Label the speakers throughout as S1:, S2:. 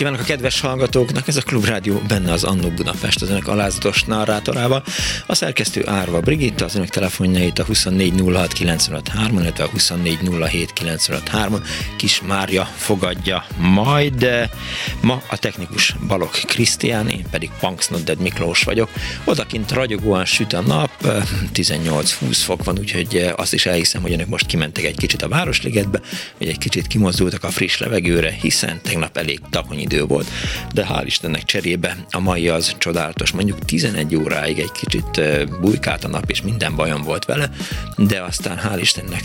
S1: Kívánok a kedves hallgatóknak! Ez a Klubrádió benne az Annó Budapest az önök alázatos narrátorával. A szerkesztő Árva Brigitta, az önök telefonjait a 2406953, illetve a 2407953 Kis Mária fogadja majd. Ma a technikus Balok Krisztián, én pedig Punksnodded Miklós vagyok. Odakint ragyogóan süt a nap, 18-20 fok van, úgyhogy azt is elhiszem, hogy önök most kimentek egy kicsit a Városligetbe, hogy egy kicsit kimozdultak a friss levegőre, hiszen tegnap elég takony idő volt, de hál' Istennek cserébe a mai az csodálatos. Mondjuk 11 óráig egy kicsit bujkált a nap, és minden bajom volt vele, de aztán hál' Istennek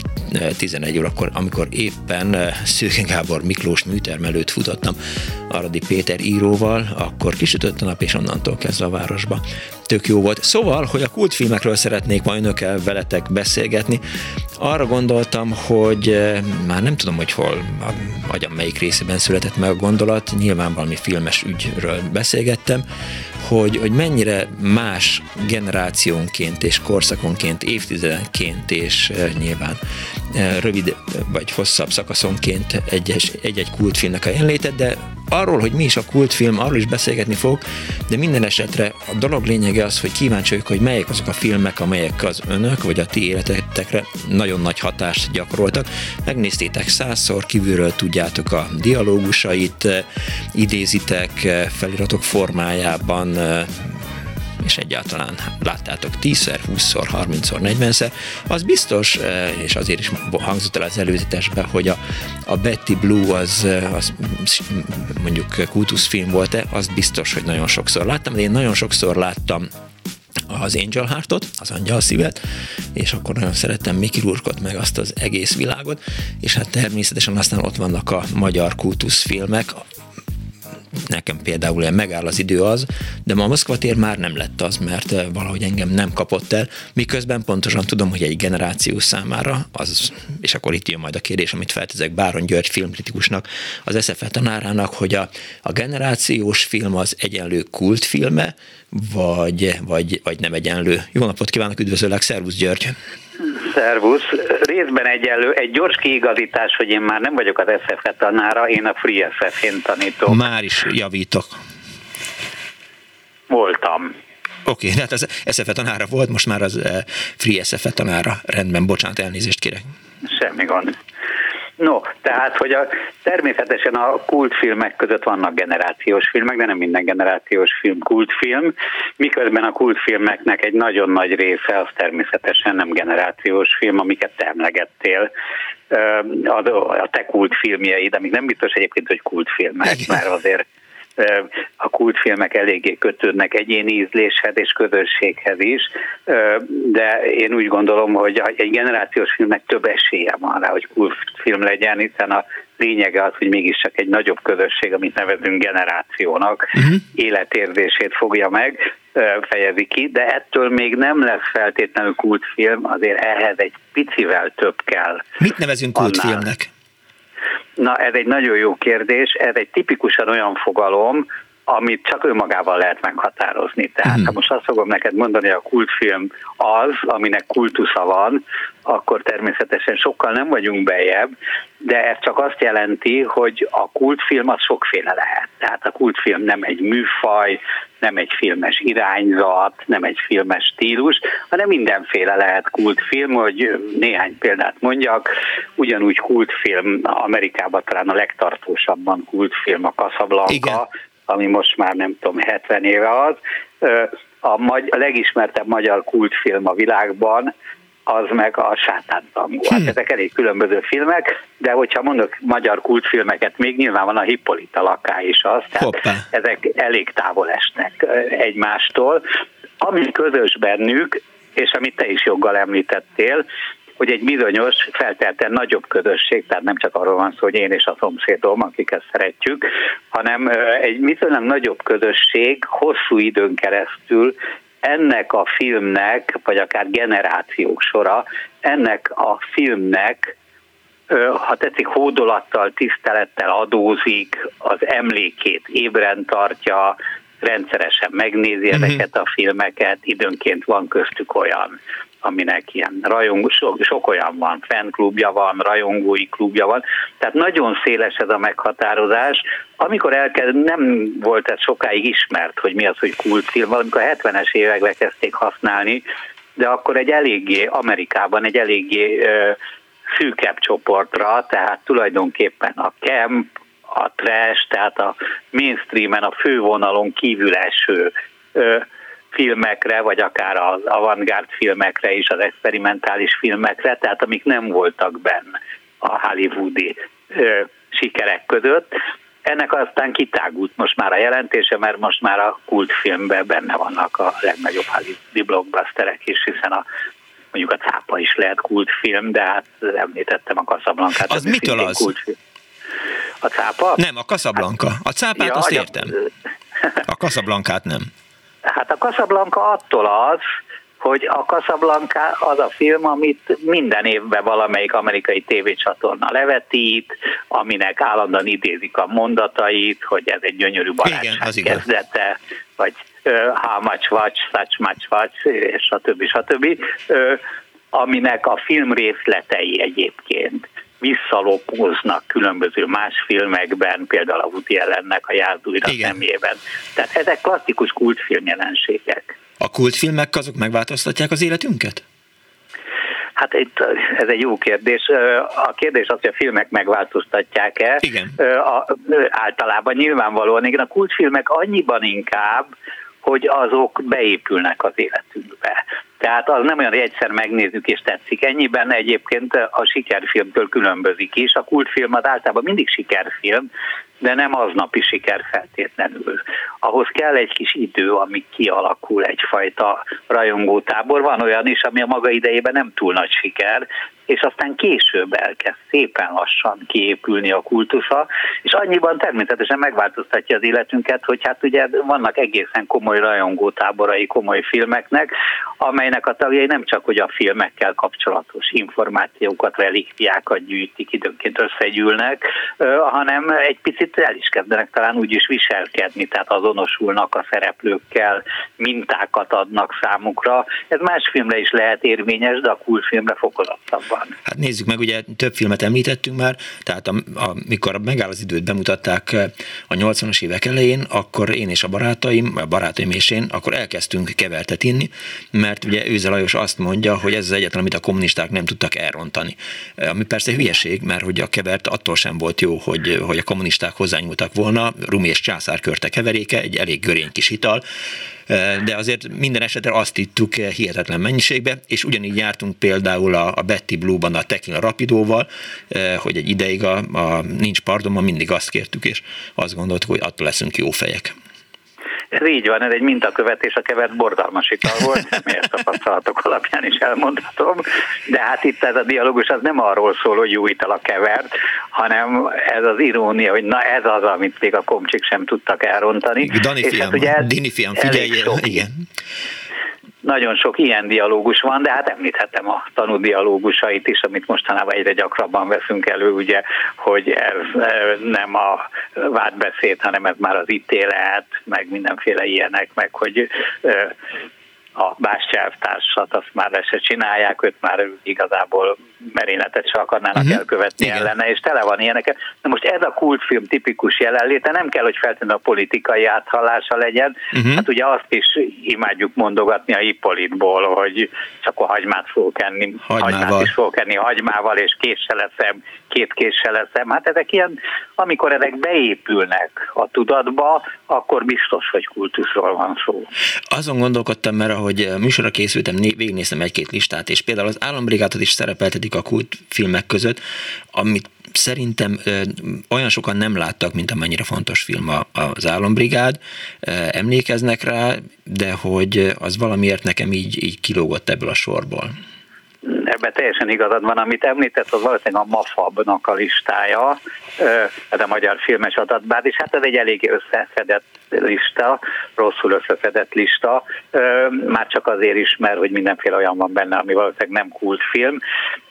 S1: 11 órakor, amikor éppen Szőke Gábor Miklós műtermelőt futottam Aradi Péter íróval, akkor kisütött a nap, és onnantól kezdve a városba tök jó volt. Szóval, hogy a kultfilmekről szeretnék ma önökkel veletek beszélgetni, arra gondoltam, hogy eh, már nem tudom, hogy hol, a agyam melyik részében született meg a gondolat, nyilván valami filmes ügyről beszélgettem, hogy, hogy mennyire más generációnként és korszakonként, évtizedenként és e, nyilván e, rövid vagy hosszabb szakaszonként egy-egy kultfilmnek a jelenlétet, de arról, hogy mi is a kultfilm, arról is beszélgetni fog, de minden esetre a dolog lényege az, hogy kíváncsi vagyok, hogy melyek azok a filmek, amelyek az önök, vagy a ti életetekre nagyon nagy hatást gyakoroltak. Megnéztétek százszor, kívülről tudjátok a dialógusait, idézitek feliratok formájában, és egyáltalán láttátok 10-szer, 20-szor, 30-szor, 40-szer, az biztos, és azért is hangzott el az előzetesben, hogy a, a Betty Blue az, az mondjuk kultuszfilm volt-e, az biztos, hogy nagyon sokszor láttam, de én nagyon sokszor láttam az Angel Heartot, az angyal szívet, és akkor nagyon szerettem Mickey Rourke-ot, meg azt az egész világot, és hát természetesen aztán ott vannak a magyar kultuszfilmek, nekem például ilyen megáll az idő az, de ma a Moszkva tér már nem lett az, mert eh, valahogy engem nem kapott el, miközben pontosan tudom, hogy egy generáció számára az, és akkor itt jön majd a kérdés, amit feltezek Báron György filmkritikusnak, az SFE tanárának, hogy a, a generációs film az egyenlő kultfilme, vagy, vagy, vagy nem egyenlő. Jó napot kívánok, üdvözöllek, szervusz György!
S2: Szervusz. Részben egyenlő. Egy gyors kiigazítás, hogy én már nem vagyok az SFF tanára, én a Free SF-én tanítom.
S1: Már is javítok.
S2: Voltam.
S1: Oké, okay, hát az SFF tanára volt, most már az eh, Free SF tanára. Rendben, bocsánat, elnézést kérek.
S2: Semmi gond. No, tehát, hogy a, természetesen a kultfilmek között vannak generációs filmek, de nem minden generációs film kultfilm, miközben a kultfilmeknek egy nagyon nagy része az természetesen nem generációs film, amiket te emlegettél, a, a te kultfilmjeid, amik nem biztos egyébként, hogy kultfilmek, mert azért a kultfilmek eléggé kötődnek egyéni ízléshez és közösséghez is, de én úgy gondolom, hogy egy generációs filmnek több esélye van rá, hogy kultfilm legyen, hiszen a lényege az, hogy mégiscsak egy nagyobb közösség, amit nevezünk generációnak, uh-huh. életérzését fogja meg, fejezi ki, de ettől még nem lesz feltétlenül kultfilm, azért ehhez egy picivel több kell.
S1: Mit nevezünk kultfilmnek?
S2: Na, ez egy nagyon jó kérdés. Ez egy tipikusan olyan fogalom, amit csak önmagával lehet meghatározni. Tehát hmm. ha most azt fogom neked mondani, hogy a kultfilm az, aminek kultusza van, akkor természetesen sokkal nem vagyunk bejebb, de ez csak azt jelenti, hogy a kultfilm az sokféle lehet. Tehát a kultfilm nem egy műfaj, nem egy filmes irányzat, nem egy filmes stílus, hanem mindenféle lehet kultfilm, hogy néhány példát mondjak, ugyanúgy kultfilm Amerikában talán a legtartósabban kultfilm a Casablanca, Igen ami most már nem tudom, 70 éve az. A, magy- a legismertebb magyar kultfilm a világban az meg a sátántangó. Hát hm. ezek elég különböző filmek, de hogyha mondok magyar kultfilmeket, még nyilván van a Hippolyta laká is az, tehát Hoppá. ezek elég távol esnek egymástól. Ami közös bennük, és amit te is joggal említettél, hogy egy bizonyos, feltelten nagyobb közösség, tehát nem csak arról van szó, hogy én és a szomszédom, akiket szeretjük, hanem egy viszonylag nagyobb közösség hosszú időn keresztül ennek a filmnek, vagy akár generációk sora, ennek a filmnek ha tetszik, hódolattal, tisztelettel adózik, az emlékét ébren tartja, rendszeresen megnézi uh-huh. ezeket a filmeket, időnként van köztük olyan, aminek ilyen rajongó, sok, sok olyan van, fanklubja van, rajongói klubja van, tehát nagyon széles ez a meghatározás. Amikor elkezd, nem volt ez sokáig ismert, hogy mi az, hogy kultfilm, valamikor a 70-es években kezdték használni, de akkor egy eléggé, Amerikában egy eléggé ö, szűkebb csoportra, tehát tulajdonképpen a camp, a trash, tehát a mainstreamen, a fővonalon kívül eső ö, filmekre, vagy akár az avantgárd filmekre is, az experimentális filmekre, tehát amik nem voltak benne a hollywoodi ö, sikerek között. Ennek aztán kitágult most már a jelentése, mert most már a kultfilmben benne vannak a legnagyobb hollywoodi blockbusterek is, hiszen a mondjuk a cápa is lehet kultfilm, de hát említettem a Casablanca-t.
S1: Az mitől az? Kultfilm.
S2: A cápa?
S1: Nem, a Casablanca. A cápát ja, azt értem. A Casablancát nem.
S2: Hát a Casablanca attól az, hogy a Casablanca az a film, amit minden évben valamelyik amerikai tévécsatorna levetít, aminek állandóan idézik a mondatait, hogy ez egy gyönyörű barátság kezdete, vagy how much watch, such much watch, és stb. stb. Uh, aminek a film részletei egyébként visszalopóznak különböző más filmekben, például a Woody Allennek a Járdújra szemében. Tehát ezek klasszikus kultfilm jelenségek.
S1: A kultfilmek azok megváltoztatják az életünket?
S2: Hát itt, ez egy jó kérdés. A kérdés az, hogy a filmek megváltoztatják-e.
S1: Igen.
S2: A, általában nyilvánvalóan, igen, a kultfilmek annyiban inkább, hogy azok beépülnek az életünkbe. Tehát az nem olyan, hogy egyszer megnézzük és tetszik. Ennyiben egyébként a sikerfilmtől különbözik is. A kultfilm az általában mindig sikerfilm, de nem aznapi siker feltétlenül. Ahhoz kell egy kis idő, amíg kialakul egyfajta rajongótábor. Van olyan is, ami a maga idejében nem túl nagy siker, és aztán később elkezd szépen lassan kiépülni a kultusza, és annyiban természetesen megváltoztatja az életünket, hogy hát ugye vannak egészen komoly rajongótáborai komoly filmeknek, amelynek a tagjai nem csak hogy a filmekkel kapcsolatos információkat, relikviákat gyűjtik, időnként összegyűlnek, hanem egy picit el is kezdenek talán úgy is viselkedni, tehát azonosulnak a szereplőkkel, mintákat adnak számukra. Ez más filmre is lehet érvényes, de a kultfilmre fokozottabban van.
S1: Hát nézzük meg, ugye több filmet említettünk már, tehát amikor megáll az időt bemutatták a 80-as évek elején, akkor én és a barátaim, a barátaim és én, akkor elkezdtünk kevertet inni, mert ugye Őze Lajos azt mondja, hogy ez az egyetlen, amit a kommunisták nem tudtak elrontani. Eh, ami persze hülyeség, mert hogy a kevert attól sem volt jó, hogy, hogy a kommunisták hozzányúltak volna, Rumi és császár körte keveréke, egy elég görény kis ital, de azért minden esetre azt ittük hihetetlen mennyiségbe, és ugyanígy jártunk például a, a Betty Blue-ban a Tequila Rapidóval, hogy egy ideig a, a Nincs Pardonban mindig azt kértük, és azt gondoltuk, hogy attól leszünk jó fejek.
S2: Ez így van, ez egy mintakövetés, a kevert bordalmas ital volt, személyes tapasztalatok alapján is elmondhatom, de hát itt ez a dialógus az nem arról szól, hogy jó ital a kevert, hanem ez az irónia, hogy na ez az, amit még a komcsik sem tudtak elrontani.
S1: Dani és fiam, hát ugye Dini fiam, figyelj, igen
S2: nagyon sok ilyen dialógus van, de hát említhetem a tanúdialógusait is, amit mostanában egyre gyakrabban veszünk elő, ugye, hogy ez e, nem a vádbeszéd, hanem ez már az ítélet, meg mindenféle ilyenek, meg hogy e, a bástyelvtársat azt már le se csinálják, őt már igazából merényletet se akarnának uh-huh. elkövetni Igen. ellene, és tele van ilyenek. Na most ez a kultfilm tipikus jelenléte, nem kell, hogy feltétlenül a politikai áthallása legyen, uh-huh. hát ugye azt is imádjuk mondogatni a Hippolytból, hogy csak a hagymát fogok enni, Hagymával. hagymát is fogok enni hagymával, és késsel leszem, két késsel leszem. Hát ezek ilyen, amikor ezek beépülnek a tudatba, akkor biztos, hogy kultuszról van szó.
S1: Azon gondolkodtam, mert ahogy műsorra készültem, végignéztem egy-két listát, és például az állambrigádot is szerepeltetik a kultfilmek között, amit szerintem olyan sokan nem láttak, mint amennyire fontos film az Állambrigád, emlékeznek rá, de hogy az valamiért nekem így, így kilógott ebből a sorból.
S2: Ebben teljesen igazad van, amit említett, az valószínűleg a MAFAB-nak a listája, ez a Magyar Filmes Adatbázis, hát ez egy elég összeszedett lista, rosszul összeszedett lista, már csak azért is, mert hogy mindenféle olyan van benne, ami valószínűleg nem kultfilm.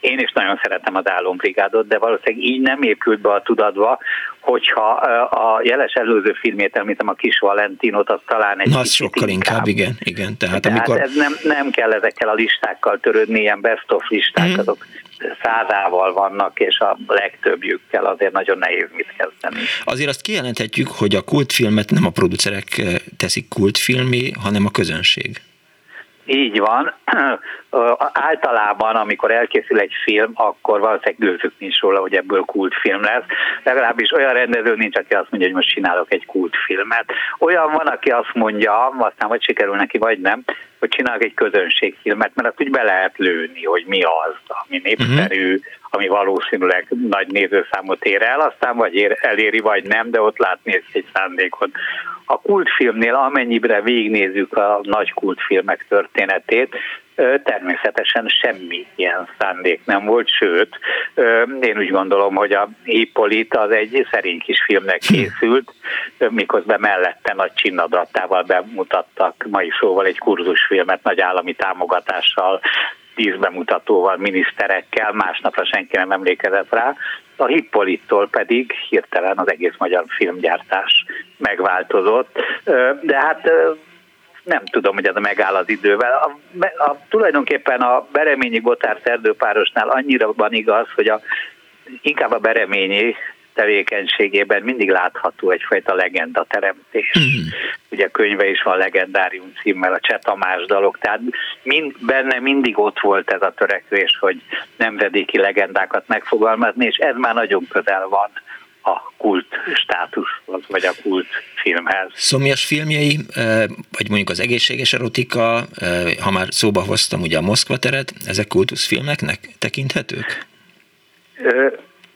S2: Én is nagyon szeretem az Álombrigádot, de valószínűleg így nem épült be a tudatba, hogyha a jeles előző filmét említem, a Kis Valentinot, az talán egy
S1: Na, az sokkal inkább, inkább, igen. igen.
S2: Tehát, Tehát amikor... ez nem, nem kell ezekkel a listákkal törődni, ilyen best of listák, mm. azok százával vannak, és a legtöbbjükkel azért nagyon nehéz mit kezdeni.
S1: Azért azt kijelenthetjük, hogy a kultfilmet nem a producerek teszik kultfilmi, hanem a közönség.
S2: Így van. Általában, amikor elkészül egy film, akkor valószínűleg gőzük nincs róla, hogy ebből kultfilm lesz. Legalábbis olyan rendező nincs, aki azt mondja, hogy most csinálok egy kultfilmet. Olyan van, aki azt mondja, aztán vagy sikerül neki, vagy nem, hogy csinálok egy közönségfilmet, mert azt úgy be lehet lőni, hogy mi az, ami népszerű, uh-huh. Ami valószínűleg nagy nézőszámot ér el, aztán vagy ér, eléri, vagy nem, de ott látni egy szándékot. A kultfilmnél amennyibre végignézzük a nagy kultfilmek történetét, természetesen semmi ilyen szándék nem volt, sőt, én úgy gondolom, hogy a Hippolit az egy szerény kis filmnek készült, miközben mellette nagy csinnadratával bemutattak mai szóval egy kurzusfilmet nagy állami támogatással, tíz bemutatóval, miniszterekkel, másnapra senki nem emlékezett rá. A Hippolittól pedig hirtelen az egész magyar filmgyártás megváltozott. De hát nem tudom, hogy ez megáll az idővel. A, a, tulajdonképpen a Bereményi Gotár szerdőpárosnál annyira van igaz, hogy a, inkább a Bereményi tevékenységében mindig látható egyfajta legenda teremtés. Mm. Ugye könyve is van legendárium címmel, a Cseh Tamás dalok, tehát mind, benne mindig ott volt ez a törekvés, hogy nemzedéki legendákat megfogalmazni, és ez már nagyon közel van a kult státuszhoz, vagy a kult filmhez.
S1: Szomjas filmjei, vagy mondjuk az egészséges erotika, ha már szóba hoztam ugye a Moszkva teret, ezek kultuszfilmeknek tekinthetők?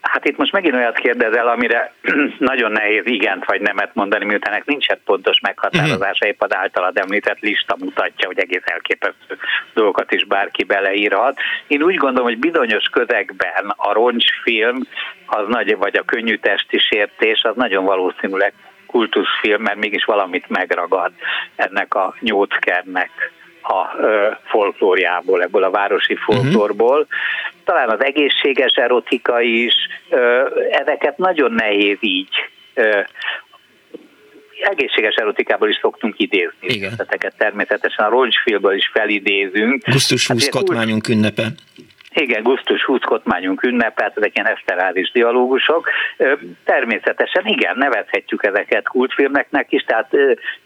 S2: Hát itt most megint olyat kérdezel, amire nagyon nehéz igent vagy nemet mondani, miután ennek nincs egy pontos meghatározása, épp az általad említett lista mutatja, hogy egész elképesztő dolgokat is bárki beleírhat. Én úgy gondolom, hogy bizonyos közegben a roncsfilm, az nagy, vagy a könnyű testi sértés, az nagyon valószínűleg kultuszfilm, mert mégis valamit megragad ennek a nyóckernek a folklóriából, ebből a városi mhm. folklórból. Talán az egészséges erotika is, ezeket nagyon nehéz így egészséges erotikából is szoktunk idézni. Igen. Természetesen a roncsfilmből is felidézünk.
S1: Gusztus 20 hát, kotmányunk ünnepe.
S2: Igen, gusztus 20 kotmányunk ünnepelt, ezek ilyen eszterális dialógusok. Természetesen igen, nevezhetjük ezeket kultfilmeknek is, tehát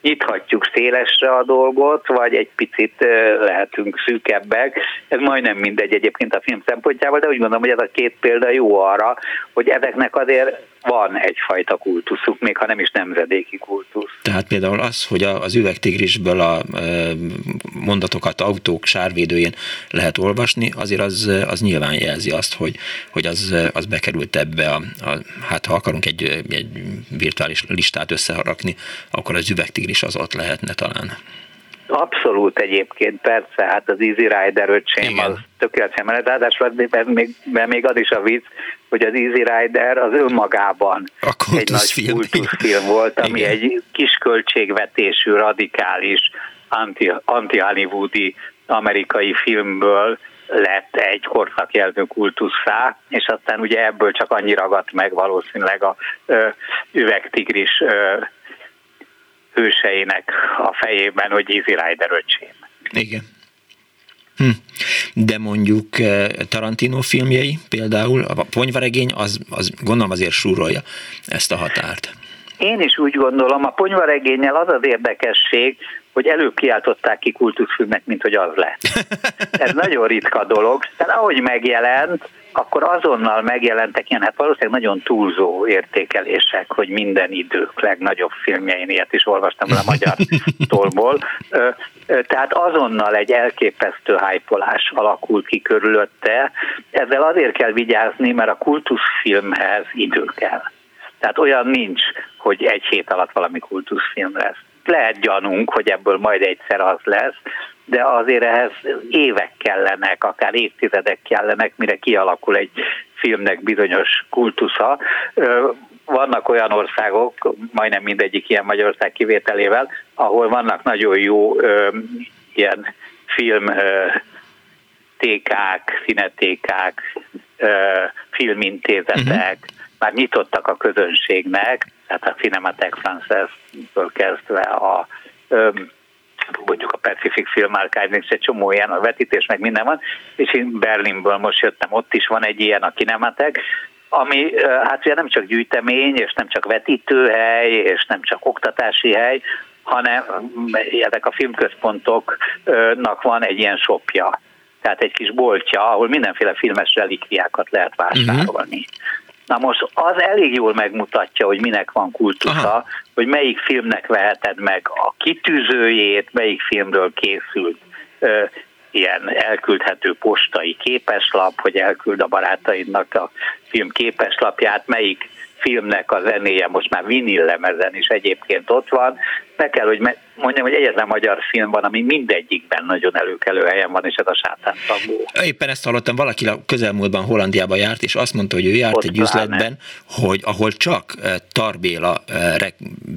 S2: nyithatjuk szélesre a dolgot, vagy egy picit lehetünk szűkebbek. Ez majdnem mindegy egyébként a film szempontjából, de úgy gondolom, hogy ez a két példa jó arra, hogy ezeknek azért van egyfajta kultuszuk, még ha nem is nemzedéki kultusz.
S1: Tehát például az, hogy az üvegtigrisből a mondatokat autók sárvédőjén lehet olvasni, azért az, az nyilván jelzi azt, hogy, hogy az, az bekerült ebbe a, a, hát ha akarunk egy, egy virtuális listát összeharakni, akkor az üvegtigris az ott lehetne talán.
S2: Abszolút egyébként, persze, hát az Easy Rider öcsém Igen. az tökéletesen menet, ráadásul mert még, mert még az is a vicc, hogy az Easy Rider az önmagában a egy nagy kultuszfilm volt, ami Igen. egy kis költségvetésű, radikális, anti-hollywoodi amerikai filmből lett egy korszakjelző kultuszá, és aztán ugye ebből csak annyi ragadt meg valószínűleg a ö, üvegtigris ö, hőseinek a fejében, hogy Easy Rider öcsém.
S1: Igen. Hm. De mondjuk Tarantino filmjei például, a ponyvaregény, az, az gondolom azért súrolja ezt a határt.
S2: Én is úgy gondolom, a ponyvaregényel az az érdekesség, hogy előbb kiáltották ki kultuszfilmnek, mint hogy az lett. Ez nagyon ritka dolog. Tehát ahogy megjelent, akkor azonnal megjelentek ilyen, hát valószínűleg nagyon túlzó értékelések, hogy minden idők legnagyobb filmjein, ilyet is olvastam a magyar tolból. Tehát azonnal egy elképesztő hájpolás alakult ki körülötte. Ezzel azért kell vigyázni, mert a kultuszfilmhez idő kell. Tehát olyan nincs, hogy egy hét alatt valami kultuszfilm lesz. Lehet gyanunk, hogy ebből majd egyszer az lesz, de azért ehhez évek kellenek, akár évtizedek kellenek, mire kialakul egy filmnek bizonyos kultusza. Vannak olyan országok, majdnem mindegyik ilyen Magyarország kivételével, ahol vannak nagyon jó ilyen film tékák, színetékák, filmintézetek, uh-huh. már nyitottak a közönségnek, tehát a Cinematek Française-től kezdve a mondjuk a Pacific Film Archive, és egy csomó ilyen a vetítés, meg minden van, és én Berlinből most jöttem, ott is van egy ilyen a Kinematek, ami hát ugye nem csak gyűjtemény, és nem csak vetítőhely, és nem csak oktatási hely, hanem ezek a filmközpontoknak van egy ilyen shopja, tehát egy kis boltja, ahol mindenféle filmes relikviákat lehet vásárolni. Uh-huh. Na most az elég jól megmutatja, hogy minek van kultusza, Aha. Hogy melyik filmnek veheted meg a kitűzőjét, melyik filmről készült ö, ilyen elküldhető postai képeslap, hogy elküld a barátaidnak a film képeslapját, melyik filmnek a zenéje most már vinillemezen is egyébként ott van. Meg kell, hogy mondjam, hogy egyetlen magyar film van, ami mindegyikben nagyon előkelő helyen van, és ez a sátán tagó.
S1: Éppen ezt hallottam, valaki közelmúltban Hollandiába járt, és azt mondta, hogy ő járt Ott egy pláne. üzletben, hogy ahol csak eh, Tarbéla eh,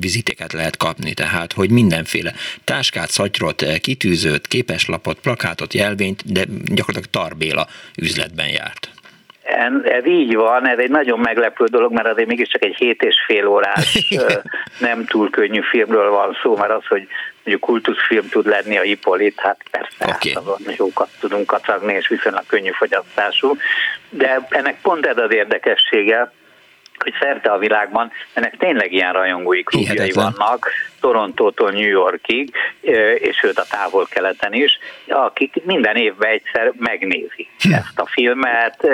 S1: vizitéket lehet kapni, tehát hogy mindenféle táskát, szatyrot, eh, kitűzőt, képeslapot, plakátot, jelvényt, de gyakorlatilag Tarbéla üzletben járt.
S2: Ez így van, ez egy nagyon meglepő dolog, mert azért mégiscsak egy hét és fél órás nem túl könnyű filmről van szó, mert az, hogy mondjuk kultuszfilm tud lenni a Hippolit, hát persze, okay. hát azon jókat tudunk kacagni, és viszonylag könnyű fogyasztású. De ennek pont ez az érdekessége, hogy szerte a világban ennek tényleg ilyen rajongói klubjai vannak, Torontótól New Yorkig, és sőt a távol-keleten is, akik minden évben egyszer megnézik hm. ezt a filmet,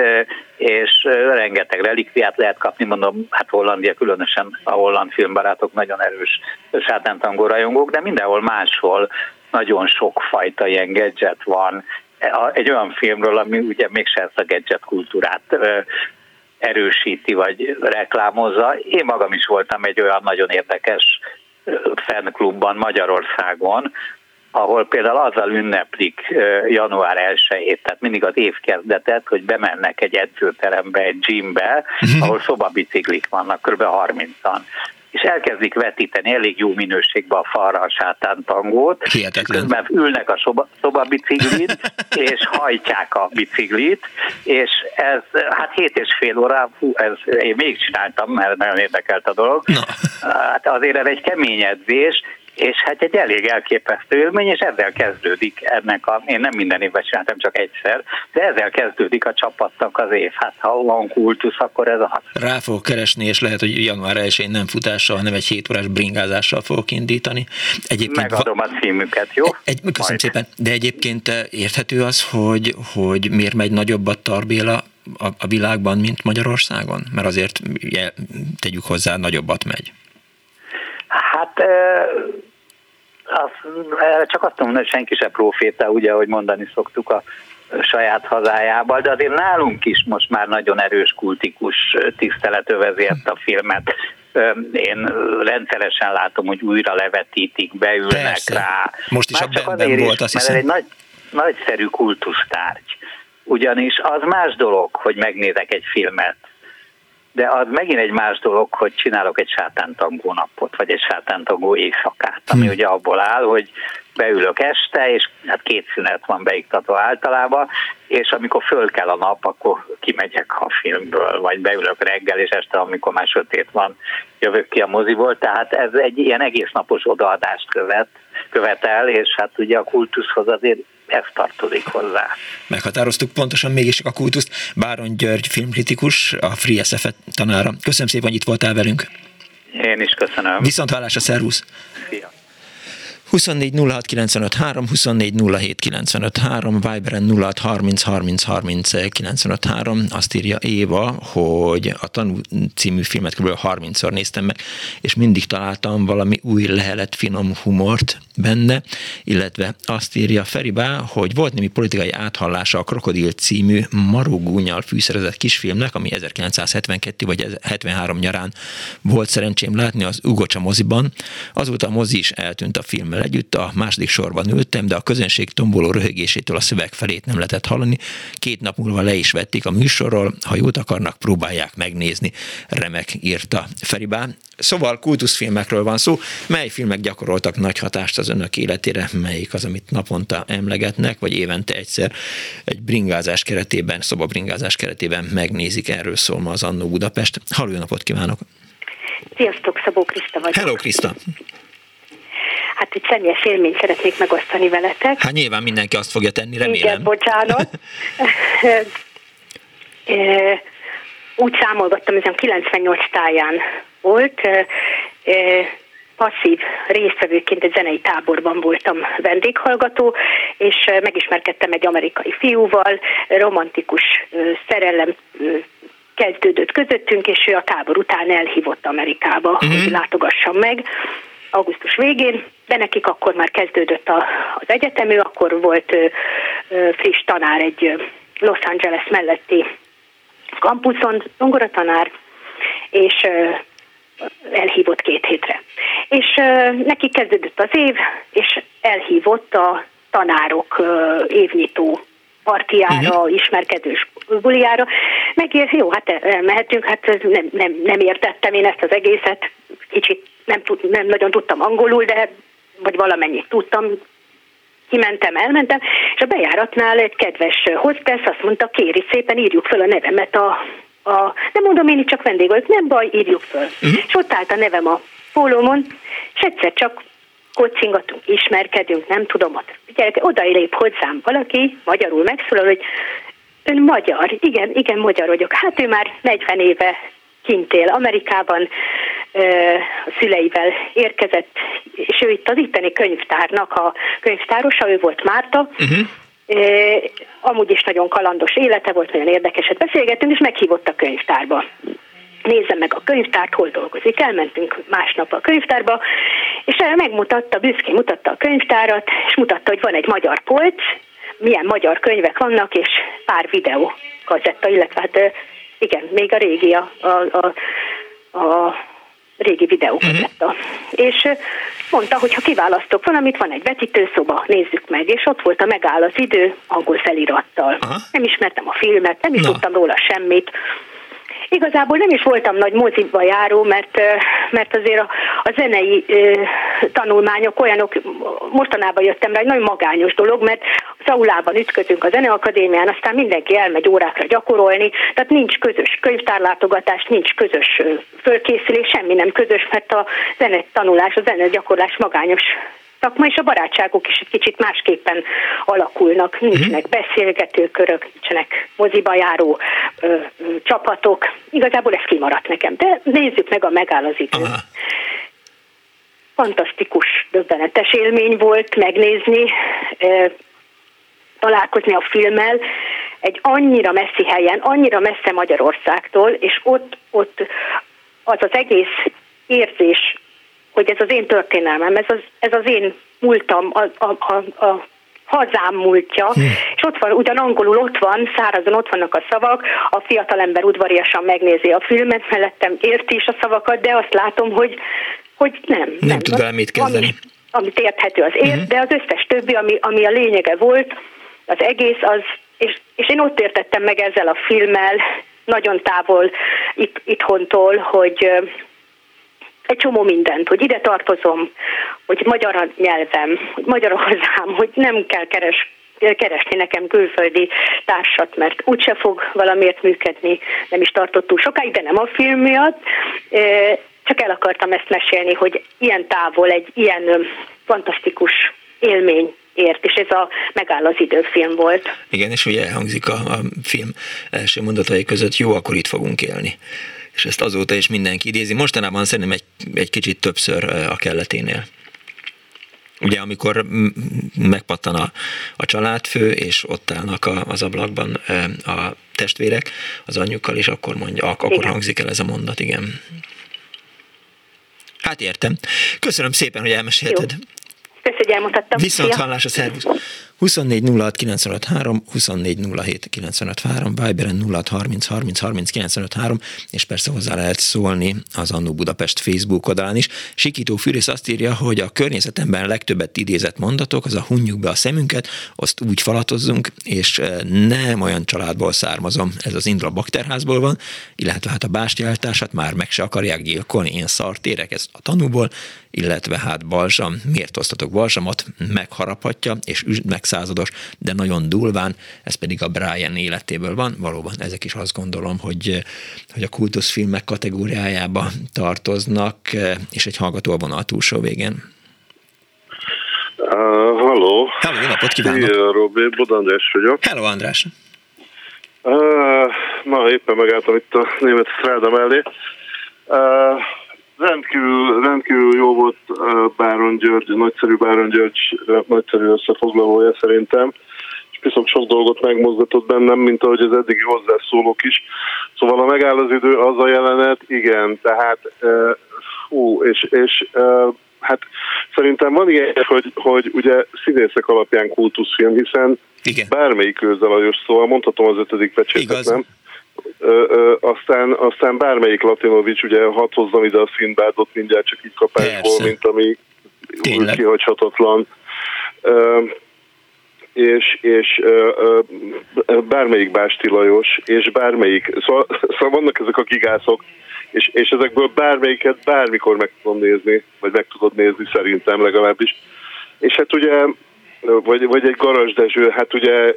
S2: és rengeteg relikviát lehet kapni, mondom, hát Hollandia különösen a holland filmbarátok nagyon erős sátántangó rajongók, de mindenhol máshol nagyon sokfajta ilyen gadget van, egy olyan filmről, ami ugye mégse ezt a gadget kultúrát erősíti vagy reklámozza. Én magam is voltam egy olyan nagyon érdekes fanklubban Magyarországon, ahol például azzal ünneplik január 1-ét, tehát mindig az évkezdetet, hogy bemennek egy edzőterembe, egy gymbe, mhm. ahol szobabiciklik vannak, kb. 30-an és elkezdik vetíteni elég jó minőségben a falra a sátántangót, közben ülnek a szoba, szobabiciklin, és hajtják a biciklit, és ez hát hét és fél óra, fú, ez én még csináltam, mert nagyon érdekelt a dolog. No. Hát azért ez egy kemény edzés, és hát egy elég elképesztő élmény, és ezzel kezdődik ennek a, én nem minden évben csináltam, csak egyszer, de ezzel kezdődik a csapatnak az év. Hát ha van kultusz, akkor ez az.
S1: Rá fogok keresni, és lehet, hogy január 1 nem futással, hanem egy 7 órás bringázással fogok indítani.
S2: Egyébként Megadom a címüket, jó?
S1: Egy, köszönöm Majd. szépen. De egyébként eh, érthető az, hogy, hogy miért megy nagyobb a Tarbéla a, a világban, mint Magyarországon? Mert azért tegyük hozzá, nagyobbat megy.
S2: Hát azt, csak azt mondom, hogy senki se proféta, ugye, ahogy mondani szoktuk a saját hazájában, de azért nálunk is most már nagyon erős kultikus tisztelet övezi ezt a filmet. Én rendszeresen látom, hogy újra levetítik, beülnek Persze. rá.
S1: Most is már a Ben volt, azt hiszem.
S2: Mert egy nagy, nagyszerű kultusztárgy. Ugyanis az más dolog, hogy megnézek egy filmet, de az megint egy más dolog, hogy csinálok egy sátántangó napot, vagy egy sátántangó éjszakát, ami hmm. ugye abból áll, hogy beülök este, és hát két szünet van beiktatva általában, és amikor föl kell a nap, akkor kimegyek a filmből, vagy beülök reggel, és este, amikor már sötét van, jövök ki a moziból, tehát ez egy ilyen egész napos odaadást követ, követel, és hát ugye a kultuszhoz azért ez tartozik hozzá.
S1: Meghatároztuk pontosan mégis a kultuszt. Báron György filmkritikus, a Free SF tanára. Köszönöm szépen, hogy itt voltál velünk.
S2: Én is köszönöm.
S1: Viszont hallásra, szervusz! Szia! 24 06 95 3, 24 07 95 3, Viberen 06 30 30 30 95 3. Azt írja Éva, hogy a Tanú című filmet kb. 30-szor néztem meg, és mindig találtam valami új lehelet finom humort benne, illetve azt írja Feribá, hogy volt némi politikai áthallása a Krokodil című marugúnyal fűszerezett kisfilmnek, ami 1972 vagy 73 nyarán volt szerencsém látni az Ugocsa moziban. Azóta a mozi is eltűnt a együtt, a második sorban ültem, de a közönség tomboló röhögésétől a szöveg felét nem lehetett hallani. Két nap múlva le is vették a műsorról, ha jót akarnak, próbálják megnézni. Remek írta Feribán. Szóval kultuszfilmekről van szó. Mely filmek gyakoroltak nagy hatást az önök életére? Melyik az, amit naponta emlegetnek, vagy évente egyszer egy bringázás keretében, szobabringázás keretében megnézik? Erről szól ma az Annó Budapest. Halló, napot kívánok!
S3: Sziasztok, Szabó Kriszta vagyok.
S1: Hello, Kriszta!
S3: Hát egy személyes élményt szeretnék megosztani veletek.
S1: Hát nyilván mindenki azt fogja tenni, remélem.
S3: Igen, bocsánat. Úgy számolgattam, ez 98 táján volt, passzív résztvevőként egy zenei táborban voltam vendéghallgató, és megismerkedtem egy amerikai fiúval, romantikus szerelem kezdődött közöttünk, és ő a tábor után elhívott Amerikába, uh-huh. hogy látogassam meg augusztus végén, de nekik akkor már kezdődött a, az egyetem, ő akkor volt friss tanár egy Los Angeles melletti kampuszon, tanár, és elhívott két hétre. És neki kezdődött az év, és elhívott a tanárok ö, évnyitó partiára, uh-huh. ismerkedős buliára, megér, jó, hát elmehetünk, hát nem, nem, nem értettem én ezt az egészet, kicsit nem, tud, nem nagyon tudtam angolul, de vagy valamennyit tudtam, kimentem, elmentem, és a bejáratnál egy kedves hostess azt mondta, kéri szépen írjuk fel a nevemet a, a nem mondom én itt csak vendég vagyok, nem baj, írjuk föl. Uh-huh. És ott állt a nevem a pólómon, és egyszer csak kocingatunk, ismerkedünk, nem tudom, ott gyerek, oda lép hozzám valaki, magyarul megszólal, hogy ön magyar, igen, igen, magyar vagyok. Hát ő már 40 éve kint él Amerikában, a szüleivel érkezett, és ő itt az itteni könyvtárnak a könyvtárosa, ő volt Márta, uh-huh. Amúgy is nagyon kalandos élete volt, nagyon érdekeset beszélgettünk, és meghívott a könyvtárba nézzem meg a könyvtárt, hol dolgozik. Elmentünk másnap a könyvtárba, és megmutatta, büszkén mutatta a könyvtárat, és mutatta, hogy van egy magyar polc, milyen magyar könyvek vannak, és pár videó kazetta, illetve hát igen, még a régi, a, a, a, a régi videókazetta. Uh-huh. És mondta, hogy ha kiválasztok valamit, van egy vetítőszoba, nézzük meg, és ott volt a megáll az idő angol felirattal. Uh-huh. Nem ismertem a filmet, nem is no. tudtam róla semmit, Igazából nem is voltam nagy moziba járó, mert, mert azért a, a zenei tanulmányok olyanok, mostanában jöttem rá, egy nagyon magányos dolog, mert az aulában ütközünk a zeneakadémián, aztán mindenki elmegy órákra gyakorolni, tehát nincs közös könyvtárlátogatás, nincs közös fölkészülés, semmi nem közös, mert a zene tanulás, a zene gyakorlás magányos szakma, és a barátságok is egy kicsit másképpen alakulnak. Nincsenek mhm. beszélgetőkörök, nincsenek moziba járó ö, ö, csapatok. Igazából ez kimaradt nekem. De nézzük meg a megáll az idő. Aha. Fantasztikus, döbbenetes élmény volt megnézni, ö, találkozni a filmmel, egy annyira messzi helyen, annyira messze Magyarországtól, és ott, ott az az egész érzés hogy ez az én történelmem, ez az, ez az én múltam, a, a, a, a hazám múltja, hm. és ott van, ugyan angolul ott van, szárazon ott vannak a szavak, a fiatalember udvariasan megnézi a filmet, mellettem érti is a szavakat, de azt látom, hogy, hogy nem. Nem,
S1: nem tud vele mit kezdeni.
S3: Ami, amit érthető, az ért, uh-huh. de az összes többi, ami, ami a lényege volt, az egész, az, és, és én ott értettem meg ezzel a filmmel, nagyon távol itt, itthontól, hogy egy csomó mindent, hogy ide tartozom, hogy magyar a nyelvem, hogy magyar a hazám, hogy nem kell keres, keresni nekem külföldi társat, mert úgyse fog valamiért működni, nem is tartott túl sokáig, de nem a film miatt. Csak el akartam ezt mesélni, hogy ilyen távol egy ilyen fantasztikus élmény ért, és ez a megáll az időfilm volt.
S1: Igen, és ugye elhangzik a, a film első mondatai között, jó, akkor itt fogunk élni. És ezt azóta is mindenki idézi. Mostanában szerintem egy, egy kicsit többször a kelleténél. Ugye amikor megpattan a, a családfő, és ott állnak a, az ablakban a testvérek az anyjukkal, és akkor mondja, akkor igen. hangzik el ez a mondat, igen. Hát értem. Köszönöm szépen, hogy elmesélted. Jó.
S3: Köszönöm, hogy elmutattam.
S1: Viszont hallás a szervusz. 24 06 953, 24 07 953, Viberen 06 30 30 30 953, és persze hozzá lehet szólni az Annó Budapest Facebook oldalán is. Sikító Fűrész azt írja, hogy a környezetemben legtöbbet idézett mondatok, az a hunjuk be a szemünket, azt úgy falatozzunk, és eh, nem olyan családból származom, ez az Indra bakterházból van, illetve hát a bástyáltását már meg se akarják gyilkolni, én szartérek, ez a tanúból, illetve hát balzsam, miért osztatok balzsamot, megharaphatja, és meg százados, de nagyon durván, ez pedig a Brian életéből van. Valóban ezek is azt gondolom, hogy, hogy a kultuszfilmek kategóriájába tartoznak, és egy hallgató a vonal túlsó végén.
S4: Uh, halló.
S1: Halló, jó napot kívánok.
S4: Szia, Robi, Bod András vagyok.
S1: Hello, András.
S4: Uh, na, éppen megálltam itt a német Stráda mellé. Uh, rendkívül, rendkívül jó volt Báron György, nagyszerű Báron György, nagyszerű összefoglalója szerintem, és viszont sok dolgot megmozgatott bennem, mint ahogy az eddigi hozzászólók is. Szóval a megáll az idő, az a jelenet, igen, tehát fú, és, és hát szerintem van ilyen, hogy, hogy ugye színészek alapján kultuszfilm, hiszen igen. bármelyik őzelajos, szóval mondhatom az ötödik pecsétet, nem? Ö, ö, aztán, aztán bármelyik Latinovics, ugye hadd hozzam ide a színbádot mindjárt csak így kapásból, mint ami Tényleg. kihagyhatatlan. Ö, és, és ö, ö, bármelyik Básti Lajos, és bármelyik, szóval, szóval vannak ezek a gigászok, és, és ezekből bármelyiket bármikor meg tudom nézni, vagy meg tudod nézni szerintem legalábbis. És hát ugye vagy, vagy egy Garas Dezső, hát ugye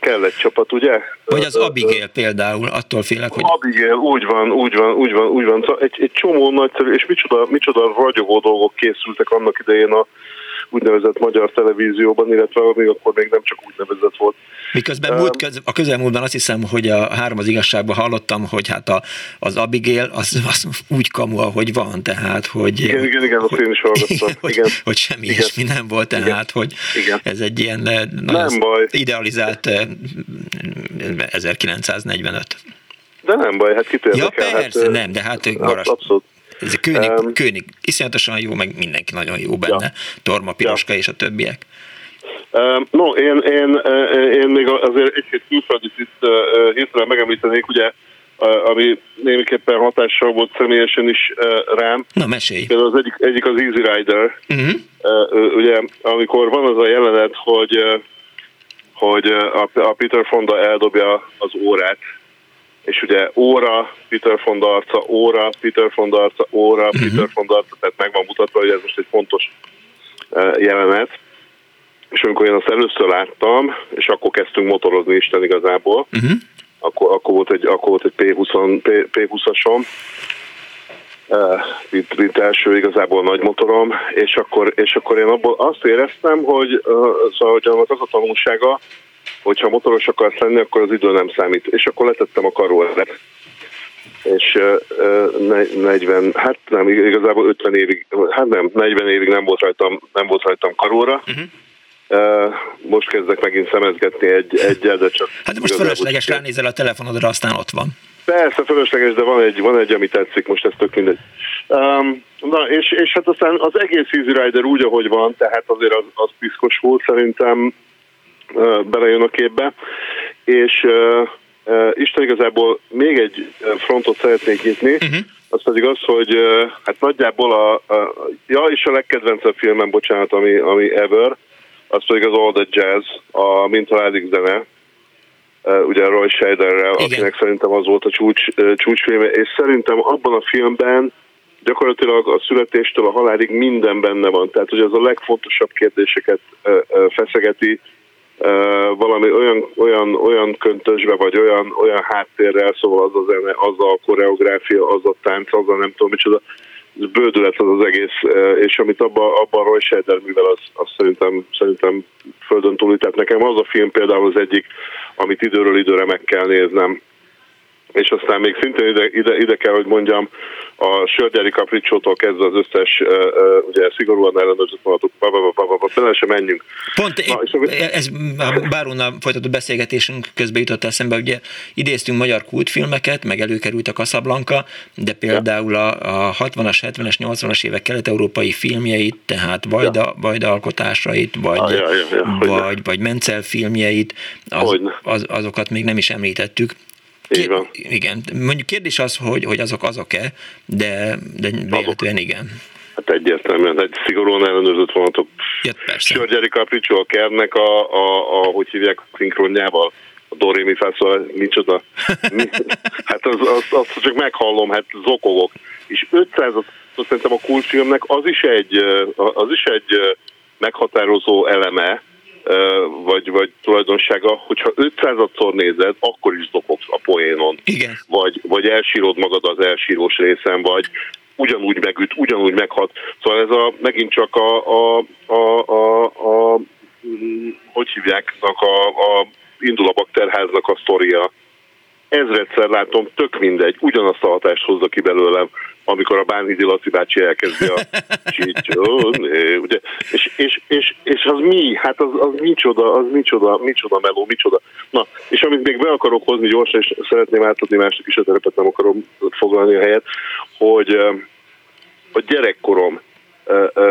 S4: kell egy csapat, ugye?
S1: Vagy az Abigail például, attól félek, hogy...
S4: Abigail, úgy van, úgy van, úgy van, úgy van. Szóval egy, egy csomó nagyszerű, és micsoda, micsoda ragyogó dolgok készültek annak idején a úgynevezett magyar televízióban, illetve még akkor még nem csak úgynevezett volt.
S1: Miközben múlt köz, a közelmúltban azt hiszem, hogy a három az igazságban hallottam, hogy hát a, az Abigail az, az úgy kamu, ahogy van, tehát hogy...
S4: Igen, igen, igen, azt én is hallottam.
S1: Hogy,
S4: igen.
S1: hogy semmi igen. ilyesmi nem volt, tehát igen. hogy igen. ez egy ilyen eh,
S4: nem baj.
S1: idealizált 1945. Eh,
S4: de nem baj, hát kitérnek
S1: Ja persze, hát, nem, de hát Garas, abszolút. Ez a König, um, König iszonyatosan jó, meg mindenki nagyon jó benne. Ja. Torma, Piroska ja. és a többiek.
S4: Um, no, én, én, én még azért egy-két külföldit itt uh, hirtelen megemlítenék, ugye, uh, ami némiképpen hatással volt személyesen is rám.
S1: Na, mesélj.
S4: Például az egyik, egyik az Easy Rider. Uh-huh. Uh, ugye, amikor van az a jelenet, hogy, hogy a Peter Fonda eldobja az órát, és ugye óra, Peter von Darca, óra, Peter von Darca, óra, uh-huh. Peter von Darca, tehát meg van mutatva, hogy ez most egy fontos uh, jelenet. És amikor én azt először láttam, és akkor kezdtünk motorozni Isten igazából, uh-huh. akkor, akkor, volt egy, akkor volt egy P20, P, P20-asom, uh, mint, mint első igazából nagy motorom, és akkor, és akkor én abból azt éreztem, hogy, uh, szóval, hogy az a tanulsága, hogyha motoros akarsz lenni, akkor az idő nem számít. És akkor letettem a karollet. És uh, 40, hát nem, igazából 50 évig, hát nem, 40 évig nem volt rajtam, nem volt rajtam karóra. Uh-huh. Uh, most kezdek megint szemezgetni egy, egyel, de csak...
S1: Hát de most fölösleges ránézel a telefonodra, aztán ott van.
S4: Persze, fölösleges, de van egy, van egy ami tetszik, most ez tök mindegy. Um, na, és, és hát aztán az egész Easy Rider úgy, ahogy van, tehát azért az, az piszkos volt, szerintem belejön a képbe, és Isten igazából még egy frontot szeretnék nyitni, uh-huh. az pedig az, hogy hát nagyjából a, a, ja, és a legkedvencebb filmem, bocsánat, ami, ami ever, az pedig az All the Jazz, a Mint Halálig zene, ugye Roy Scheiderrel, Igen. akinek szerintem az volt a csúcs, csúcsfilme, és szerintem abban a filmben gyakorlatilag a születéstől a halálig minden benne van. Tehát, hogy az a legfontosabb kérdéseket feszegeti, valami olyan, olyan, olyan köntösbe, vagy olyan, olyan háttérrel, szóval az a zene, az a koreográfia, az a tánc, az a nem tudom micsoda, bődület az az egész, és amit abban abba Roy Scheider művel, az, az szerintem, szerintem földön túli. Tehát nekem az a film például az egyik, amit időről időre meg kell néznem, és aztán még szintén ide, ide, ide kell, hogy mondjam, a Sörgyeri Capricciótól kezdve az összes, uh, uh, ugye szigorúan ellenőrzött vonatok, bele sem menjünk.
S1: Pont Na, és ez a Bárónnal folytatott beszélgetésünk közben jutott eszembe, ugye idéztünk magyar kultfilmeket, meg előkerült a Casablanca, de például a, a 60-as, 70-es, 80-as évek kelet-európai filmjeit, tehát Vajda, ja. Vajda alkotásait, vagy, ah, ja, ja, ja, vagy, vagy Mencel filmjeit, az, az, azokat még nem is említettük.
S4: Így van.
S1: Igen, mondjuk kérdés az, hogy, hogy azok azok-e, de, de véletlenül igen.
S4: Hát egyértelműen, egy szigorúan ellenőrzött vonatok.
S1: Ja, persze.
S4: Sörgyeri Capriccio a Kernek a, a, a, hogy hívják, szinkronjával a Dorémi szóval micsoda. hát az, az, az, csak meghallom, hát zokogok. És 500 szerintem a kultfilmnek az is egy, az is egy meghatározó eleme, vagy, vagy tulajdonsága, hogyha 500-szor nézed, akkor is dobogsz a poénon.
S1: Igen.
S4: Vagy, vagy elsírod magad az elsírós részen, vagy ugyanúgy megüt, ugyanúgy meghat. Szóval ez a, megint csak a, a, a, a, a hogy hívják, a, a indul a bakterháznak a sztoria. Ezredszer látom, tök mindegy, ugyanazt a hatást hozza ki belőlem, amikor a Bánhidi Laci bácsi elkezdi a csicsóni, ugye, és, és, és, és, az mi? Hát az, az micsoda, az micsoda, micsoda meló, micsoda. Na, és amit még be akarok hozni gyorsan, és szeretném átadni másnak is a terepet, nem akarom foglalni a helyet, hogy a gyerekkorom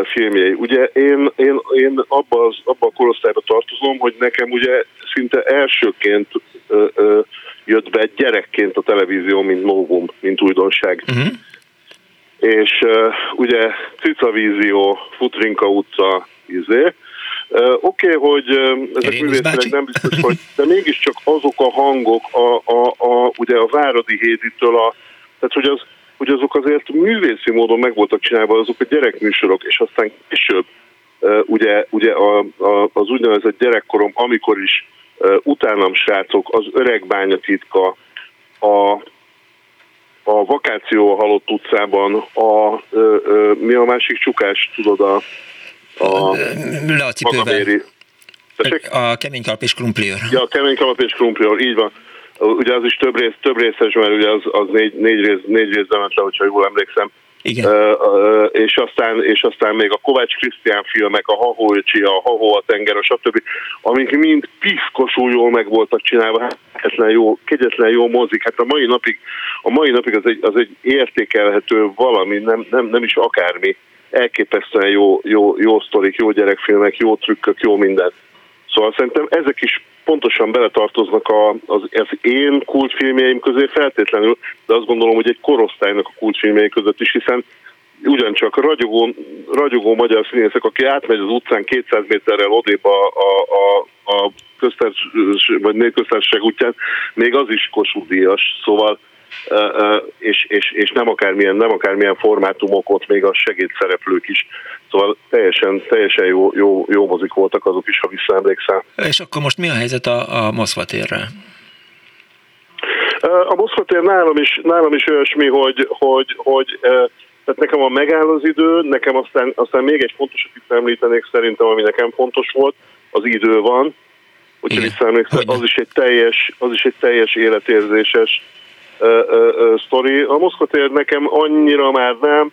S4: filmjei. Ugye én, én, én abba, az, abba a korosztályba tartozom, hogy nekem ugye szinte elsőként ö, ö, jött be gyerekként a televízió, mint novum, mint újdonság. Uh-huh és uh, ugye Cicavízió, Futrinka utca, izé, Uh, Oké, okay, hogy uh, ezek művészileg nem biztos, hogy, de mégiscsak azok a hangok, a, a, a, ugye a Váradi Héditől, a, tehát hogy, az, hogy azok azért művészi módon meg voltak csinálva, azok a gyerekműsorok, és aztán később uh, ugye, ugye a, a, az úgynevezett gyerekkorom, amikor is uh, utánam srácok, az öreg bányatitka, a a vakáció a Halott utcában, a, ö, ö, mi a másik csukás, tudod, a,
S1: a, a A kemény kalap és krumpliőr.
S4: Ja, a kemény kalap és krumpliőr, így van. Ugye az is több, rész, több részes, mert ugye az, az négy, négy, rész, négy részben ment le, hogyha jól emlékszem.
S1: Igen.
S4: Uh, és, aztán, és aztán még a Kovács Krisztián filmek, a Hahó Öcsi, a Hahó a tenger, a stb., amik mind piszkosul jól meg voltak csinálva, kegyetlen jó, kegyetlen jó mozik. Hát a mai napig, a mai napig az egy, az egy értékelhető valami, nem, nem, nem is akármi. Elképesztően jó, jó, jó sztorik, jó gyerekfilmek, jó trükkök, jó minden. Szóval szerintem ezek is pontosan beletartoznak a, az, az én kultfilmjeim közé feltétlenül, de azt gondolom, hogy egy korosztálynak a kultfilmjei között is, hiszen ugyancsak ragyogó, ragyogó magyar színészek, aki átmegy az utcán 200 méterrel odébb a, a, a, a köztársaság, vagy népköztársaság útján, még az is kosúdíjas, szóval és, és, és nem, akármilyen, nem akármilyen formátumok, ott még a segédszereplők is. Szóval teljesen, teljesen jó, jó, jó mozik voltak azok is, ha visszaemlékszel.
S1: És akkor most mi a helyzet a, a Moszkva térrel?
S4: A Moszkva tér nálam is, nálam is olyasmi, hogy, hogy, hogy tehát nekem a megáll az idő, nekem aztán, aztán még egy fontosat itt említenék szerintem, ami nekem fontos volt, az idő van, hogyha visszaemlékszel, az is egy teljes, az is egy teljes életérzéses sztori. A Moszkvatér nekem annyira már nem,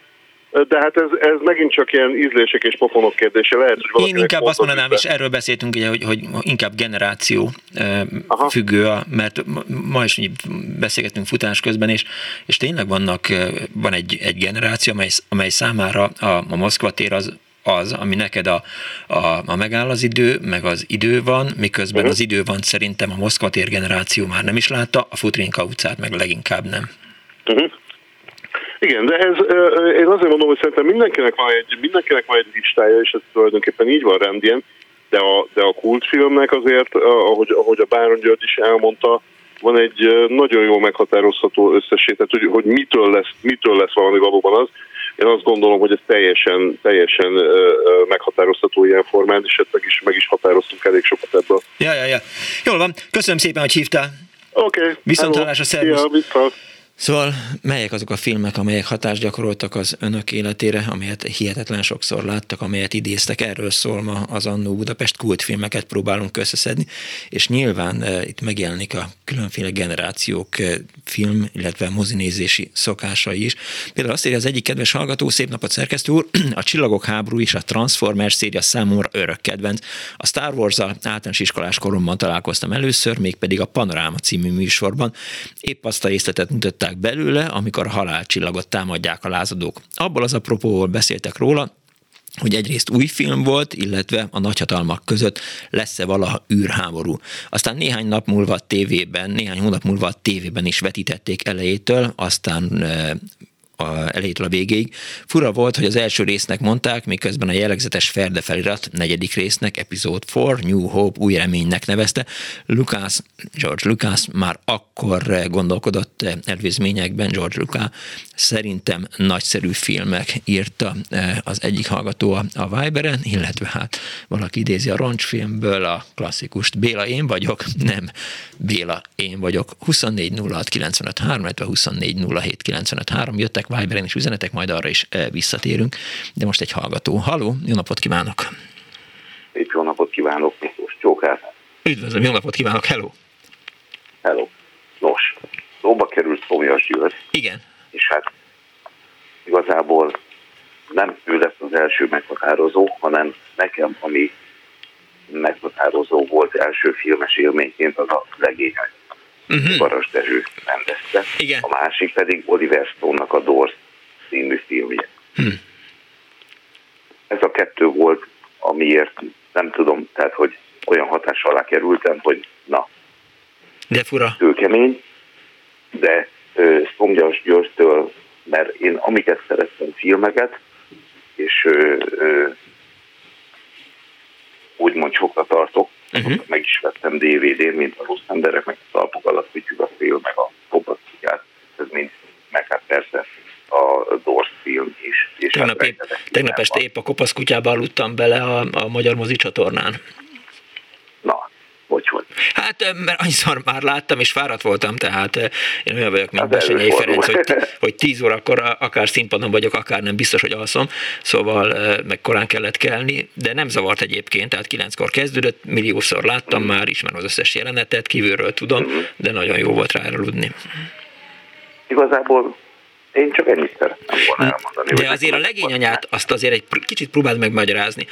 S4: de hát ez, ez megint csak ilyen ízlések és pofonok kérdése. Lehet,
S1: hogy Én inkább azt mondanám, és erről beszéltünk, ugye, hogy, hogy inkább generáció Aha. függő, mert ma is beszélgetünk futás közben, és, és tényleg vannak, van egy, egy generáció, amely, amely számára a, a Moszkva tér az az, ami neked a, a, a megáll az idő, meg az idő van, miközben uh-huh. az idő van szerintem a Moszkva tér generáció már nem is látta, a Futrinka utcát meg leginkább nem.
S4: Uh-huh. Igen, de ez, én azért mondom, hogy szerintem mindenkinek van egy, mindenkinek van egy listája, és ez tulajdonképpen így van rendjén, de a, de a kultfilmnek azért, ahogy, ahogy a Báron György is elmondta, van egy nagyon jó meghatározható összesét, tehát hogy, hogy mitől, lesz, mitől lesz valami valóban az, én azt gondolom, hogy ez teljesen, teljesen meghatározható ilyen formán, és ezt meg is, meg is határoztunk elég sokat ebből.
S1: Ja, ja, ja. Jól van. Köszönöm szépen, hogy hívtál.
S4: Oké. Okay.
S1: Viszont hallásra, szervusz.
S4: Ja,
S1: Szóval melyek azok a filmek, amelyek hatást gyakoroltak az önök életére, amelyet hihetetlen sokszor láttak, amelyet idéztek? Erről szól ma az Annó Budapest kultfilmeket próbálunk összeszedni, és nyilván e, itt megjelenik a különféle generációk e, film, illetve mozinézési szokásai is. Például azt írja az egyik kedves hallgató, szép napot szerkesztő úr, a Csillagok háború és a Transformers széria számomra örök kedvenc. A Star Wars-al általános iskolás koromban találkoztam először, mégpedig a Panoráma című műsorban. Épp azt a részletet mutatták kiszúrták belőle, amikor a halálcsillagot támadják a lázadók. Abból az apropóból beszéltek róla, hogy egyrészt új film volt, illetve a nagyhatalmak között lesz-e valaha űrháború. Aztán néhány nap múlva a tévében, néhány hónap múlva a tévében is vetítették elejétől, aztán eh, a elejétől a végéig. Fura volt, hogy az első résznek mondták, miközben a jellegzetes Ferde felirat negyedik résznek, epizód 4, New Hope, új reménynek nevezte. Lucas, George Lucas már akkor gondolkodott előzményekben, George Lucas szerintem nagyszerű filmek írta eh, az egyik hallgató a Viberen, illetve hát valaki idézi a roncsfilmből a klasszikust. Béla, én vagyok? Nem. Béla, én vagyok. 24 06 95 3, illetve 24 07 95 3 jöttek jöttek Viberen is üzenetek, majd arra is eh, visszatérünk. De most egy hallgató. Haló, jó napot kívánok!
S5: Egy jó napot kívánok, Miklós Csókát.
S1: Üdvözlöm, jó napot kívánok, hello!
S5: Hello. Nos, szóba került Szomjas György.
S1: Igen.
S5: És hát igazából nem ő lesz az első meghatározó, hanem nekem, ami meghatározó volt első filmes élményként, az a legények uh-huh. Baras Dezső rendezte.
S1: Igen.
S5: A másik pedig Oliver Stone-nak a Doors című filmje. Hmm. Ez a kettő volt, amiért nem tudom, tehát hogy olyan hatás alá kerültem, hogy na,
S1: de fura.
S5: Kőkemény, de Szomgyas Györgytől, mert én amiket szerettem filmeket, és ö, ö, úgymond sokra tartok, uh-huh. meg is vettem DVD-n, mint a rossz emberek, meg a talpok alatt vigyük a fél, meg a kopasztikát, ez mind, meg hát persze a Dors film is. És
S1: tegnap, hát épp, tegnap este épp a kopaszkutyába aludtam bele a, a Magyar Mozi csatornán.
S5: Hogy hogy?
S1: Hát, mert annyiszor már láttam, és fáradt voltam, tehát én olyan vagyok, mint hát Besenyei Ferenc, hogy, hogy tíz órakor akár színpadon vagyok, akár nem biztos, hogy alszom, szóval meg korán kellett kelni, de nem zavart egyébként, tehát kilenckor kezdődött, milliószor láttam mm. már, ismerem az összes jelenetet, kívülről tudom, mm. de nagyon jó volt rá aludni.
S5: Igazából én csak ennyit szerettem volna elmondani.
S1: De azért a legényanyát azt azért egy kicsit próbáld megmagyarázni.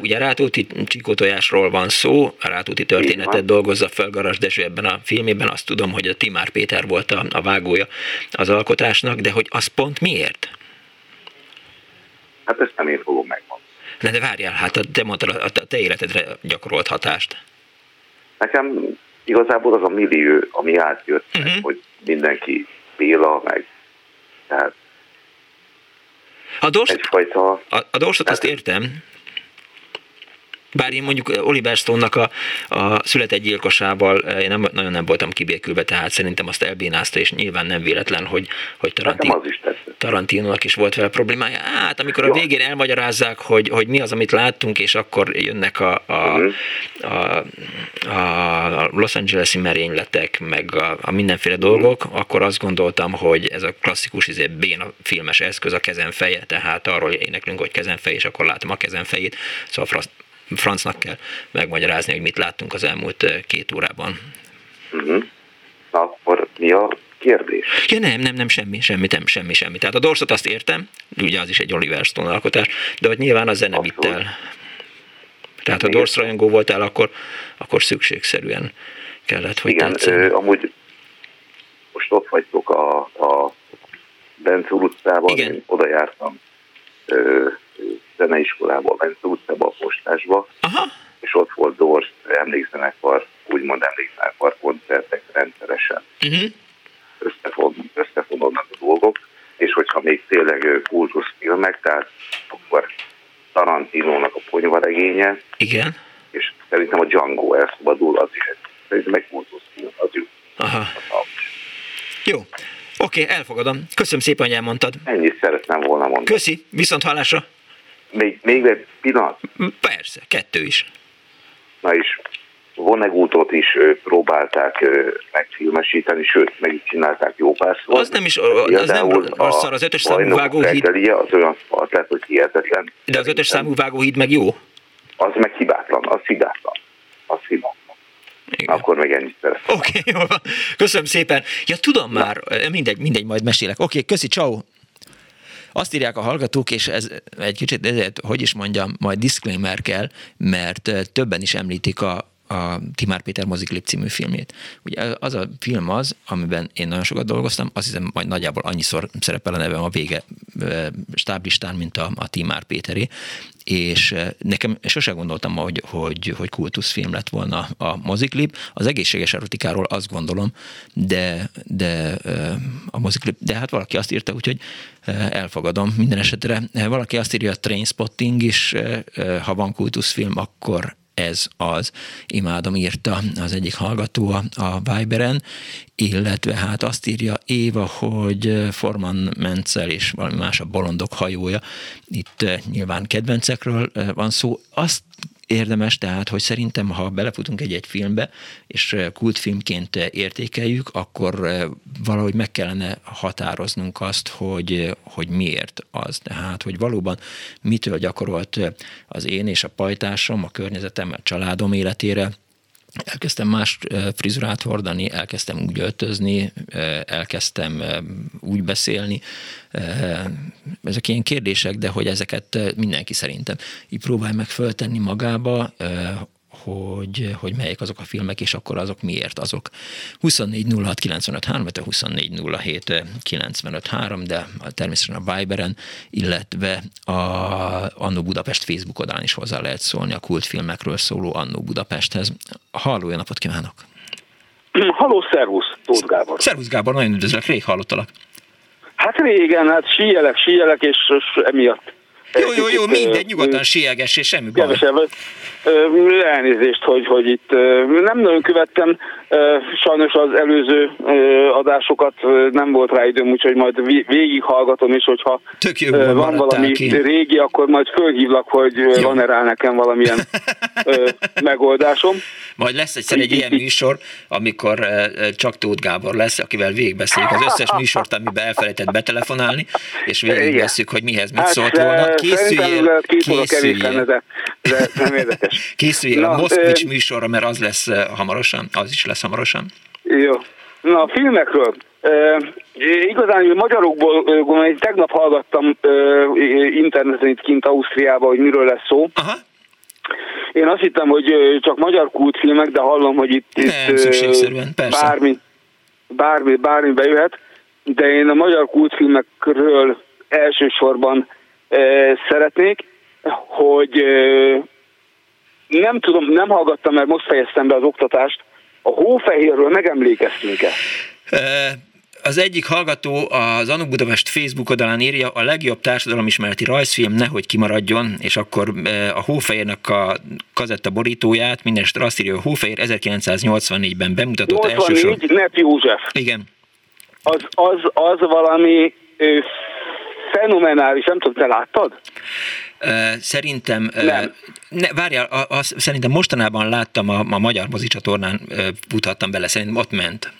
S1: Ugye a Rátóti csikótojásról van szó, a Rátóti történetet dolgozza fel Garas Dezső ebben a filmében, azt tudom, hogy a Timár Péter volt a, a vágója az alkotásnak, de hogy az pont miért?
S5: Hát ezt nem én fogom megmondani.
S1: De, de várjál, hát te mondtad a, a te életedre gyakorolt hatást.
S5: Nekem igazából az a millió, ami átjött, uh-huh. hogy mindenki Béla, meg tehát
S1: a dorsot, egyfajta... A, a dorsot azt értem, bár én mondjuk Oliver Stone-nak a, a született gyilkosával én nem, nagyon nem voltam kibékülve, tehát szerintem azt elbénázta, és nyilván nem véletlen, hogy, hogy Tarantino, Tarantino-nak is volt vele problémája. Hát amikor a végén elmagyarázzák, hogy, hogy mi az, amit láttunk, és akkor jönnek a, a, uh-huh. a, a Los Angeles-i merényletek, meg a, a mindenféle uh-huh. dolgok, akkor azt gondoltam, hogy ez a klasszikus izé, béna filmes eszköz a kezem feje, tehát arról éneklünk, hogy kezem fej, és akkor látom a kezem fejét. Szóval francnak kell megmagyarázni, hogy mit láttunk az elmúlt két órában.
S5: Uh-huh. Akkor mi a kérdés?
S1: Ja nem, nem, nem, semmi, semmi, nem, semmi, semmi. Tehát a Dorsot azt értem, ugye az is egy Oliver Stone alkotás, de hogy nyilván a zene vitt el. Tehát ha Dors rajongó voltál, akkor, akkor szükségszerűen kellett, hogy
S5: Igen, ö, amúgy most ott vagytok a, a Bence utcában, Igen. én oda jártam ö, zeneiskolába, Bence utcába, a postásba, Aha. és ott volt Dors emlékzenekar, úgymond emlékzenekar koncertek rendszeresen. Uh-huh. Összefon, összefonódnak a dolgok, és hogyha még tényleg kultuszfilmek, tehát akkor Tarantinónak a ponyvaregénye,
S1: Igen.
S5: és szerintem a Django elszabadul, az is szerintem egy kultuszfilm, az jó.
S1: Aha. Jó. Oké, okay, elfogadom. Köszönöm szépen, hogy elmondtad.
S5: Ennyit szeretném volna mondani.
S1: Köszi, viszont hallásra.
S5: Még, még egy pillanat?
S1: Persze, kettő is.
S5: Na is, Vonegútot is próbálták megfilmesíteni, sőt, meg is csinálták jó párszor.
S1: Az nem is, az nem az szar, az ötös számú vágóhíd.
S5: Az olyan szart lett, hogy hihetetlen.
S1: De az ötös számú vágóhíd meg jó?
S5: Az meg hibátlan, az hibátlan. Az hibátlan. Igen. Akkor meg ennyit.
S1: Oké, okay, jó Köszönöm szépen. Ja, tudom Na. már, mindegy, mindegy, majd mesélek. Oké, okay, köszi, ciao. Azt írják a hallgatók, és ez egy kicsit, ezért, hogy is mondjam, majd disclaimer kell, mert többen is említik a, a Timár Péter moziklip című filmét. Ugye az a film az, amiben én nagyon sokat dolgoztam, azt hiszem majd nagyjából annyiszor szerepel a nevem a vége stáblistán, mint a, a Timár Péteré, és nekem sose gondoltam, hogy, hogy, hogy kultuszfilm lett volna a moziklip. Az egészséges erotikáról azt gondolom, de, de a moziklip, de hát valaki azt írta, úgyhogy elfogadom minden esetre. Valaki azt írja, a Trainspotting is, ha van kultuszfilm, akkor ez az. Imádom, írta az egyik hallgató a, a Viberen, illetve hát azt írja Éva, hogy Forman Mencel és valami más a bolondok hajója. Itt eh, nyilván kedvencekről eh, van szó. Azt érdemes, tehát, hogy szerintem, ha belefutunk egy-egy filmbe, és kultfilmként értékeljük, akkor valahogy meg kellene határoznunk azt, hogy, hogy miért az. Tehát, hogy valóban mitől gyakorolt az én és a pajtásom, a környezetem, a családom életére, elkezdtem más frizurát hordani, elkezdtem úgy öltözni, elkezdtem úgy beszélni. Ezek ilyen kérdések, de hogy ezeket mindenki szerintem így próbálj meg föltenni magába, hogy, hogy melyek azok a filmek, és akkor azok miért azok. 24 06 95 3, vagy 24 07 95 3, de természetesen a Viberen, illetve a Annó Budapest Facebook oldalán is hozzá lehet szólni a kultfilmekről szóló Annó Budapesthez. Halló, jó napot kívánok!
S6: Halló, szervusz, Tóth Gábor.
S1: Szervusz Gábor, nagyon üdvözlök, rég hallottalak.
S6: Hát régen, hát síjelek, síjelek, és, és emiatt
S1: jó, jó, jó, mindegy, nyugodtan sieges, és semmi baj.
S6: Kevesebb. Elnézést, hogy, hogy itt nem nagyon követtem, sajnos az előző adásokat nem volt rá időm, úgyhogy majd végighallgatom, és hogyha
S1: Tök jó,
S6: van valami ki. régi, akkor majd fölhívlak, hogy jó. van-e rá nekem valamilyen megoldásom.
S1: Majd lesz egyszer egy ilyen műsor, amikor csak Tóth Gábor lesz, akivel végigbeszéljük az összes műsort, amiben elfelejtett betelefonálni, és végigveszünk, hogy mihez mit hát, szólt volna.
S6: Készüljél, készüljél. De, de nem
S1: érdekes. Készüljél a Moszkvics műsorra, mert az lesz hamarosan, az is lesz hamarosan.
S6: Jó. Na, a filmekről. E, igazán magyarokból, gondolom, tegnap hallgattam e, interneten itt kint Ausztriában, hogy miről lesz szó.
S1: Aha.
S6: Én azt hittem, hogy csak magyar kultfilmek, de hallom, hogy itt,
S1: Nem, itt persze.
S6: bármi, bármi, bármi bejöhet, de én a magyar kultfilmekről elsősorban szeretnék, hogy nem tudom, nem hallgattam, mert most fejeztem be az oktatást, a hófehérről megemlékeztünk-e?
S1: Az egyik hallgató az Anuk Budapest Facebook oldalán írja, a legjobb társadalomismereti rajzfilm nehogy kimaradjon, és akkor a Hófehérnek a kazetta borítóját, minden azt írja, hogy Hófehér 1984-ben bemutatott 84,
S6: elsősorban. Nep József.
S1: Igen.
S6: Az, az, az valami fenomenális, nem tudom, te láttad?
S1: Szerintem, nem. Ne, várjál, a, a, szerintem mostanában láttam a, a magyar mozicsatornán, futhattam bele, szerintem ott ment.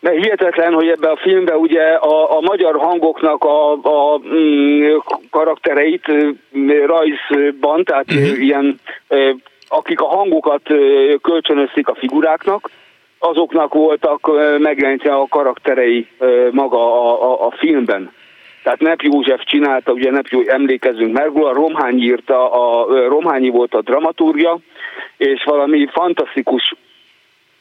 S6: De hihetetlen, hogy ebbe a filmbe ugye a, a magyar hangoknak a, a mm, karaktereit rajzban, tehát uh-huh. ilyen akik a hangokat kölcsönözték a figuráknak, azoknak voltak megjelenítve a karakterei maga a, a, a filmben. Tehát Nep József csinálta, ugye Nep József, emlékezünk meg, a Romhány írta, a Romhányi volt a dramaturgia, és valami fantasztikus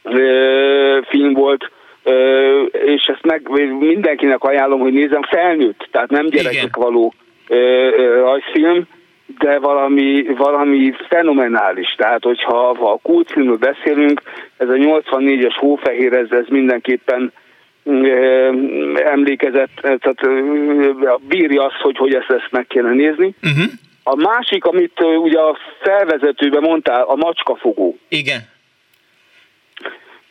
S6: ö, film volt, ö, és ezt meg mindenkinek ajánlom, hogy nézem, felnőtt, tehát nem gyerekek való rajzfilm, de valami, valami fenomenális. Tehát, hogyha ha a kultfilmről beszélünk, ez a 84-es hófehér, ez, ez mindenképpen emlékezett, tehát bírja azt, hogy, hogy ezt, ezt meg kéne nézni.
S1: Uh-huh.
S6: A másik, amit ugye a felvezetőben mondtál, a macskafogó.
S1: Igen.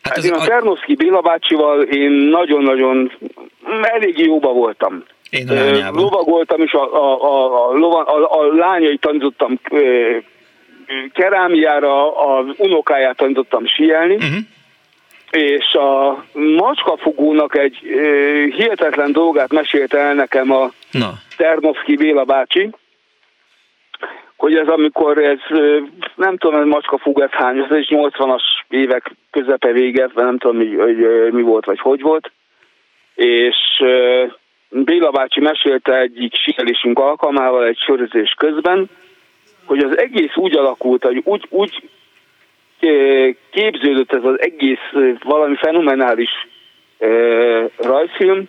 S6: Hát, hát én a Ternoszki Béla bácsival én nagyon-nagyon elég jóba voltam.
S1: Én a
S6: Lovagoltam, és a, a, a, a, a, a lányai tanítottam kerámiára az unokáját tanítottam síelni, uh-huh. És a macskafugónak egy hihetetlen dolgát mesélte el nekem a Na. Ternovszki Béla bácsi, hogy ez amikor ez, nem tudom, ez macskafúg, ez hány, ez egy 80-as évek közepe vége, nem tudom, mi, hogy, mi volt, vagy hogy volt, és Béla bácsi mesélte egyik sikerésünk alkalmával egy sörözés közben, hogy az egész úgy alakult, hogy úgy, úgy képződött ez az egész valami fenomenális rajzfilm,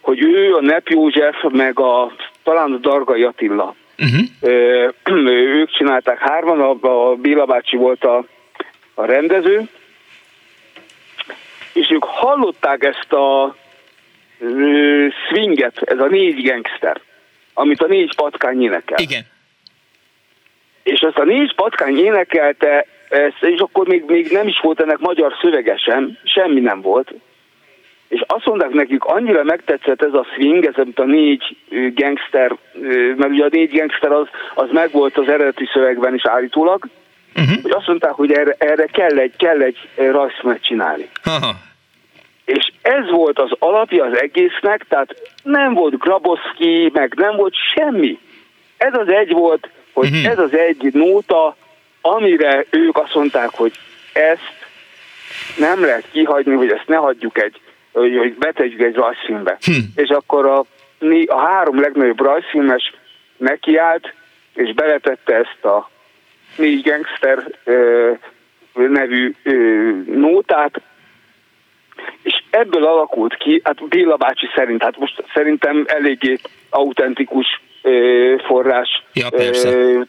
S6: hogy ő, a Nep József, meg a talán a Dargai Attila. Uh-huh. ők csinálták hárman, a, a Béla bácsi volt a, a rendező, és ők hallották ezt a swinget, ez a négy gangster, amit a négy patkány énekel.
S1: Igen.
S6: És ezt a négy patkány énekelte, ezt, és akkor még, még nem is volt ennek magyar szövege sem, semmi nem volt. És azt mondták nekik, annyira megtetszett ez a swing, ez a négy gangster, mert ugye a négy gangster az, az megvolt az eredeti szövegben is állítólag, uh-huh. hogy azt mondták, hogy erre, erre kell egy, kell egy rajzfilmet csinálni. Aha. És ez volt az alapja az egésznek, tehát nem volt Grabowski, meg nem volt semmi. Ez az egy volt, hogy uh-huh. ez az egy nóta, amire ők azt mondták, hogy ezt nem lehet kihagyni, hogy ezt ne hagyjuk egy, hogy, betegyük egy rajzfilmbe. Hm. És akkor a, a három legnagyobb rajzfilmes nekiállt, és beletette ezt a négy gangster ö, nevű ö, nótát, és ebből alakult ki, hát Béla bácsi szerint, hát most szerintem eléggé autentikus ö, forrás
S1: ja,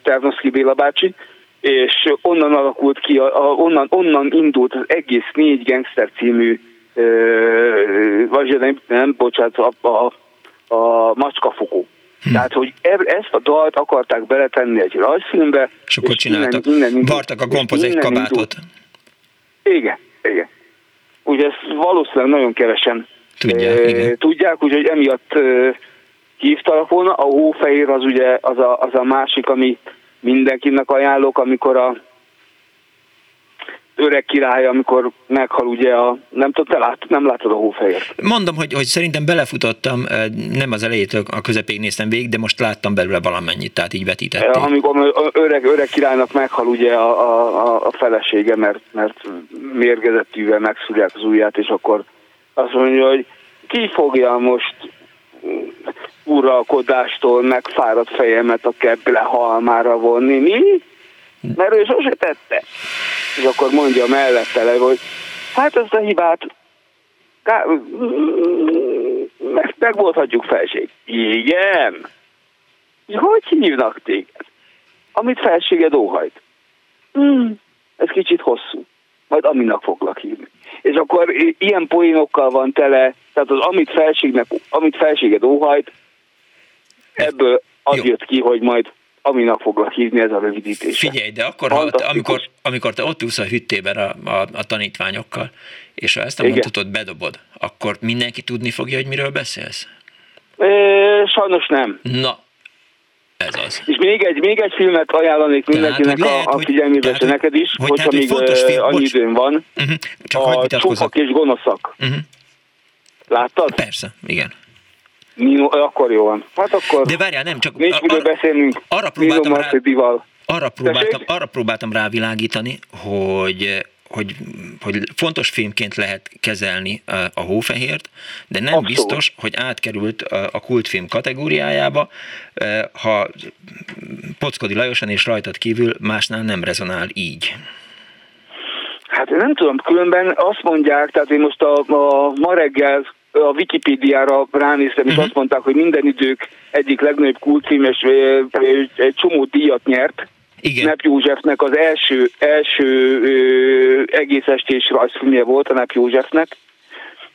S6: Ternoszki Béla bácsi, és onnan alakult ki, a, a, onnan, onnan indult az egész négy gangster című, ö, vagy nem, nem bocsánat, a, a, a macskafogó. Hm. Tehát, hogy ezt a dalt akarták beletenni egy rajzfilmbe.
S1: És akkor és csináltak. Innen, innen, Vartak a gompoz egy kabátot. Indult.
S6: Igen, igen. Ugye ezt valószínűleg nagyon kevesen
S1: tudják, e, igen.
S6: tudják úgyhogy emiatt e, hívtalak volna. A hófehér az ugye az a, az a másik, ami mindenkinek ajánlok, amikor a öreg király, amikor meghal ugye a, nem tudom, te lát, nem látod a hófehért.
S1: Mondom, hogy, hogy szerintem belefutottam, nem az elejétől a közepéig néztem végig, de most láttam belőle valamennyit, tehát így vetítették.
S6: Amikor öreg, öreg királynak meghal ugye a, a, a felesége, mert, mert mérgezettűvel megszúrják az ujját, és akkor azt mondja, hogy ki fogja most uralkodástól megfáradt fejemet a keble halmára vonni, mi? Mert ő sose tette. És akkor mondja mellette le, hogy hát ezt a hibát ká- meg, megoldhatjuk felség. Igen. Hogy hívnak téged? Amit felséged óhajt. Hmm, ez kicsit hosszú. Majd aminak foglak hívni. És akkor ilyen poénokkal van tele, tehát az amit, felségnek, amit felséged óhajt, ebből az Jó. jött ki, hogy majd aminek foglak hívni ez a rövidítés.
S1: Figyelj, de akkor, ha, amikor, amikor te ott ülsz a hüttében a, a, a tanítványokkal, és ha ezt a mondatot bedobod, akkor mindenki tudni fogja, hogy miről beszélsz?
S6: É, sajnos nem.
S1: Na, ez az.
S6: És még egy, még egy filmet ajánlanék mindenkinek tehát, a, a figyelmébe, és neked is, hogy hogyha még film, annyi időn van. Uh-huh. Csak a Csukak és Gonoszak. Uh-huh. Láttad?
S1: Persze, igen.
S6: Nino, akkor jó van. Hát akkor
S1: De várjál, nem, csak
S6: nincs miről beszélnünk.
S1: Arra próbáltam, rá, arra, próbáltam, arra próbáltam rávilágítani, hogy hogy, hogy fontos filmként lehet kezelni a hófehért, de nem Abszolút. biztos, hogy átkerült a kultfilm kategóriájába, ha Pockodi Lajosan és rajtad kívül másnál nem rezonál így.
S6: Hát én nem tudom, különben azt mondják, tehát én most a, a ma reggel a Wikipédiára ránéztem, és uh-huh. azt mondták, hogy minden idők egyik legnagyobb kultfilm, és egy csomó díjat nyert. Igen. Nep Józsefnek az első, első ö, egész estés rajzfilmje volt a Nep Józsefnek,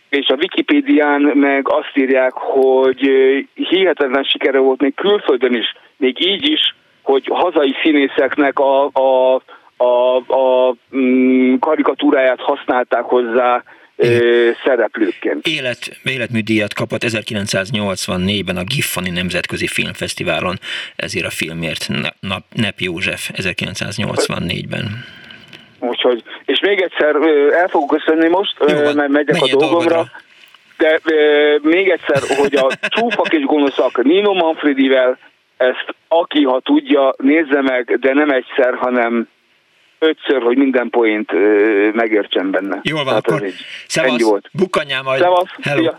S6: és a Wikipédián meg azt írják, hogy hihetetlen sikere volt még külföldön is, még így is, hogy hazai színészeknek a, a, a, a mm, karikatúráját használták hozzá, szereplőként.
S1: Élet, életműdíjat kapott 1984-ben a Giffani Nemzetközi Filmfesztiválon, ezért a filmért Nap, Nep József 1984-ben.
S6: Úgyhogy, és még egyszer el fogok köszönni most, Jó, mert megyek a dolgomra. Dolgodra. De e, még egyszer, hogy a csúfak és gonoszak Nino Manfredivel, ezt aki, ha tudja, nézze meg, de nem egyszer, hanem ötször, hogy minden poént megértsen benne.
S1: Jól van, Tehát akkor szevasz, bukkanjál majd.
S6: Szevasz,
S1: Hello.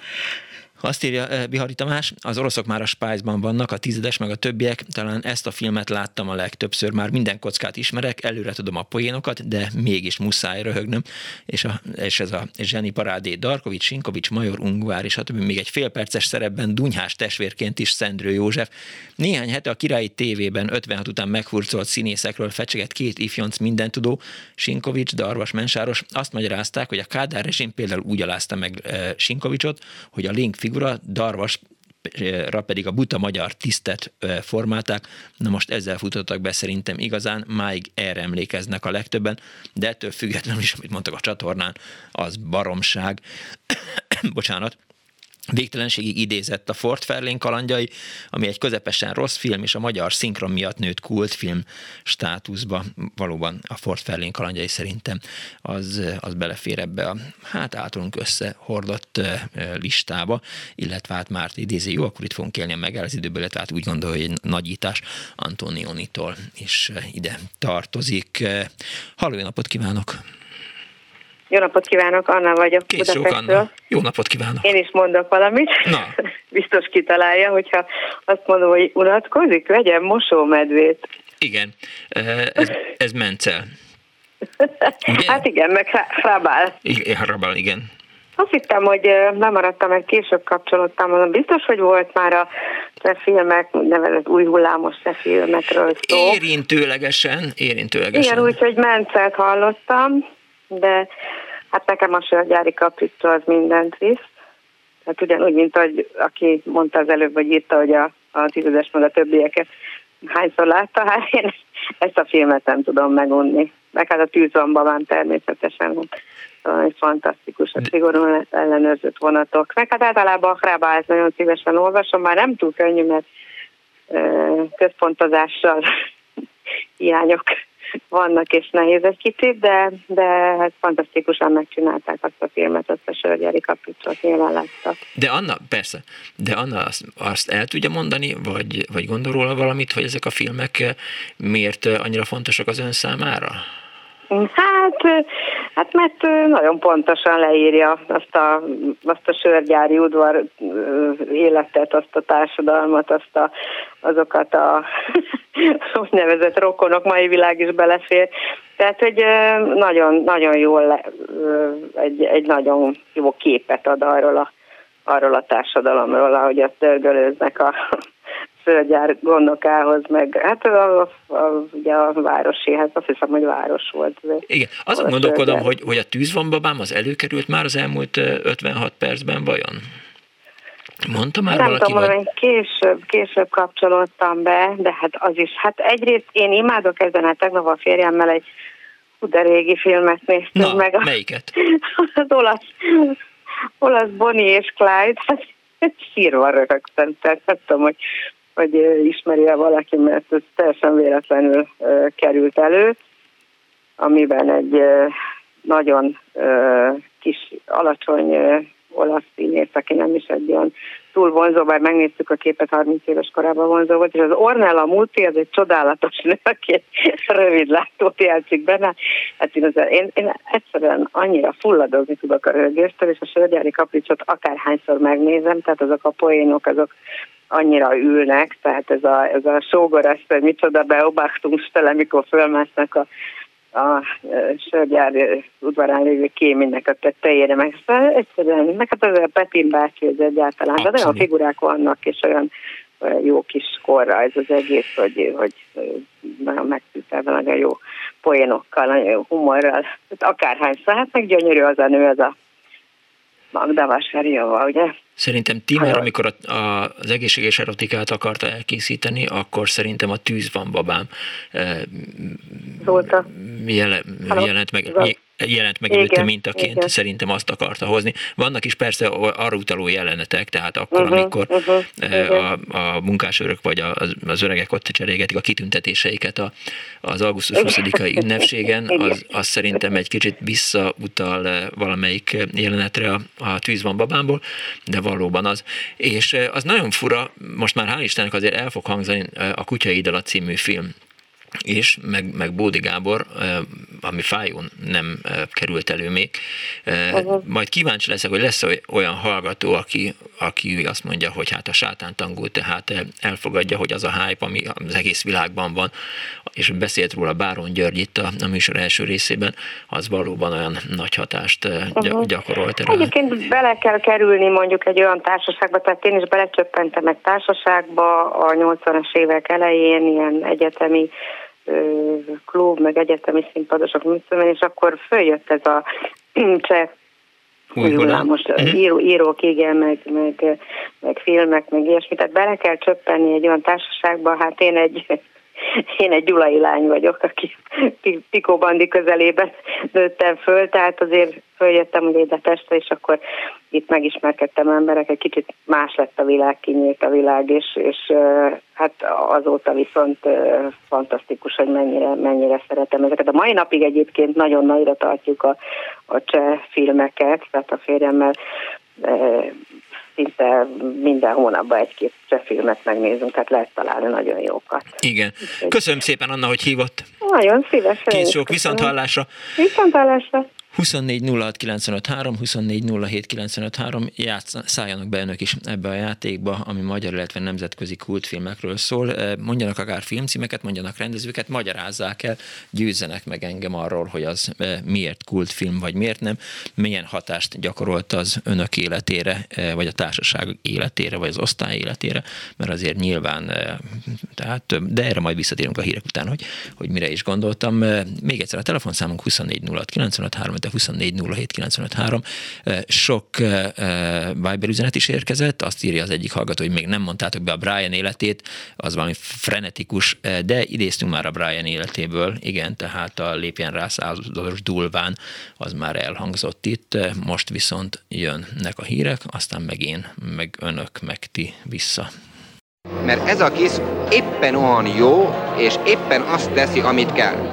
S1: Azt írja eh, Bihari Tamás, az oroszok már a Spice-ban vannak, a tizedes meg a többiek, talán ezt a filmet láttam a legtöbbször, már minden kockát ismerek, előre tudom a poénokat, de mégis muszáj röhögnöm, és, a, és ez a Zseni Parádé, Darkovics, Sinkovics, Major Ungvár, és többi. Még egy félperces szerepben Dunyhás testvérként is Szendrő József. Néhány hete a királyi tévében 56 után megfurcolt színészekről fecseget két ifjonc mindentudó, Sinkovics, Darvas, Mensáros, azt magyarázták, hogy a Kádár rezsim például úgy alázta meg e, Sinkovicsot, hogy a Link figura, Darvasra pedig a buta magyar tisztet formálták. Na most ezzel futottak be szerintem igazán, máig erre emlékeznek a legtöbben, de ettől függetlenül is, amit mondtak a csatornán, az baromság. Bocsánat. Végtelenségig idézett a Fort Fairlane kalandjai, ami egy közepesen rossz film, és a magyar szinkron miatt nőtt kultfilm státuszba. Valóban a Fort Fairlane kalandjai szerintem az, az belefér ebbe a hát általunk összehordott listába, illetve hát már idézi, jó, akkor itt fogunk élni a megállás időből, illetve hát úgy gondolja, hogy egy nagyítás Antonionitól is ide tartozik. Halló, napot kívánok!
S7: Jó napot kívánok, Anna vagyok
S1: Kész Anna. Jó napot kívánok.
S7: Én is mondok valamit. Na. Biztos kitalálja, hogyha azt mondom, hogy unatkozik, vegyem mosómedvét.
S1: Igen, ez, ez Mencel.
S7: hát igen, meg Hrabál.
S1: Igen, Hrabál, igen.
S7: Azt hittem, hogy lemaradtam, mert később kapcsolódtam, mondom, biztos, hogy volt már a te filmek, nevezett új hullámos te filmekről szó.
S1: Érintőlegesen, érintőlegesen.
S7: Igen, úgyhogy Mencelt hallottam, de hát nekem a sörgyári kapricó az mindent visz. Tehát ugyanúgy, mint hogy aki mondta az előbb, hogy írta, hogy a, a tízezes meg a többieket hányszor látta, hát én ezt a filmet nem tudom megunni. Meg hát a tűzvambabán természetesen, hogy fantasztikus, a szigorúan ellenőrzött vonatok. Meg hát általában a Hrábált nagyon szívesen olvasom, már nem túl könnyű, mert központozással hiányok vannak, és nehéz egy kicsit, de, de hát fantasztikusan megcsinálták azt a filmet, azt a Sörgyeri kapricsot nyilván látta.
S1: De Anna, persze, de Anna azt, azt el tudja mondani, vagy, vagy gondol róla valamit, hogy ezek a filmek miért annyira fontosak az ön számára?
S7: Hát, hát mert nagyon pontosan leírja azt a, azt a sörgyári udvar életet, azt a társadalmat, azt a, azokat a úgynevezett rokonok, mai világ is belefér. Tehát, hogy nagyon, nagyon jól, egy, egy nagyon jó képet ad arról a, arról a társadalomról, ahogy azt dörgölőznek a földgyár gondokához, meg hát a, a, a, ugye a városéhez, azt hiszem, hogy város volt.
S1: Igen, azon gondolkodom, hogy, hogy a tűzvombabám az előkerült már az elmúlt 56 percben vajon? Mondta már
S7: Nem
S1: valaki?
S7: tudom, vagy... később, később kapcsolódtam be, de hát az is. Hát egyrészt én imádok ezen, hát tegnap a férjemmel egy de régi filmet néztünk
S1: Na,
S7: meg.
S1: A, melyiket?
S7: Az olasz, olasz Bonnie és Clyde, hát sírva rögtön, tehát nem tudom, hogy hogy ismeri-e valaki, mert ez teljesen véletlenül került elő, amiben egy nagyon kis, alacsony olasz színész, aki nem is egy olyan túl vonzó, bár megnéztük a képet, 30 éves korában vonzó volt, és az Ornella Multi, az egy csodálatos nő, aki rövid látót játszik benne. Hát én, az, én, én egyszerűen annyira fulladozni tudok a rögéstől, és a sörgyári kapricsot akárhányszor megnézem, tehát azok a poénok, azok annyira ülnek, tehát ez a, ez a sógor, azt, hogy micsoda beobachtumstele, mikor fölmásznak a, a sörgyár udvarán lévő kéminnek a tettejére, meg egyszerűen, meg hát az a Petin bácsi, ez egyáltalán, de olyan figurák vannak, és olyan, olyan jó kis korra ez az egész, hogy, hogy nagyon megszűtelve, nagyon jó poénokkal, nagyon jó humorral, akárhányszor, hát meg gyönyörű az a nő, az a Magda Vasárjava, ugye?
S1: Szerintem Timmer, amikor a, a, az egészséges erotikát akarta elkészíteni, akkor szerintem a Tűz van babám
S7: Zolta.
S1: Jele, jelent meg. jelent meg előtte mintaként, igen. szerintem azt akarta hozni. Vannak is persze arra utaló jelenetek, tehát akkor, uh-huh, amikor uh-huh, a, a munkásőrök vagy az, az öregek ott cserégetik a kitüntetéseiket a, az augusztus 20-ai ünnepségen, az, az szerintem egy kicsit visszautal valamelyik jelenetre a, a Tűz van babámból, de valóban az. És az nagyon fura, most már hál' Istennek azért el fog hangzani a Kutya Idala című film és meg, meg Bódi Gábor, ami fájón nem került elő még. Uh-huh. Majd kíváncsi leszek, hogy lesz olyan hallgató, aki, aki azt mondja, hogy hát a sátántangó tehát elfogadja, hogy az a hype, ami az egész világban van, és beszélt róla Báron György itt a, a műsor első részében, az valóban olyan nagy hatást uh-huh. gyakorolt
S7: erre. Egyébként bele kell kerülni mondjuk egy olyan társaságba, tehát én is belecsöppentem egy társaságba a 80-as évek elején, ilyen egyetemi klub, meg egyetemi színpadosok, mit tudom és akkor följött ez a cseh új hullámos uh-huh. író, írók, igen, meg, meg, meg filmek, meg ilyesmi. Tehát bele kell csöppenni egy olyan társaságba, hát én egy én egy gyulai lány vagyok, aki Pikó Bandi közelében nőttem föl, tehát azért följöttem Pestre, és akkor itt megismerkedtem emberek, egy kicsit más lett a világ, kinyílt a világ, és, és hát azóta viszont fantasztikus, hogy mennyire, mennyire szeretem ezeket. A mai napig egyébként nagyon nagyra tartjuk a, a cseh filmeket, tehát a férjemmel szinte minden hónapban egy-két filmet megnézünk, tehát lehet találni nagyon jókat.
S1: Igen. Köszönöm szépen, Anna, hogy hívott.
S7: Nagyon szívesen.
S1: Kész sok, viszont hallásra.
S7: Viszont hallásra.
S1: 24 06 953, 24 07 953, szálljanak be önök is ebbe a játékba, ami magyar, illetve nemzetközi kultfilmekről szól. Mondjanak akár filmcímeket, mondjanak rendezőket, magyarázzák el, győzzenek meg engem arról, hogy az miért kultfilm, vagy miért nem, milyen hatást gyakorolt az önök életére, vagy a társaság életére, vagy az osztály életére, mert azért nyilván, tehát, de erre majd visszatérünk a hírek után, hogy, hogy mire is gondoltam. Még egyszer a telefonszámunk 24 06 953, de 24 Sok Viber üzenet is érkezett, azt írja az egyik hallgató, hogy még nem mondtátok be a Brian életét, az valami frenetikus, de idéztünk már a Brian életéből, igen, tehát a lépjen rá százados dulván, az már elhangzott itt, most viszont jönnek a hírek, aztán meg én, meg önök, meg ti vissza.
S8: Mert ez a kis éppen olyan jó, és éppen azt teszi, amit kell.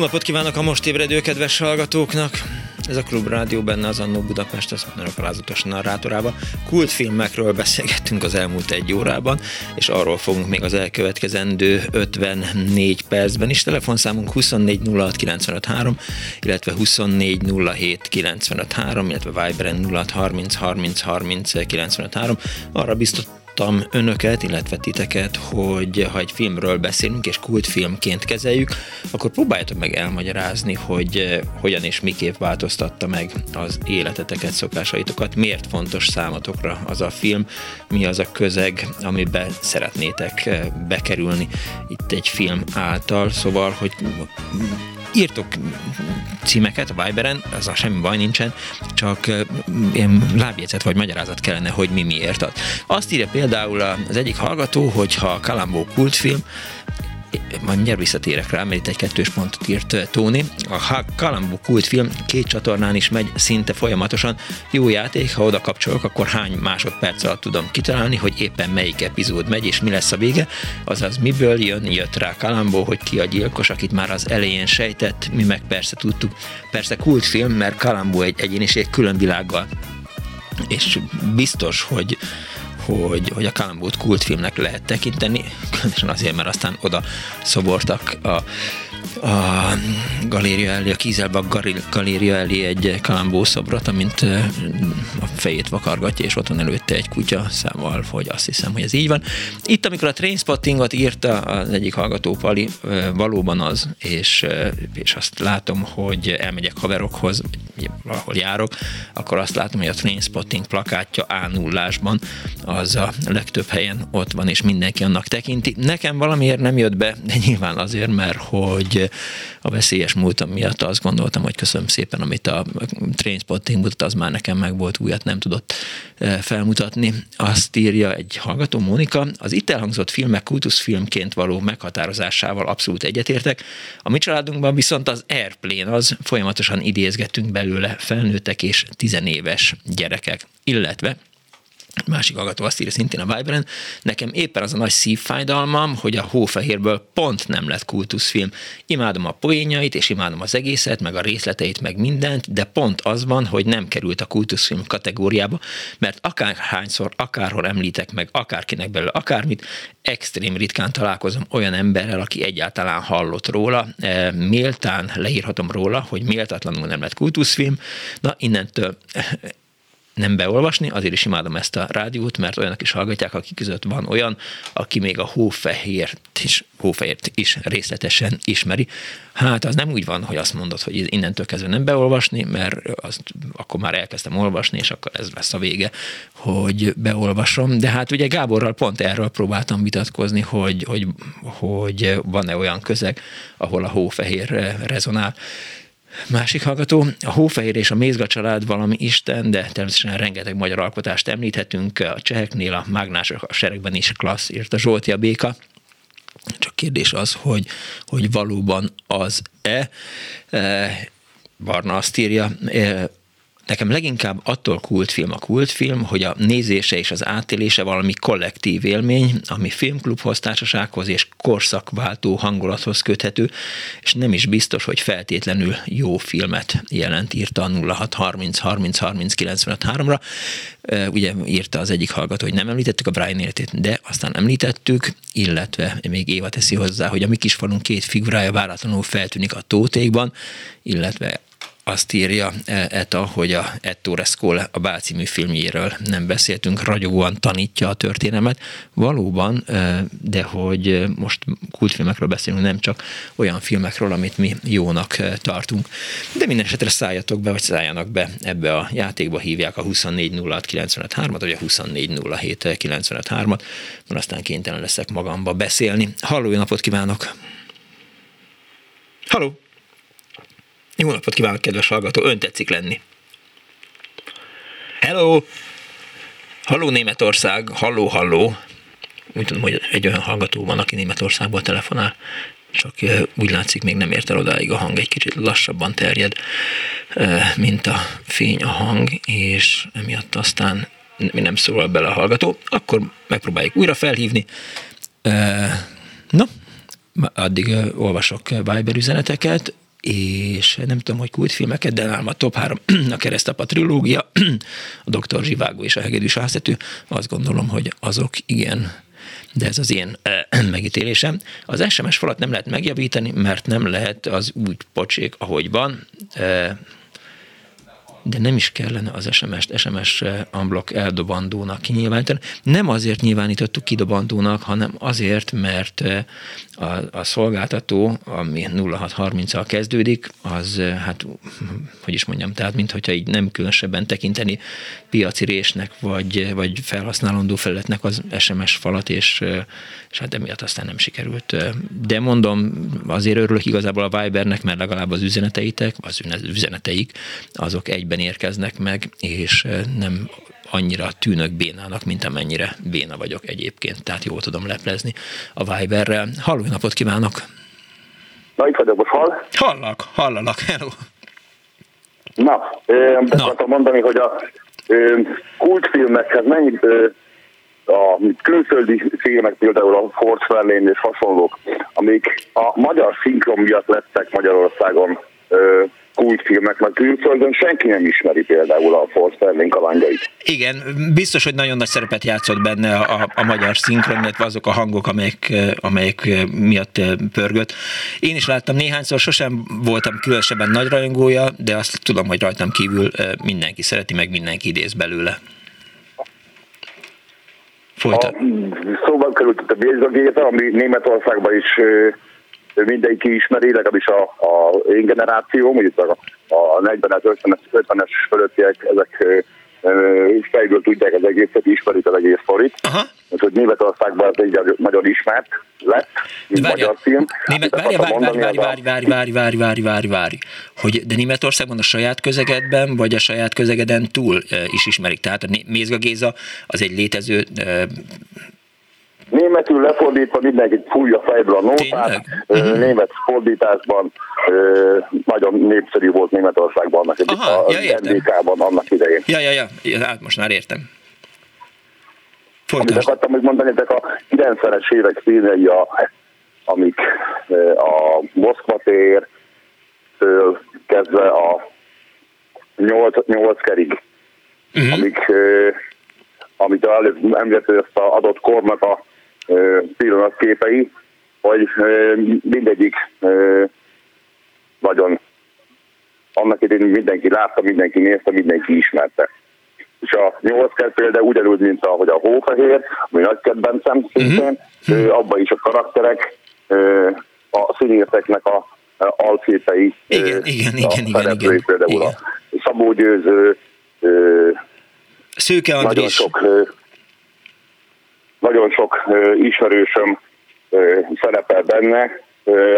S1: Napot kívánok a most ébredő kedves hallgatóknak! Ez a Klub Rádió benne az Annó Budapest, az a alázatos narrátorában. Kultfilmekről beszélgettünk az elmúlt egy órában, és arról fogunk még az elkövetkezendő 54 percben is. Telefonszámunk 24 06 953, illetve 24 07 953, illetve Viberen 06 30 30 30 953. Arra biztos hívtam önöket, illetve titeket, hogy ha egy filmről beszélünk és kultfilmként kezeljük, akkor próbáljátok meg elmagyarázni, hogy eh, hogyan és miképp változtatta meg az életeteket, szokásaitokat, miért fontos számotokra az a film, mi az a közeg, amiben szeretnétek eh, bekerülni itt egy film által, szóval, hogy írtok címeket a Viberen, a semmi baj nincsen, csak ilyen lábjegyzet vagy magyarázat kellene, hogy mi miért ad. Azt írja például az egyik hallgató, hogy ha Kalambó kultfilm, majd mindjárt visszatérek rá, mert itt egy kettős pontot írt eh, Tóni. A Kalambó kultfilm két csatornán is megy szinte folyamatosan. Jó játék, ha oda kapcsolok, akkor hány másodperc alatt tudom kitalálni, hogy éppen melyik epizód megy, és mi lesz a vége. Azaz miből jön, jött rá Kalambó, hogy ki a gyilkos, akit már az elején sejtett, mi meg persze tudtuk. Persze kultfilm, mert Kalambó egy egyéniség külön világgal. És biztos, hogy hogy, hogy a Kalambót kultfilmnek lehet tekinteni, különösen azért, mert aztán oda szobortak a a galéria elé, a Kízelbak galéria elé egy kalambó szobrot, amint a fejét vakargatja, és ott van előtte egy kutya számval, hogy azt hiszem, hogy ez így van. Itt, amikor a Trainspottingot írta az egyik hallgató Pali, valóban az, és, és azt látom, hogy elmegyek haverokhoz, ahol járok, akkor azt látom, hogy a Trainspotting plakátja a 0 az a legtöbb helyen ott van, és mindenki annak tekinti. Nekem valamiért nem jött be, de nyilván azért, mert hogy a veszélyes múltam miatt azt gondoltam, hogy köszönöm szépen, amit a Trainspotting mutat, az már nekem meg volt, újat nem tudott felmutatni. Azt írja egy hallgató, Mónika, az itt elhangzott filmek kultuszfilmként való meghatározásával abszolút egyetértek. A mi családunkban viszont az Airplane az, folyamatosan idézgetünk belőle felnőttek és tizenéves gyerekek, illetve Másik hallgató azt írja szintén a Viberen, nekem éppen az a nagy szívfájdalmam, hogy a Hófehérből pont nem lett kultuszfilm. Imádom a poénjait, és imádom az egészet, meg a részleteit, meg mindent, de pont az van, hogy nem került a kultuszfilm kategóriába, mert akárhányszor, akárhol említek meg akárkinek belőle akármit, extrém ritkán találkozom olyan emberrel, aki egyáltalán hallott róla, e, méltán leírhatom róla, hogy méltatlanul nem lett kultuszfilm. Na, innentől nem beolvasni, azért is imádom ezt a rádiót, mert olyanok is hallgatják, akik között van olyan, aki még a hófehért is, hófehért is részletesen ismeri. Hát az nem úgy van, hogy azt mondod, hogy innentől kezdve nem beolvasni, mert azt, akkor már elkezdtem olvasni, és akkor ez lesz a vége, hogy beolvasom. De hát ugye Gáborral pont erről próbáltam vitatkozni, hogy, hogy, hogy van-e olyan közeg, ahol a hófehér rezonál. Másik hallgató, a Hófehér és a Mézga család valami isten, de természetesen rengeteg magyar alkotást említhetünk, a cseheknél a mágnások a seregben is klassz, írt a Zsolti a Béka. Csak kérdés az, hogy, hogy valóban az-e. Barna azt írja, Nekem leginkább attól kultfilm a kultfilm, hogy a nézése és az átélése valami kollektív élmény, ami filmklubhoz, társasághoz és korszakváltó hangulathoz köthető, és nem is biztos, hogy feltétlenül jó filmet jelent, írta a 0630 30 30 95 ra Ugye írta az egyik hallgató, hogy nem említettük a Brian életét, de aztán említettük, illetve még Éva teszi hozzá, hogy a mi kisfalunk két figurája váratlanul feltűnik a tótékban, illetve azt írja e, Eta, hogy a Ettore Scola a Bál című filmjéről nem beszéltünk, ragyogóan tanítja a történelmet. Valóban, e, de hogy most kultfilmekről beszélünk, nem csak olyan filmekről, amit mi jónak e, tartunk. De minden esetre szálljatok be, vagy szálljanak be ebbe a játékba, hívják a 2406953-at, vagy a 2407953-at, mert aztán kénytelen leszek magamba beszélni. Halló, napot kívánok! Halló! Jó napot kívánok, kedves hallgató, ön tetszik lenni. Hello! Halló Németország, halló, halló. Úgy tudom, hogy egy olyan hallgató van, aki Németországból telefonál, csak úgy látszik, még nem ért el odáig a hang, egy kicsit lassabban terjed, mint a fény a hang, és emiatt aztán nem szólal bele a hallgató, akkor megpróbáljuk újra felhívni. No, addig olvasok Viber üzeneteket és nem tudom, hogy kultfilmeket, de nálam a top 3 a keresztapa trilógia, a Dr. Zsivágó és a Hegedűs Háztető, azt gondolom, hogy azok igen, de ez az én eh, megítélésem. Az SMS falat nem lehet megjavítani, mert nem lehet az úgy pocsék, ahogy van. Eh, de nem is kellene az SMS-t SMS unblock eldobandónak kinyilvánítani. Nem azért nyilvánítottuk kidobandónak, hanem azért, mert eh, a, a szolgáltató, ami 0630-al kezdődik, az, eh, hát, hogy is mondjam, tehát mintha így nem különösebben tekinteni piaci résnek, vagy, vagy felhasználandó felületnek az SMS falat, és, eh, és hát emiatt aztán nem sikerült. De mondom, azért örülök igazából a Vibernek, mert legalább az üzeneteitek, az üzeneteik, azok egyben érkeznek meg, és nem annyira tűnök bénának, mint amennyire béna vagyok egyébként, tehát jól tudom leplezni a Viberrel. Halló, napot kívánok!
S9: Na, itt vagyok, most hall?
S1: Hallak, hallalak, hello!
S9: Na, ezt akartam mondani, hogy a kultfilmekhez mennyi a külföldi filmek, például a Ford Fairlane és hasonlók, amik a magyar szinkron miatt lettek Magyarországon kultfilmek, mert külföldön senki nem ismeri például a Ford Sterling kalandjait.
S1: Igen, biztos, hogy nagyon nagy szerepet játszott benne a, a magyar szinkron, illetve azok a hangok, amelyek, amelyek miatt pörgött. Én is láttam néhányszor, sosem voltam különösebben nagy rajongója, de azt tudom, hogy rajtam kívül mindenki szereti, meg mindenki idéz belőle.
S9: Folytat. Szóval került a Bézagéta, ami Németországban is mindenki ismeri, legalábbis a, a én generáció, mondjuk a, a 40-es, 50-es, 50-es fölöttiek, ezek fejből tudják az egészet, ismerik az egész sztorit. Úgyhogy Németországban ez egy nagyon ismert lett, mint várja, magyar film.
S1: Német, várj, várj, várj, várj, várj, várj, várj, várj, várj, várj, hogy de Németországban a saját közegedben, vagy a saját közegeden túl is ismerik. Tehát a Mézga Géza az egy létező
S9: Németül lefordítva mindenki fújja fejből a nótát. Uh-huh. Német fordításban nagyon népszerű volt Németországban annak Aha, a ja, NDK-ban annak idején.
S1: Ja, ja, ja, hát most már értem.
S9: Folytasd. Amit akartam még mondani, ezek a 90-es évek filmjei, a, amik a Moszkva tér kezdve a 8, 8 kerig, uh-huh. amik, amit előbb említett, ezt a adott kornak a pillanatképei, hogy mindegyik nagyon annak idején mindenki látta, mindenki nézte, mindenki ismerte. És a nyolc kert például ugyanúgy, mint ahogy a hófehér, ami nagy kedvencem szintén, uh-huh. abban is a karakterek, a színészeknek a alképei,
S1: igen, igen, igen, igen, igen,
S9: például igen. a Szabó Győző,
S1: Szőke Andrés.
S9: Nagyon sok nagyon sok ismerősöm szerepel benne,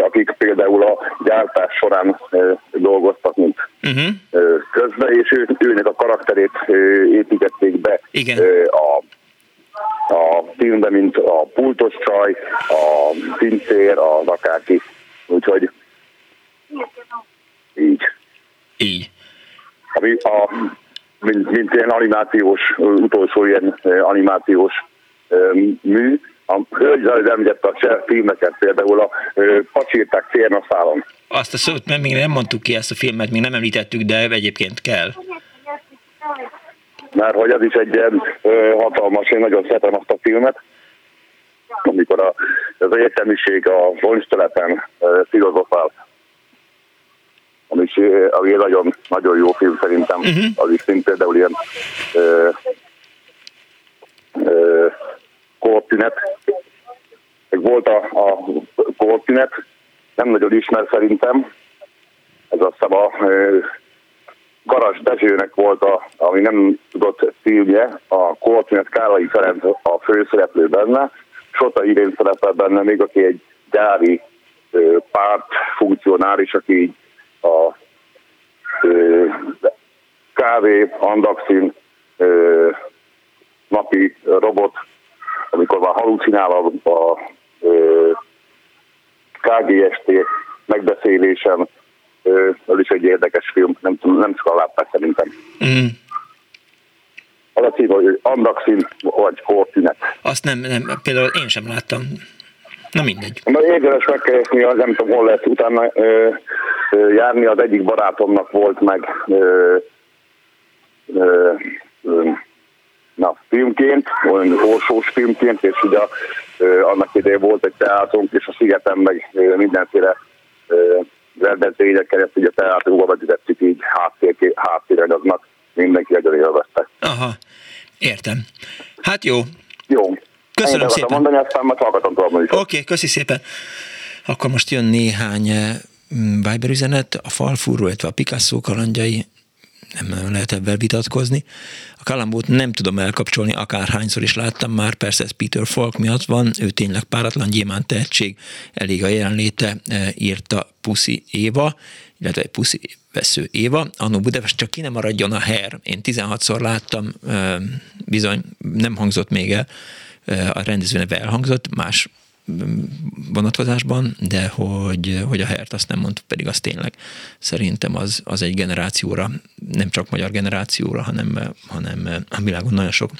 S9: akik például a gyártás során dolgoztak, mint uh-huh. közben, és ő, őnek a karakterét építették be
S1: Igen.
S9: a a filmben, mint a pultos csaj, a pincér, a akárki. Úgyhogy így.
S1: Így.
S9: Ami a, mint, mint ilyen animációs, utolsó ilyen animációs mű. A hölgy az említette a filmeket, például a Pacsírták férnaszálon.
S1: Azt a szót mert még nem mondtuk ki ezt a filmet, még nem említettük, de egyébként kell.
S9: Mert hogy az is egy ilyen hatalmas, én nagyon szeretem azt a filmet, amikor a, az egyetemiség a Vonstelepen filozofál, ami, ami egy nagyon, nagyon jó film szerintem, uh-huh. az is szint például ilyen ö, ö, kortünet. Volt a, a kortünet, nem nagyon ismer szerintem. Ez a Garas Dezsőnek volt, a, ami nem tudott filmje, a kortünet Kálai Ferenc a főszereplő benne, Sota Irén szerepel benne még, aki egy gyári párt funkcionáris, aki a kávé, andaxin, napi robot amikor már halucinál a, a, a KGST megbeszélésen, ez is egy érdekes film, nem, nem sokan látták szerintem. Mm. Az a cím, hogy Andaxin vagy Kortünet.
S1: Azt nem, nem, például én sem láttam. Na mindegy.
S9: Na érdemes megkeresni, az nem tudom, hol lesz utána ö, ö, járni, az egyik barátomnak volt meg ö, ö, ö, na, filmként, olyan orsós filmként, és ugye annak idején volt egy teátrunk, és a szigeten meg mindenféle rendezvényekkel ezt ugye teátrunkba vetítettük így háttér, háttéranyagnak, mindenki nagyon élvezte.
S1: Aha, értem. Hát jó.
S9: Jó.
S1: Köszönöm szépen.
S9: mondani, aztán majd hallgatom tovább
S1: Oké, okay, köszi szépen. Akkor most jön néhány Viber üzenet, a falfúró, illetve a Picasso kalandjai nem lehet ebben vitatkozni. A Kalambót nem tudom elkapcsolni, akárhányszor is láttam már, persze ez Peter Falk miatt van, ő tényleg páratlan gyémánt tehetség, elég a jelenléte, e, írta Puszi Éva, illetve Puszi vesző Éva, annó Budapest csak ki nem maradjon a her. Én 16-szor láttam, e, bizony nem hangzott még el, e, a rendező neve elhangzott, más vonatkozásban, de hogy, hogy a hert azt nem mondtuk, pedig az tényleg szerintem az, az egy generációra, nem csak magyar generációra, hanem, hanem a világon nagyon sok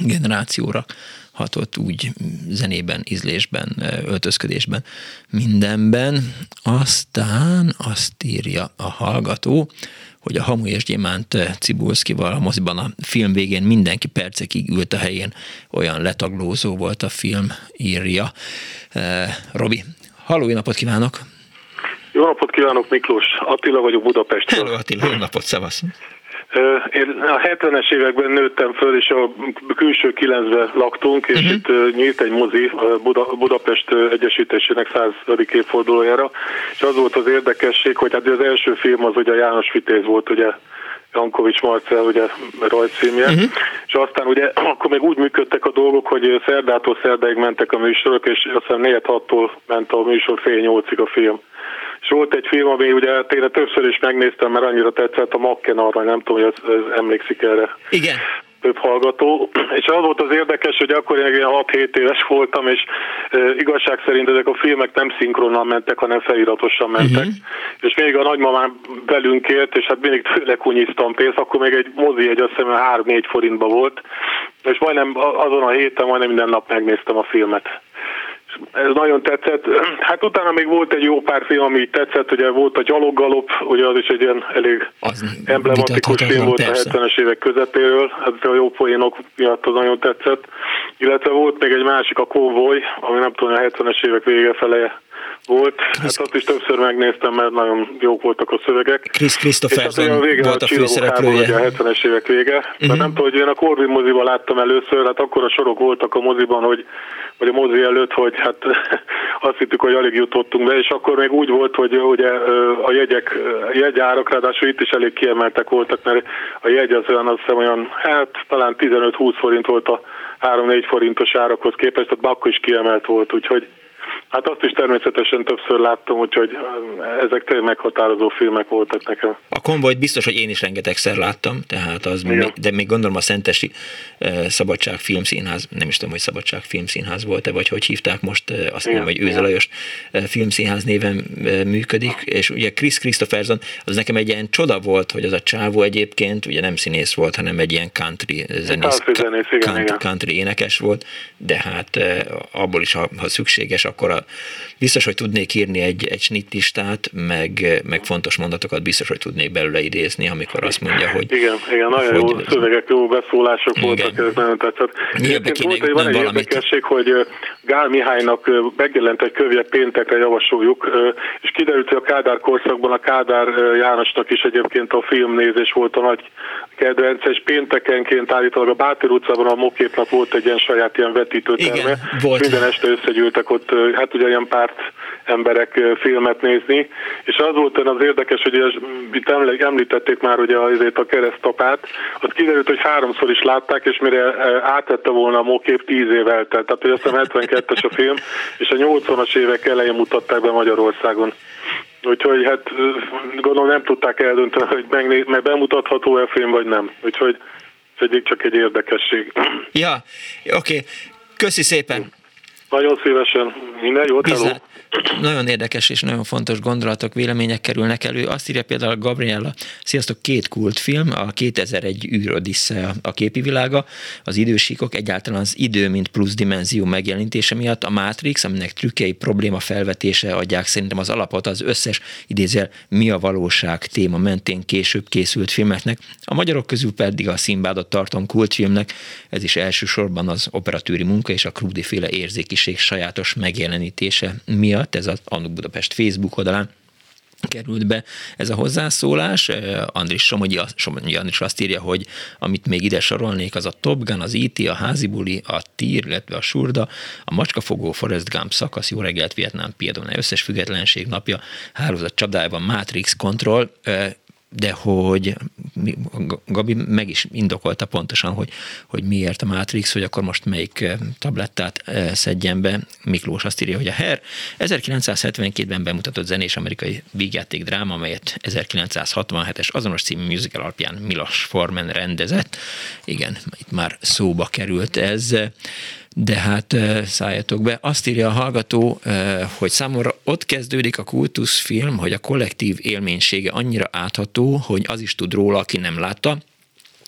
S1: generációra hatott úgy zenében, ízlésben, öltözködésben, mindenben. Aztán azt írja a hallgató, hogy a Hamu és Gyémánt Cibulszkival a moziban a film végén mindenki percekig ült a helyén, olyan letaglózó volt a film, írja. Robi, halló, napot kívánok!
S10: Jó napot kívánok, Miklós! Attila vagyok Budapestről.
S1: Hello Attila, jó napot, szevasz!
S10: Én a 70-es években nőttem föl, és a külső kilencben laktunk, és uh-huh. itt nyílt egy mozi Buda, Budapest Egyesítésének 100. évfordulójára, és az volt az érdekesség, hogy hát az első film az ugye János Vitéz volt, ugye Jankovics Marcel, ugye rajzcímje, uh-huh. és aztán ugye akkor még úgy működtek a dolgok, hogy szerdától szerdáig mentek a műsorok, és aztán 4 6 ment a műsor fél nyolcig a film. És volt egy film, ami ugye tényleg többször is megnéztem, mert annyira tetszett a Makken arra, nem tudom, hogy ez, ez emlékszik erre.
S1: Igen
S10: több hallgató, és az volt az érdekes, hogy akkor én 6-7 éves voltam, és e, igazság szerint ezek a filmek nem szinkronnal mentek, hanem feliratosan mentek. Uh-huh. És még a nagymamám velünk élt, és hát mindig tőle kunyiztam pénzt, akkor még egy mozi egy azt hiszem 3-4 forintba volt, és majdnem azon a héten majdnem minden nap megnéztem a filmet ez nagyon tetszett. Hát utána még volt egy jó pár film, ami tetszett, ugye volt a Gyaloggalop, ugye az is egy ilyen elég az emblematikus film volt persze. a 70-es évek közepéről, hát a jó poénok miatt az nagyon tetszett. Illetve volt még egy másik, a Konvoy, ami nem tudom, a 70-es évek vége fele volt. Hát azt is többször megnéztem, mert nagyon jók voltak a szövegek.
S1: Chris Christopherson hát a volt a, a főszereplője.
S10: A 70-es évek vége. Uh-huh. nem tudom, hogy én a Corvin moziban láttam először, hát akkor a sorok voltak a moziban, hogy, vagy a mozi előtt, hogy hát azt hittük, hogy alig jutottunk be, és akkor még úgy volt, hogy ugye a jegyek, a jegyárak, ráadásul itt is elég kiemeltek voltak, mert a jegy az olyan, azt hiszem olyan, hát talán 15-20 forint volt a 3-4 forintos árakhoz képest, tehát akkor is kiemelt volt, úgyhogy Hát azt is természetesen többször láttam, úgyhogy ezek tényleg meghatározó filmek voltak nekem.
S1: A konvojt biztos, hogy én is rengetegszer láttam, tehát az, még, de még gondolom a Szentesi Szabadság Filmszínház, nem is tudom, hogy Szabadság Filmszínház volt-e, vagy hogy hívták most, azt mondom, hogy Őzelajos Filmszínház néven működik, és ugye Chris Christopherson, az nekem egy ilyen csoda volt, hogy az a csávó egyébként ugye nem színész volt, hanem egy ilyen country zenész,
S10: country, zenész igen,
S1: country,
S10: igen.
S1: country énekes volt, de hát abból is, ha, ha szükséges, akkor a, biztos, hogy tudnék írni egy, egy snittistát, meg, meg fontos mondatokat biztos, hogy tudnék belőle idézni, amikor azt mondja, hogy...
S10: Igen, igen nagyon hogy, jó szövegek, jó beszólások igen. voltak, ez nagyon tetszett.
S1: Egyébként volt,
S10: hogy van egy valamit. érdekesség, hogy Gál Mihálynak megjelent egy kövje péntekre javasoljuk, és kiderült, hogy a Kádár korszakban a Kádár Jánosnak is egyébként a filmnézés volt a nagy kedvence, és péntekenként állítólag a Bátor utcában a Moképnak volt egy ilyen saját ilyen vetítőterme. Igen, volt. Minden este összegyűltek ott, hát ugye ilyen párt emberek filmet nézni, és az volt az érdekes, hogy itt említették már ugye azért a keresztapát, az kiderült, hogy háromszor is látták, és mire átette volna a Mokép tíz év eltelt, tehát hogy azt 72-es a film, és a 80-as évek elején mutatták be Magyarországon. Úgyhogy hát gondolom nem tudták eldönteni, hogy megnéz, meg bemutatható-e film, vagy nem. Úgyhogy ez egyik csak egy érdekesség.
S1: Ja, oké. Okay. Köszi szépen.
S10: Nagyon szívesen. Minden jót, hello.
S1: Nagyon érdekes és nagyon fontos gondolatok, vélemények kerülnek elő. Azt írja például Gabriella, sziasztok, két kultfilm, a 2001 űr Odissea a képi világa, az idősíkok, egyáltalán az idő, mint plusz dimenzió megjelenítése miatt, a Matrix, aminek trükkei probléma felvetése adják szerintem az alapot az összes idézel mi a valóság téma mentén később készült filmeknek. A magyarok közül pedig a Szimbádot tartom kultfilmnek, ez is elsősorban az operatőri munka és a krúdi féle érzékiség sajátos megjelenítése miatt miatt, ez az Annuk Budapest Facebook oldalán került be ez a hozzászólás. Andris Somogyi, Somogyi Andris azt írja, hogy amit még ide sorolnék, az a Top Gun, az E.T., a Házibuli, a Tír, illetve a Surda, a Macskafogó, Forrest Gump szakasz, Jó reggelt, Vietnám, Piedone, összes függetlenség napja, hálózat csadájában, Matrix Control, de hogy Gabi meg is indokolta pontosan, hogy, hogy miért a Matrix, hogy akkor most melyik eh, tablettát eh, szedjen be. Miklós azt írja, hogy a Her 1972-ben bemutatott zenés amerikai vígjáték dráma, amelyet 1967-es azonos című musical alapján Milos Forman rendezett. Igen, itt már szóba került ez de hát szálljatok be. Azt írja a hallgató, hogy számomra ott kezdődik a kultuszfilm, hogy a kollektív élménysége annyira átható, hogy az is tud róla, aki nem látta,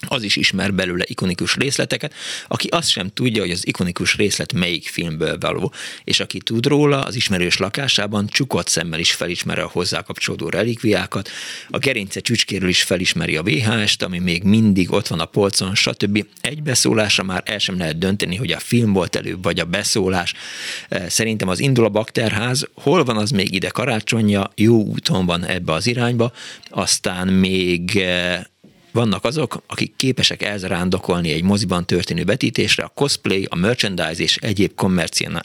S1: az is ismer belőle ikonikus részleteket, aki azt sem tudja, hogy az ikonikus részlet melyik filmből való, és aki tud róla, az ismerős lakásában csukott szemmel is felismeri a hozzá kapcsolódó relikviákat, a gerince csücskéről is felismeri a VHS-t, ami még mindig ott van a polcon, stb. Egy beszólásra már el sem lehet dönteni, hogy a film volt előbb, vagy a beszólás. Eh, szerintem az indul a bakterház, hol van az még ide karácsonyja, jó úton van ebbe az irányba, aztán még eh, vannak azok, akik képesek elzarándokolni egy moziban történő betítésre, a cosplay, a merchandise és egyéb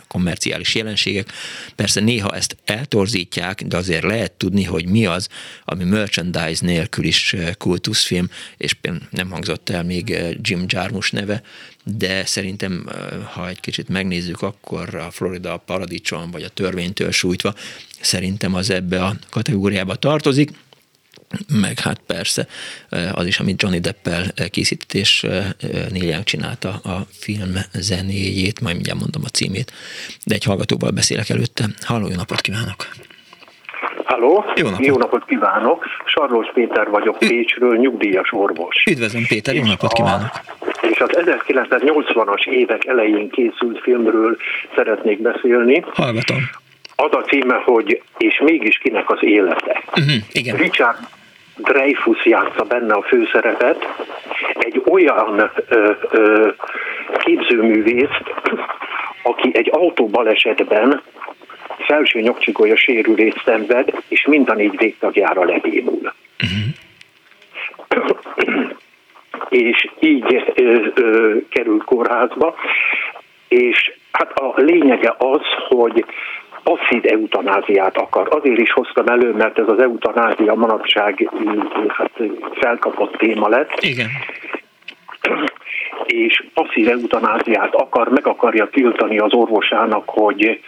S1: kommerciális jelenségek. Persze néha ezt eltorzítják, de azért lehet tudni, hogy mi az, ami merchandise nélkül is eh, kultuszfilm, és nem hangzott el még eh, Jim Jarmusch neve, de szerintem, eh, ha egy kicsit megnézzük, akkor a Florida paradicsom, vagy a törvénytől sújtva, szerintem az ebbe a kategóriába tartozik meg hát persze az is, amit Johnny Deppel készített, és Neil Young csinálta a film zenéjét, majd mindjárt mondom a címét, de egy hallgatóval beszélek előtte. Halló, jó napot kívánok!
S11: Halló, jó napot. jó napot kívánok! Sarlos Péter vagyok Pécsről, nyugdíjas orvos.
S1: Üdvözlöm Péter, jó napot kívánok!
S11: És az 1980-as évek elején készült filmről szeretnék beszélni.
S1: Hallgatom.
S11: Az a címe, hogy És mégis kinek az élete.
S1: Uh-huh, igen.
S11: Richard Dreyfus játsza benne a főszerepet, egy olyan ö, ö, képzőművészt, aki egy autóbalesetben felső nyakcsigolya sérülést szenved, és mind a négy végtagjára lebénul. Uh-huh. és így ö, ö, került kórházba, és hát a lényege az, hogy passzív eutanáziát akar. Azért is hoztam elő, mert ez az eutanázia manapság hát, felkapott téma lett.
S1: Igen.
S11: És passzív eutanáziát akar, meg akarja tiltani az orvosának, hogy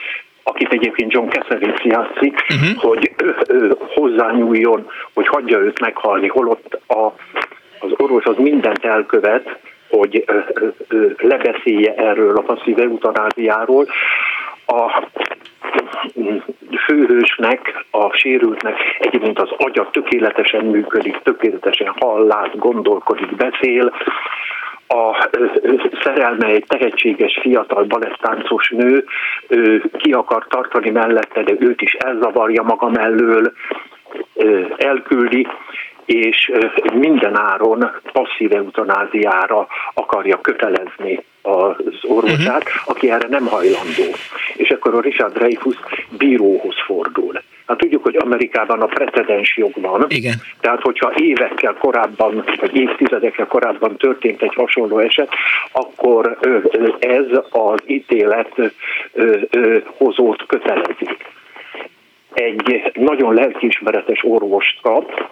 S11: akit egyébként John Cassavetes játszik, uh-huh. hogy ő, ő, hozzányúljon, hogy hagyja őt meghalni, holott a, az orvos az mindent elkövet, hogy ö, ö, lebeszélje erről a passzív eutanáziáról. A főhősnek, a sérültnek egyébként az agya tökéletesen működik, tökéletesen hall, gondolkodik, beszél, a szerelme egy tehetséges fiatal balettáncos nő, ki akar tartani mellette, de őt is elzavarja maga mellől, elküldi, és minden áron passzív eutanáziára akarja kötelezni az orvosát, uh-huh. aki erre nem hajlandó. És akkor a Richard Dreyfus bíróhoz fordul. Hát tudjuk, hogy Amerikában a precedens jog van.
S1: Igen.
S11: Tehát, hogyha évekkel korábban, vagy évtizedekkel korábban történt egy hasonló eset, akkor ez az ítélet hozót kötelezi. Egy nagyon lelkiismeretes orvost kap,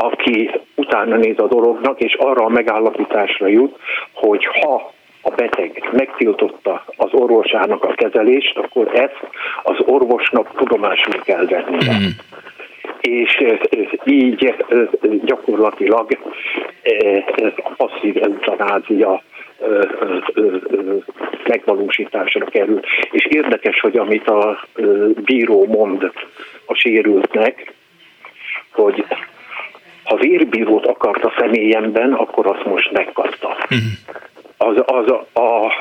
S11: aki utána néz a dolognak, és arra a megállapításra jut, hogy ha a beteg megtiltotta az orvosának a kezelést, akkor ezt az orvosnak tudomásul kell vennie. Mm. És így gyakorlatilag a passzív eutanázia megvalósításra kerül. És érdekes, hogy amit a bíró mond a sérültnek, hogy ha vérbírót akart a személyemben, akkor azt most megkapta. Uh-huh az, az a, a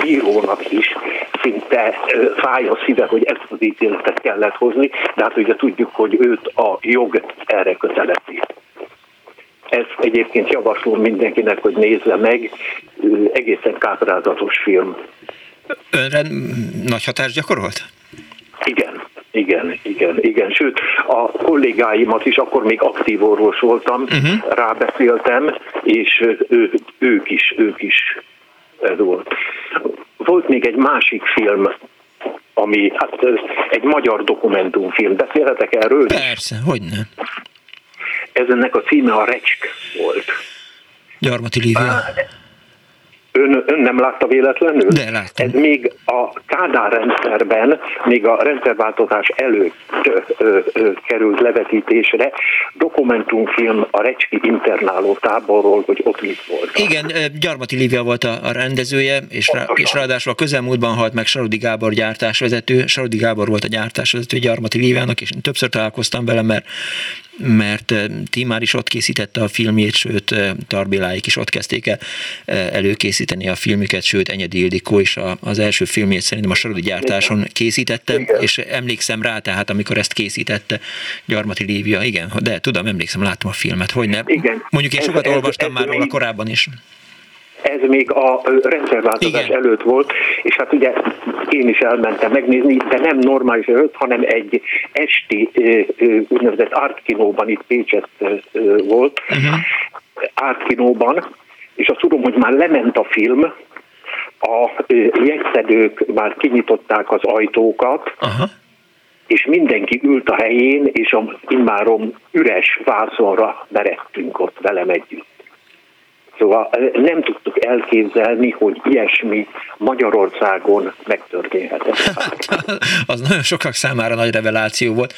S11: bírónak is szinte fáj a szíve, hogy ezt az ítéletet kellett hozni, de hát ugye tudjuk, hogy őt a jog erre kötelezi. Ezt egyébként javaslom mindenkinek, hogy nézze meg, egészen káprázatos film.
S1: Önre nagy hatást gyakorolt?
S11: Igen. Igen, igen, igen. Sőt, a kollégáimat is, akkor még aktív orvos voltam, uh-huh. rábeszéltem, és ő, ők is, ők is ez volt. Volt még egy másik film, ami hát egy magyar dokumentumfilm. Beszélhetek erről?
S1: Persze, hogy ne.
S11: Ez ennek a címe a Recsk volt.
S1: Gyarmati Lívia.
S11: Ön, ön nem látta véletlenül?
S1: De láttam.
S11: Ez még a Kádár rendszerben, még a rendszerváltozás előtt ö, ö, került levetítésre. Dokumentumfilm a Recski internáló táborról, hogy ott mit volt.
S1: Igen, Gyarmati Lívia volt a, a rendezője, és, rá, és ráadásul a közelmúltban halt meg Sarodi Gábor gyártásvezető. Sarodi Gábor volt a gyártásvezető Gyarmati Líviának, és többször találkoztam vele, mert mert ti már is ott készítette a filmjét, sőt Tarbiláik is ott kezdték el előkészíteni a filmüket, sőt Enyedi Ildikó is az első filmjét szerintem a Sarodi gyártáson készítette, igen. és emlékszem rá, tehát amikor ezt készítette Gyarmati Lívia, igen, de tudom, emlékszem, láttam a filmet, hogy ne. Igen. Mondjuk én sokat ez, olvastam ez már róla korábban is
S11: ez még a rendszerváltozás Igen. előtt volt, és hát ugye én is elmentem megnézni, de nem normális előtt, hanem egy esti úgynevezett ártkinóban itt Pécset volt, uh-huh. ártkinóban, és azt tudom, hogy már lement a film, a jegyszedők már kinyitották az ajtókat, uh-huh. és mindenki ült a helyén, és a immárom üres vászonra meredtünk ott velem együtt. Szóval nem tudtuk elképzelni, hogy ilyesmi Magyarországon megtörténhetett. Hát,
S1: az nagyon sokak számára nagy reveláció volt.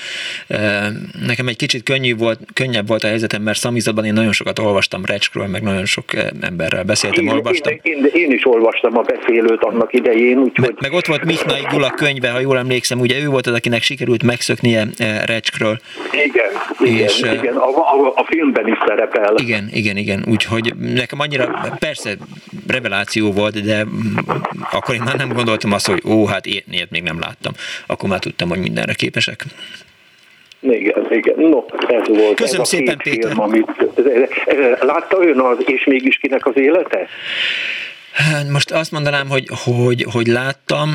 S1: Nekem egy kicsit könnyű volt, könnyebb volt a helyzetem, mert szamizatban én nagyon sokat olvastam Recskről, meg nagyon sok emberrel beszéltem, én, olvastam.
S11: Én, én, én is olvastam a beszélőt annak idején. Úgyhogy...
S1: Meg, meg ott volt Mihnai Gula könyve, ha jól emlékszem, ugye ő volt az, akinek sikerült megszöknie Recskről.
S11: Igen, igen, és, igen. A, a, a filmben is szerepel.
S1: Igen, igen, igen. Úgyhogy nekem annyira, persze reveláció volt, de akkor én már nem gondoltam azt, hogy ó, hát ilyet még nem láttam. Akkor már tudtam, hogy mindenre képesek.
S11: Igen, igen. No, ez volt
S1: Köszönöm
S11: ez
S1: szépen, a két Péter.
S11: Film, amit, látta ön az, és mégis kinek az élete?
S1: Most azt mondanám, hogy, hogy, hogy láttam,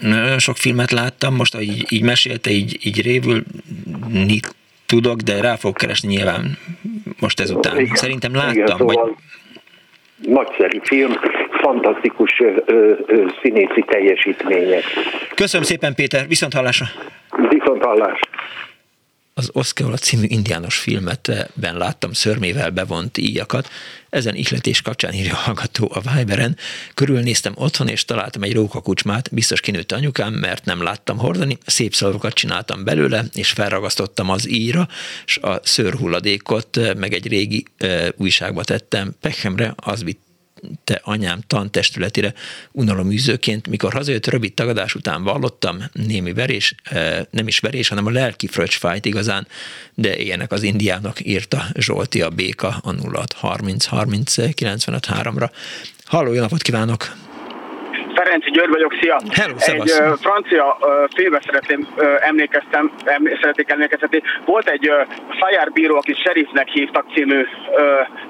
S1: nagyon sok filmet láttam, most így, így mesélte, így, így révül tudok, de rá fogok keresni nyilván most ezután. Igen, Szerintem láttam, igen, szóval vagy...
S11: Nagyszerű film, fantasztikus ö, ö, ö, színészi teljesítmények.
S1: Köszönöm szépen Péter, viszont hallásra!
S11: Viszont hallásra!
S1: Az Oscar című indiános filmet ben láttam szörmével bevont íjakat. Ezen ihletés kapcsán írja a hallgató a Viberen. Körülnéztem otthon, és találtam egy rókakucsmát, biztos kinőtt anyukám, mert nem láttam hordani. Szép szavakat csináltam belőle, és felragasztottam az íra, és a szőrhulladékot meg egy régi e, újságba tettem. Pekemre az vitt te anyám tantestületére unaloműzőként, mikor hazajött rövid tagadás után vallottam, némi verés, e, nem is verés, hanem a lelki fröccs fájt igazán, de ilyenek az indiának írta Zsolti a béka a 0630 30 95 3-ra. Halló, jó napot kívánok!
S6: Ferenci György vagyok, szia!
S1: Hello,
S6: egy uh, francia uh, filmbe szeretném uh, emlékeztem, em, szeretnék emlékeztetni. Volt egy uh, Fajár akit sheriffnek hívtak című uh,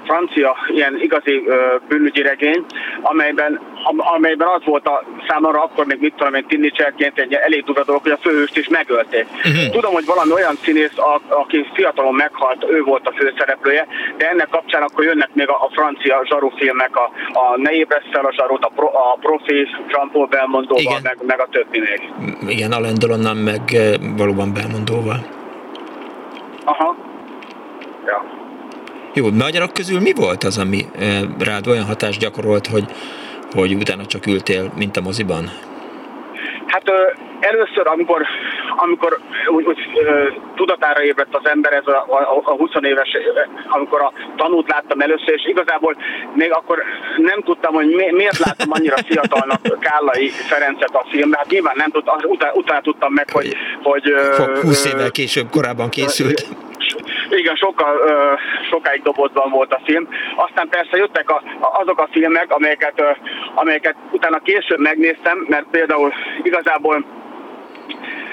S6: francia, ilyen igazi uh, bűnügyi regény, amelyben, am, amelyben az volt a számomra akkor még mit tudom én tinnicserként egy elég durva dolog, hogy a főhőst is megölték. Uh-huh. Tudom, hogy valami olyan színész, a, aki fiatalon meghalt, ő volt a főszereplője, de ennek kapcsán akkor jönnek még a, a francia zsarufilmek, a, a Ne ébresz fel a zsarút, a, pro, a profi Jean-Paul Belmondóval, meg, meg a többinél.
S1: Igen, Alain Delonnal meg eh, valóban Belmondóval.
S6: Aha. Ja.
S1: Jó, magyarok közül mi volt az, ami eh, rád olyan hatást gyakorolt, hogy, hogy utána csak ültél, mint a moziban?
S6: Hát először, amikor, amikor úgy, úgy tudatára ébredt az ember, ez a, a, a 20 éves, amikor a tanút láttam először, és igazából még akkor nem tudtam, hogy mi, miért láttam annyira fiatalnak Kállai Ferencet a filmben. Hát nyilván nem tudtam, utána, utána tudtam meg, hogy... hogy
S1: 20 évvel később korábban készült
S6: igen, sokkal, sokáig dobozban volt a film. Aztán persze jöttek a, azok a filmek, amelyeket, amelyeket utána később megnéztem, mert például igazából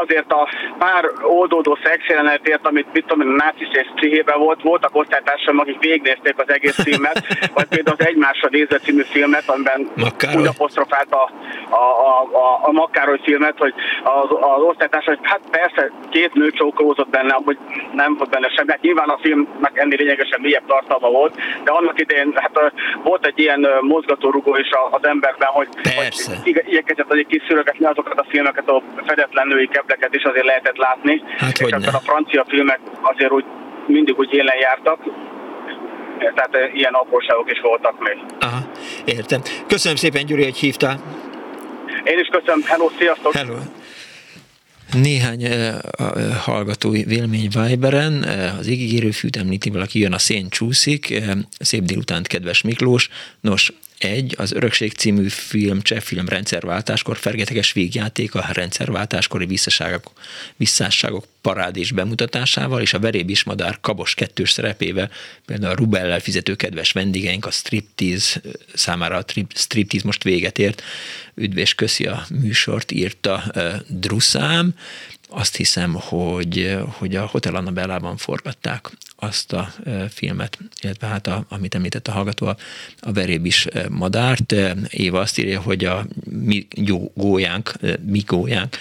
S6: azért a pár oldódó szexjelenetért, amit mit tudom, nácis és pszichében volt, voltak osztálytársam, akik végignézték az egész filmet, vagy például az Egymásra nézve című filmet, amiben úgy apostrofált a, a, a, a, a Makkároly filmet, hogy az, az osztálytársam, hogy hát persze két nő csókolózott benne, hogy nem volt benne semmi. Hát nyilván a filmnek ennél lényegesen mélyebb tartalma volt, de annak idején hát volt egy ilyen mozgatórugó is az emberben, hogy,
S1: persze.
S6: hogy igyekezett azért kiszűrögetni azokat a filmeket, a fedetlen női kebleket is azért lehetett látni.
S1: Hát, hogy
S6: a francia filmek azért úgy mindig úgy élen jártak, tehát eh, ilyen apróságok is voltak még.
S1: Aha, értem. Köszönöm szépen, Gyuri, hogy hívtál.
S6: Én is köszönöm. Hello, sziasztok!
S1: Hello. Néhány uh, hallgatói vélemény Viberen, uh, az égigérő fűt említi, valaki jön a szén csúszik, uh, szép délutánt, kedves Miklós. Nos, egy, az Örökség című film, cseh film rendszerváltáskor fergeteges végjáték a rendszerváltáskori visszaságok, visszásságok parádés bemutatásával, és a Verébis Madár kabos kettős szerepével, például a Rubellel fizető kedves vendégeink, a striptease számára a striptease most véget ért, üdv és köszi a műsort, írta Druszám, azt hiszem, hogy, hogy a Hotel Annabellában forgatták azt a filmet, illetve hát a, amit említett a hallgató, a, a verébis madárt. Éva azt írja, hogy a mi gólyánk, mi gólyánk,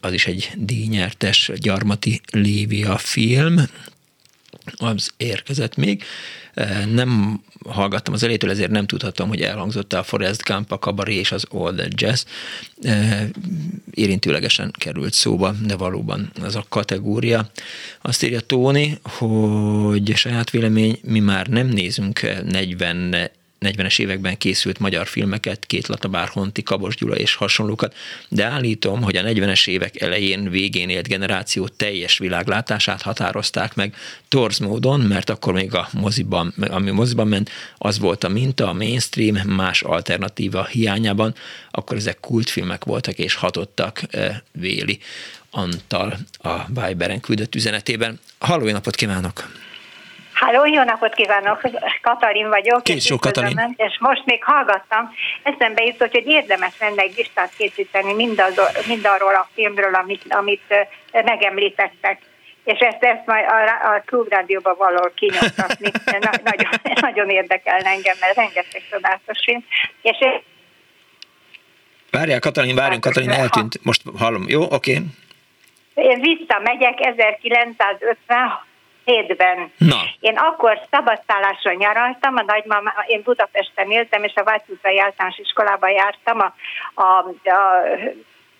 S1: az is egy díjnyertes Gyarmati Lévia film, az érkezett még. Nem hallgattam az elétől, ezért nem tudhattam, hogy elhangzott a Forest Gump, a Cabaret és az Old Jazz. Érintőlegesen került szóba, de valóban az a kategória. Azt írja Tóni, hogy saját vélemény, mi már nem nézünk 40 40-es években készült magyar filmeket, két Latabár Honti, Kabos Gyula és hasonlókat, de állítom, hogy a 40-es évek elején, végén élt generáció teljes világlátását határozták meg torz módon, mert akkor még a moziban, ami moziban ment, az volt a minta, a mainstream, más alternatíva hiányában, akkor ezek kultfilmek voltak és hatottak eh, Véli Antal a Viberen küldött üzenetében. Halló, napot kívánok!
S12: Háló, jó napot kívánok! Katalin vagyok.
S1: Két jó Katalin.
S12: És most még hallgattam, eszembe jutott, hogy érdemes lenne egy listát készíteni mindazor, mindarról a filmről, amit, amit megemlítettek. És ezt, ezt majd a, a klubrádióban valahol kinyomtatni. Na, nagyon, nagyon érdekel engem, mert rengeteg csodálatos film. És
S1: Várjál, Katalin, várjunk, Katalin eltűnt. Most hallom. Jó, oké. Okay.
S12: Én visszamegyek 1950 hétben.
S1: Na.
S12: Én akkor szabadszállásra nyaraltam, a nagymama, én Budapesten éltem, és a Váci utcai általános iskolába jártam, a, a, a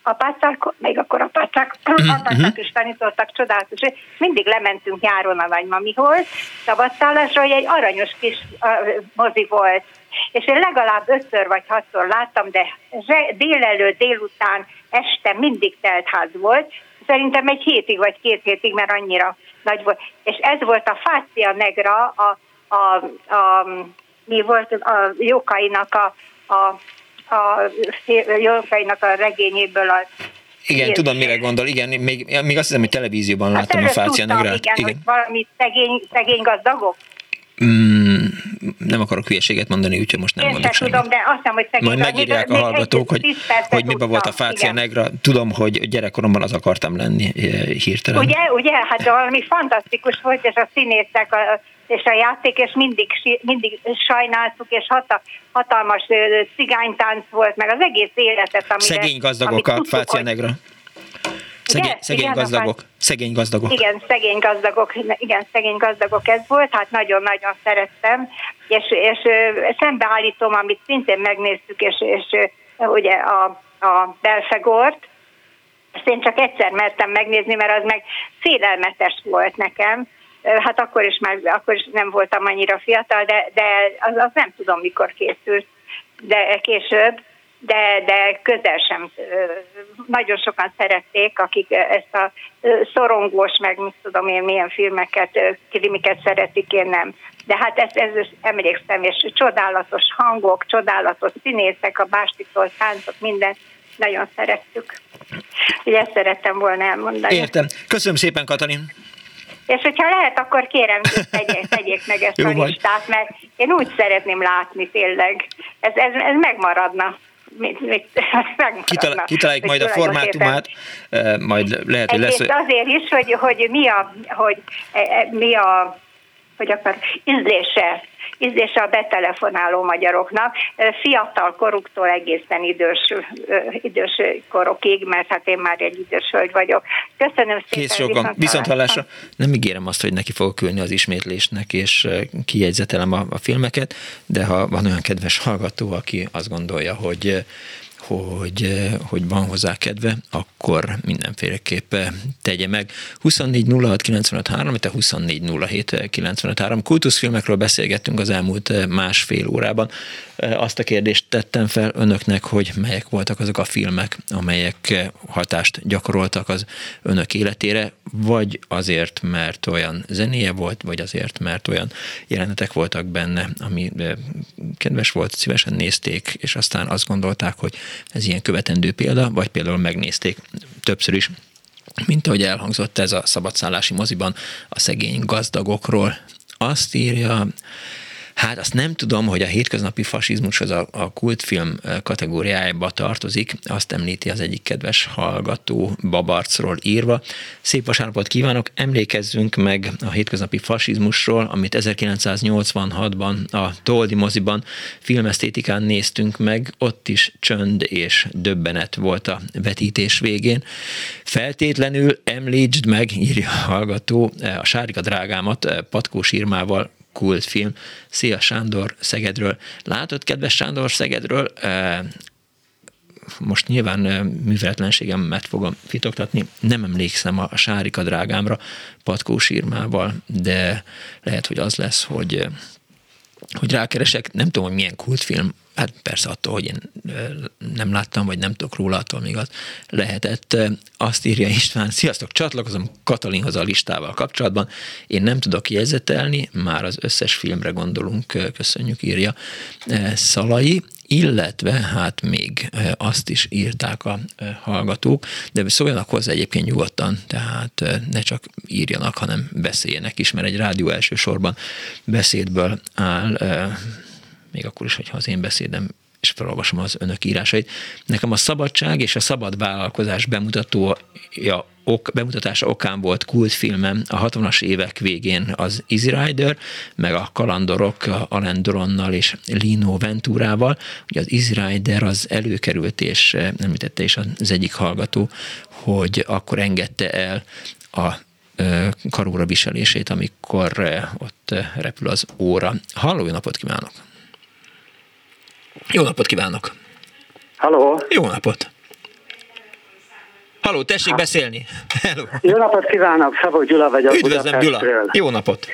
S12: apácák, még akkor apácák, uh-huh. apácák is tanítottak, csodálatos. Mindig lementünk nyáron a nagymamihoz, szabadszállásra, hogy egy aranyos kis uh, mozi volt. És én legalább ötször vagy hatszor láttam, de délelőtt, délután, este mindig teltház volt. Szerintem egy hétig vagy két hétig, mert annyira nagy volt. És ez volt a Fácia Negra, a, a, a, mi volt a Jókainak a, a a Jókainak a regényéből a
S1: igen, igen, tudom, mire gondol. Igen, még, még azt hiszem, hogy televízióban hát láttam a Fácia Negrát.
S12: Igen, igen. Hogy valami szegény, szegény gazdagok.
S1: Mm, nem akarok hülyeséget mondani, úgyhogy most nem
S12: Én
S1: mondok
S12: semmit. tudom, de azt hiszem, hogy
S1: Majd megírják a hallgatók, hogy, hogy miben volt a Fácia. Negra. Tudom, hogy gyerekkoromban az akartam lenni eh, hirtelen.
S12: Ugye, ugye, hát valami fantasztikus volt, és a színészek, a, és a játék, és mindig, mindig sajnáltuk, és hata, hatalmas cigánytánc volt, meg az egész életet, amire...
S1: Szegény gazdagok a Fácia Negra. Szegény, szegény igen, gazdagok. Aztán, szegény gazdagok.
S12: Igen, szegény gazdagok, igen, szegény gazdagok. Ez volt, hát nagyon-nagyon szerettem, és, és szembeállítom, amit szintén megnéztük, és, és ugye a, a Belfegort, ezt én csak egyszer mertem megnézni, mert az meg félelmetes volt nekem, hát akkor is, már, akkor is nem voltam annyira fiatal, de, de az, az nem tudom, mikor készült, de később, de, de közel sem. Nagyon sokan szerették, akik ezt a szorongós, meg mit tudom én, milyen filmeket, krimiket szeretik, én nem. De hát ez, ez emlékszem, és csodálatos hangok, csodálatos színészek, a bástitól táncok, minden nagyon szerettük. Ugye ezt szerettem volna elmondani.
S1: Értem. Köszönöm szépen, Katalin.
S12: És hogyha lehet, akkor kérem, tegyék, tegyék meg ezt Jó, a listát, mert én úgy szeretném látni tényleg. Ez, ez, ez megmaradna. Mit, mit,
S1: Kital, kitaláljuk majd a formátumát, majd lehet, hogy lesz...
S12: azért is, hogy, hogy mi a, hogy, eh, eh, mi a hogy akar ízlése ízlése a betelefonáló magyaroknak, fiatal koruktól egészen idős, idős korokig, mert hát én már egy idős hölgy vagyok. Köszönöm szépen.
S1: Kész sokan. Viszont hallásra. Nem ígérem azt, hogy neki fogok ülni az ismétlésnek, és kijegyzetelem a, a filmeket, de ha van olyan kedves hallgató, aki azt gondolja, hogy hogy, eh, hogy van hozzá kedve, akkor mindenféleképp eh, tegye meg. 24 06 95 3, 24 07 95 3. Kultuszfilmekről beszélgettünk az elmúlt eh, másfél órában. Azt a kérdést tettem fel önöknek, hogy melyek voltak azok a filmek, amelyek hatást gyakoroltak az önök életére, vagy azért, mert olyan zenéje volt, vagy azért, mert olyan jelenetek voltak benne, ami kedves volt, szívesen nézték, és aztán azt gondolták, hogy ez ilyen követendő példa, vagy például megnézték többször is mint ahogy elhangzott ez a szabadszállási moziban a szegény gazdagokról. Azt írja Hát azt nem tudom, hogy a hétköznapi fasizmus az a, a kultfilm kategóriájába tartozik, azt említi az egyik kedves hallgató Babarcról írva. Szép vasárnapot kívánok, emlékezzünk meg a hétköznapi fasizmusról, amit 1986-ban a Toldi moziban filmesztétikán néztünk meg, ott is csönd és döbbenet volt a vetítés végén. Feltétlenül említsd meg, írja a hallgató, a sárga drágámat Patkós Irmával kultfilm. Szia Sándor Szegedről. Látod, kedves Sándor Szegedről, most nyilván műveletlenségemet fogom fitoktatni, nem emlékszem a Sárika drágámra Patkós írmával, de lehet, hogy az lesz, hogy hogy rákeresek, nem tudom, hogy milyen kultfilm, hát persze attól, hogy én nem láttam, vagy nem tudok róla, attól még az lehetett. Azt írja István, sziasztok, csatlakozom Katalinhoz a listával kapcsolatban. Én nem tudok jegyzetelni, már az összes filmre gondolunk, köszönjük, írja Szalai illetve hát még azt is írták a hallgatók, de szóljanak hozzá egyébként nyugodtan, tehát ne csak írjanak, hanem beszéljenek is, mert egy rádió elsősorban beszédből áll, még akkor is, hogyha az én beszédem és felolvasom az önök írásait. Nekem a szabadság és a szabad vállalkozás bemutatója, ok, bemutatása okán volt kultfilmem a 60-as évek végén az Easy Rider, meg a kalandorok Alain Delonnal és Lino Venturával. Ugye az Easy Rider az előkerült, és említette is az egyik hallgató, hogy akkor engedte el a karóra viselését, amikor ott repül az óra. Halló, napot kívánok! Jó napot kívánok!
S13: Halló!
S1: Jó napot! Halló, tessék beszélni!
S13: Hello. Jó napot kívánok, Szabó Gyula vagyok
S1: Üdvözlöm, Gyula! Jó napot!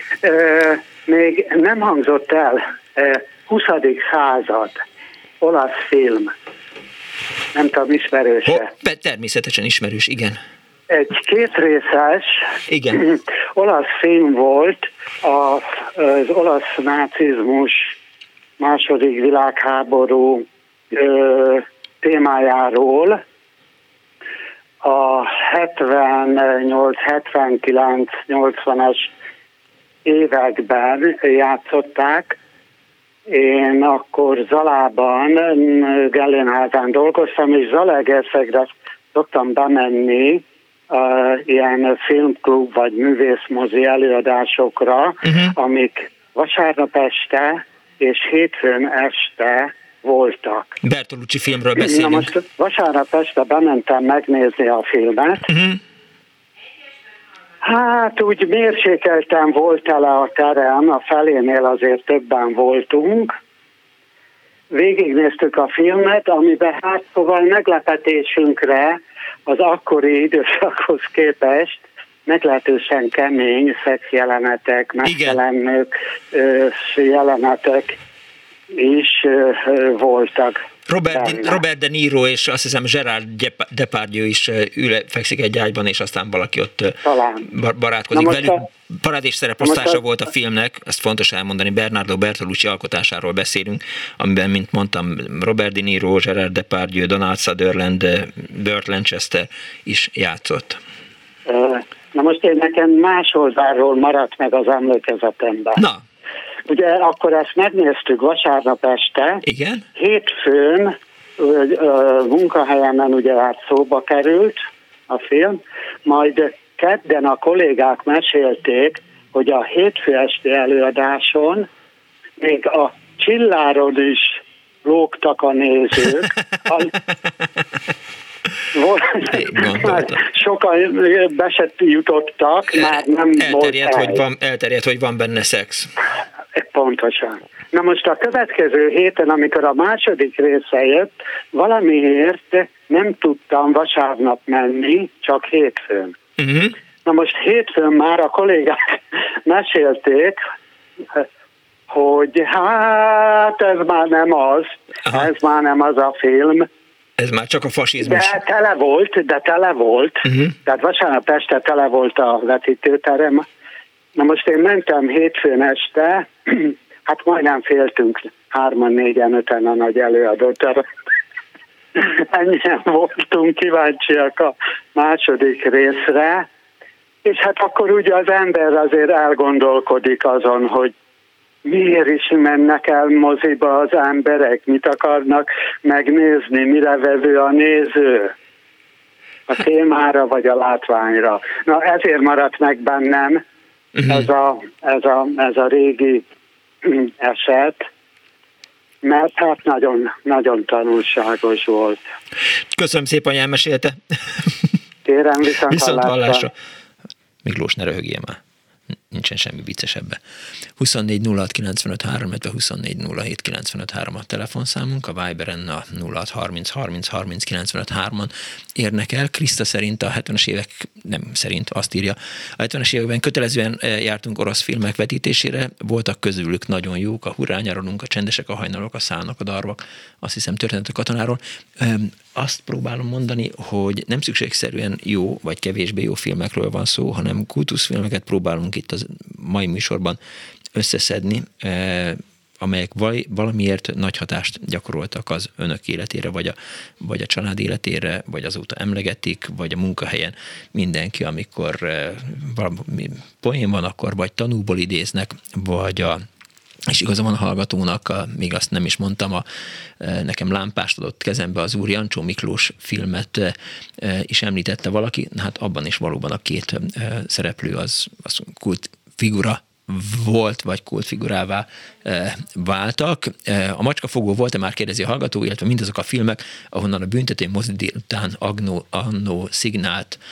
S13: még nem hangzott el 20. század, olasz film. Nem tudom, ismerőse.
S1: Oh, természetesen ismerős, igen.
S13: Egy kétrészes
S1: igen.
S13: olasz film volt a, az olasz nácizmus második világháború ö, témájáról a 78-79-80-as években játszották. Én akkor Zalában, Gellénházán dolgoztam, és Zalaegerszegre szoktam bemenni uh, ilyen filmklub vagy művészmozi előadásokra, uh-huh. amik vasárnap este és hétfőn este voltak.
S1: Bertolucci filmről beszélünk.
S13: Na most vasárnap este bementem megnézni a filmet. Uh-huh. Hát úgy mérsékeltem volt tele a terem, a felénél azért többen voltunk. Végignéztük a filmet, amiben hát szóval meglepetésünkre az akkori időszakhoz képest meglehetősen kemény szexjelenetek, megjelenők jelenetek is voltak.
S1: Robert, Robert De Niro és azt hiszem Gerard Depardieu is ül, fekszik egy ágyban, és aztán valaki ott Talán. barátkozik velük. A... Parádés szereposztása volt a filmnek, ezt fontos elmondani, Bernardo Bertolucci alkotásáról beszélünk, amiben, mint mondtam, Robert De Niro, Gerard Depardieu, Donald Sutherland, Burt Lancaster is játszott.
S13: Na most én nekem más oldalról maradt meg az emlékezetemben.
S1: Na.
S13: Ugye akkor ezt megnéztük vasárnap este.
S1: Igen.
S13: Hétfőn munkahelyemen ugye hát szóba került a film, majd kedden a kollégák mesélték, hogy a hétfő esti előadáson még a csilláron is lógtak a nézők. Volt, sokan be jutottak, már nem
S1: elterjedt, volt hogy van, elterjedt, hogy van benne szex.
S13: Pontosan. Na most a következő héten, amikor a második része jött, valamiért nem tudtam vasárnap menni, csak hétfőn. Uh-huh. Na most hétfőn már a kollégák mesélték, hogy hát ez már nem az, Aha. ez már nem az a film.
S1: Ez már csak a fasizmus.
S13: De tele volt, de tele volt. Uh-huh. Tehát vasárnap este tele volt a vetítőterem. Na most én mentem hétfőn este, hát majdnem féltünk hárman, négyen, öten a nagy előadót. Ennyien voltunk kíváncsiak a második részre, és hát akkor ugye az ember azért elgondolkodik azon, hogy miért is mennek el moziba az emberek, mit akarnak megnézni, mire vevő a néző a témára vagy a látványra. Na ezért maradt meg bennem uh-huh. ez, a, ez, a, ez a régi eset, mert hát nagyon, nagyon tanulságos volt.
S1: Köszönöm szépen, hogy elmesélte.
S13: Kérem, viszont, viszont hallásra. hallásra.
S1: Miklós, ne röhögjél már nincsen semmi viccesebbe. 24 06 95 3, 24 07 95 3 a telefonszámunk, a Viberen a 06 30 30 30 95 3-on érnek el. Kriszta szerint a 70-es évek, nem szerint azt írja, a 70-es években kötelezően eh, jártunk orosz filmek vetítésére, voltak közülük nagyon jók, a hurrányarolunk, a csendesek, a hajnalok, a szállnak, a darvak, azt hiszem történet a katonáról azt próbálom mondani, hogy nem szükségszerűen jó vagy kevésbé jó filmekről van szó, hanem kultuszfilmeket próbálunk itt az mai műsorban összeszedni, eh, amelyek valamiért nagy hatást gyakoroltak az önök életére, vagy a, vagy a család életére, vagy azóta emlegetik, vagy a munkahelyen mindenki, amikor eh, valami poén van, akkor vagy tanúból idéznek, vagy a és igaza van a hallgatónak, a, még azt nem is mondtam, a, e, nekem lámpást adott kezembe az úr Jancsó Miklós filmet e, e, is említette valaki, hát abban is valóban a két szereplő az, az kult figura volt, vagy kultfigurává e, váltak. E, a macskafogó volt-e már kérdezi a hallgató, illetve mindazok a filmek, ahonnan a büntető mozi után Agnó, Annó szignált e,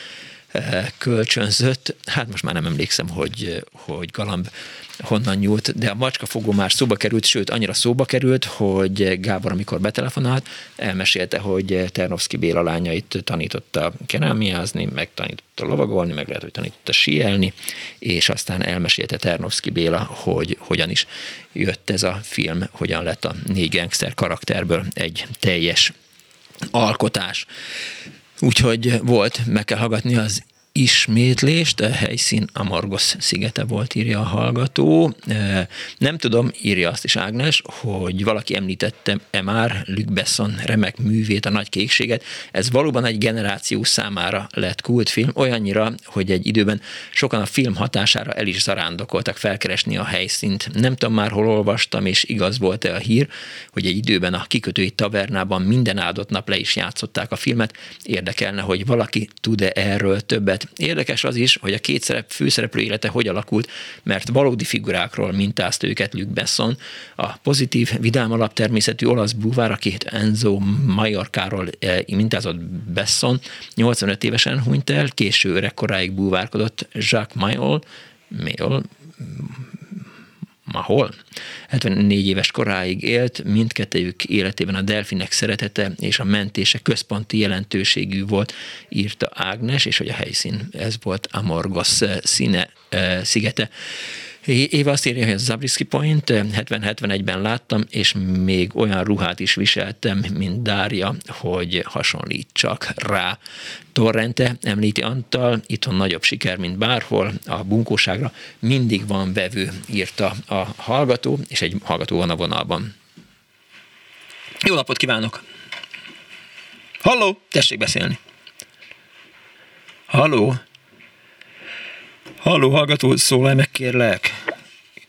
S1: kölcsönzött. Hát most már nem emlékszem, hogy, hogy Galamb honnan nyúlt, de a macskafogó már szóba került, sőt annyira szóba került, hogy Gábor, amikor betelefonált, elmesélte, hogy Ternovszki Béla lányait tanította kerámiázni, meg tanította lovagolni, meg lehet, hogy tanította síelni, és aztán elmesélte Ternovszki Béla, hogy hogyan is jött ez a film, hogyan lett a négy gangster karakterből egy teljes alkotás. Úgyhogy volt, meg kell hallgatni az ismétlést, a helyszín Amargos szigete volt, írja a hallgató. Nem tudom, írja azt is Ágnes, hogy valaki említette-e már Luc Besson remek művét, a nagy kékséget. Ez valóban egy generáció számára lett kultfilm, olyannyira, hogy egy időben sokan a film hatására el is zarándokoltak felkeresni a helyszínt. Nem tudom már, hol olvastam, és igaz volt-e a hír, hogy egy időben a kikötői tavernában minden áldott nap le is játszották a filmet. Érdekelne, hogy valaki tud-e erről többet. Érdekes az is, hogy a két szerep, főszereplő élete hogy alakult, mert valódi figurákról mintázta őket Luke Besson, a pozitív, vidám alaptermészetű olasz búvár, akit Enzo Majorkáról eh, mintázott Besson, 85 évesen hunyt el, késő öregkoráig búvárkodott Jacques Mayol, Mayol Mahol. 74 éves koráig élt, mindkettőjük életében a delfinek szeretete és a mentése központi jelentőségű volt, írta Ágnes, és hogy a helyszín ez volt Amorgos színe, szigete. Éva azt írja, hogy a Zabriskie Point 70-71-ben láttam, és még olyan ruhát is viseltem, mint Dária, hogy hasonlítsak rá. Torrente említi Antal, itthon nagyobb siker, mint bárhol, a bunkóságra mindig van vevő, írta a hallgató, és egy hallgató van a vonalban. Jó napot kívánok! Halló, tessék beszélni! Halló! Halló, hallgató, szólj meg, kérlek.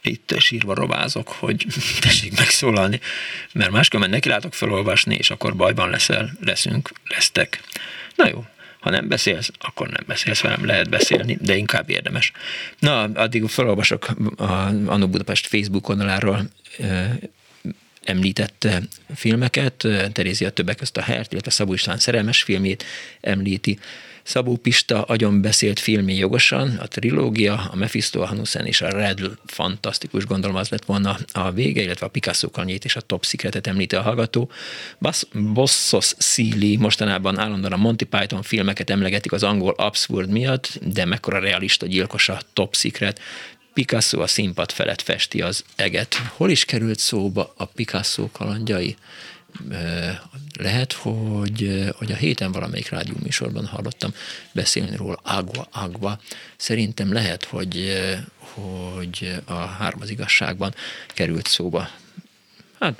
S1: Itt sírva rovázok, hogy tessék megszólalni, mert máskülönben neki látok felolvasni, és akkor bajban leszel, leszünk, lesztek. Na jó, ha nem beszélsz, akkor nem beszélsz velem, lehet beszélni, de inkább érdemes. Na, addig felolvasok a Anno Budapest Facebook oldaláról említett filmeket. Terézia többek között a Hert, illetve Szabó István szerelmes filmét említi. Szabó Pista agyon beszélt filmi jogosan, a trilógia, a Mephisto, a Hanusen és a Red fantasztikus, gondolom az lett volna a vége, illetve a Picasso kanyét és a Top Secretet említi a hallgató. Bossos Sealy mostanában állandóan a Monty Python filmeket emlegetik az angol abszurd miatt, de mekkora realista gyilkos a Top Secret. Picasso a színpad felett festi az eget. Hol is került szóba a Picasso kalandjai? Lehet, hogy, hogy a héten valamelyik rádióműsorban hallottam beszélni róla, Agua, Agua. Szerintem lehet, hogy, hogy a három az igazságban került szóba. Hát,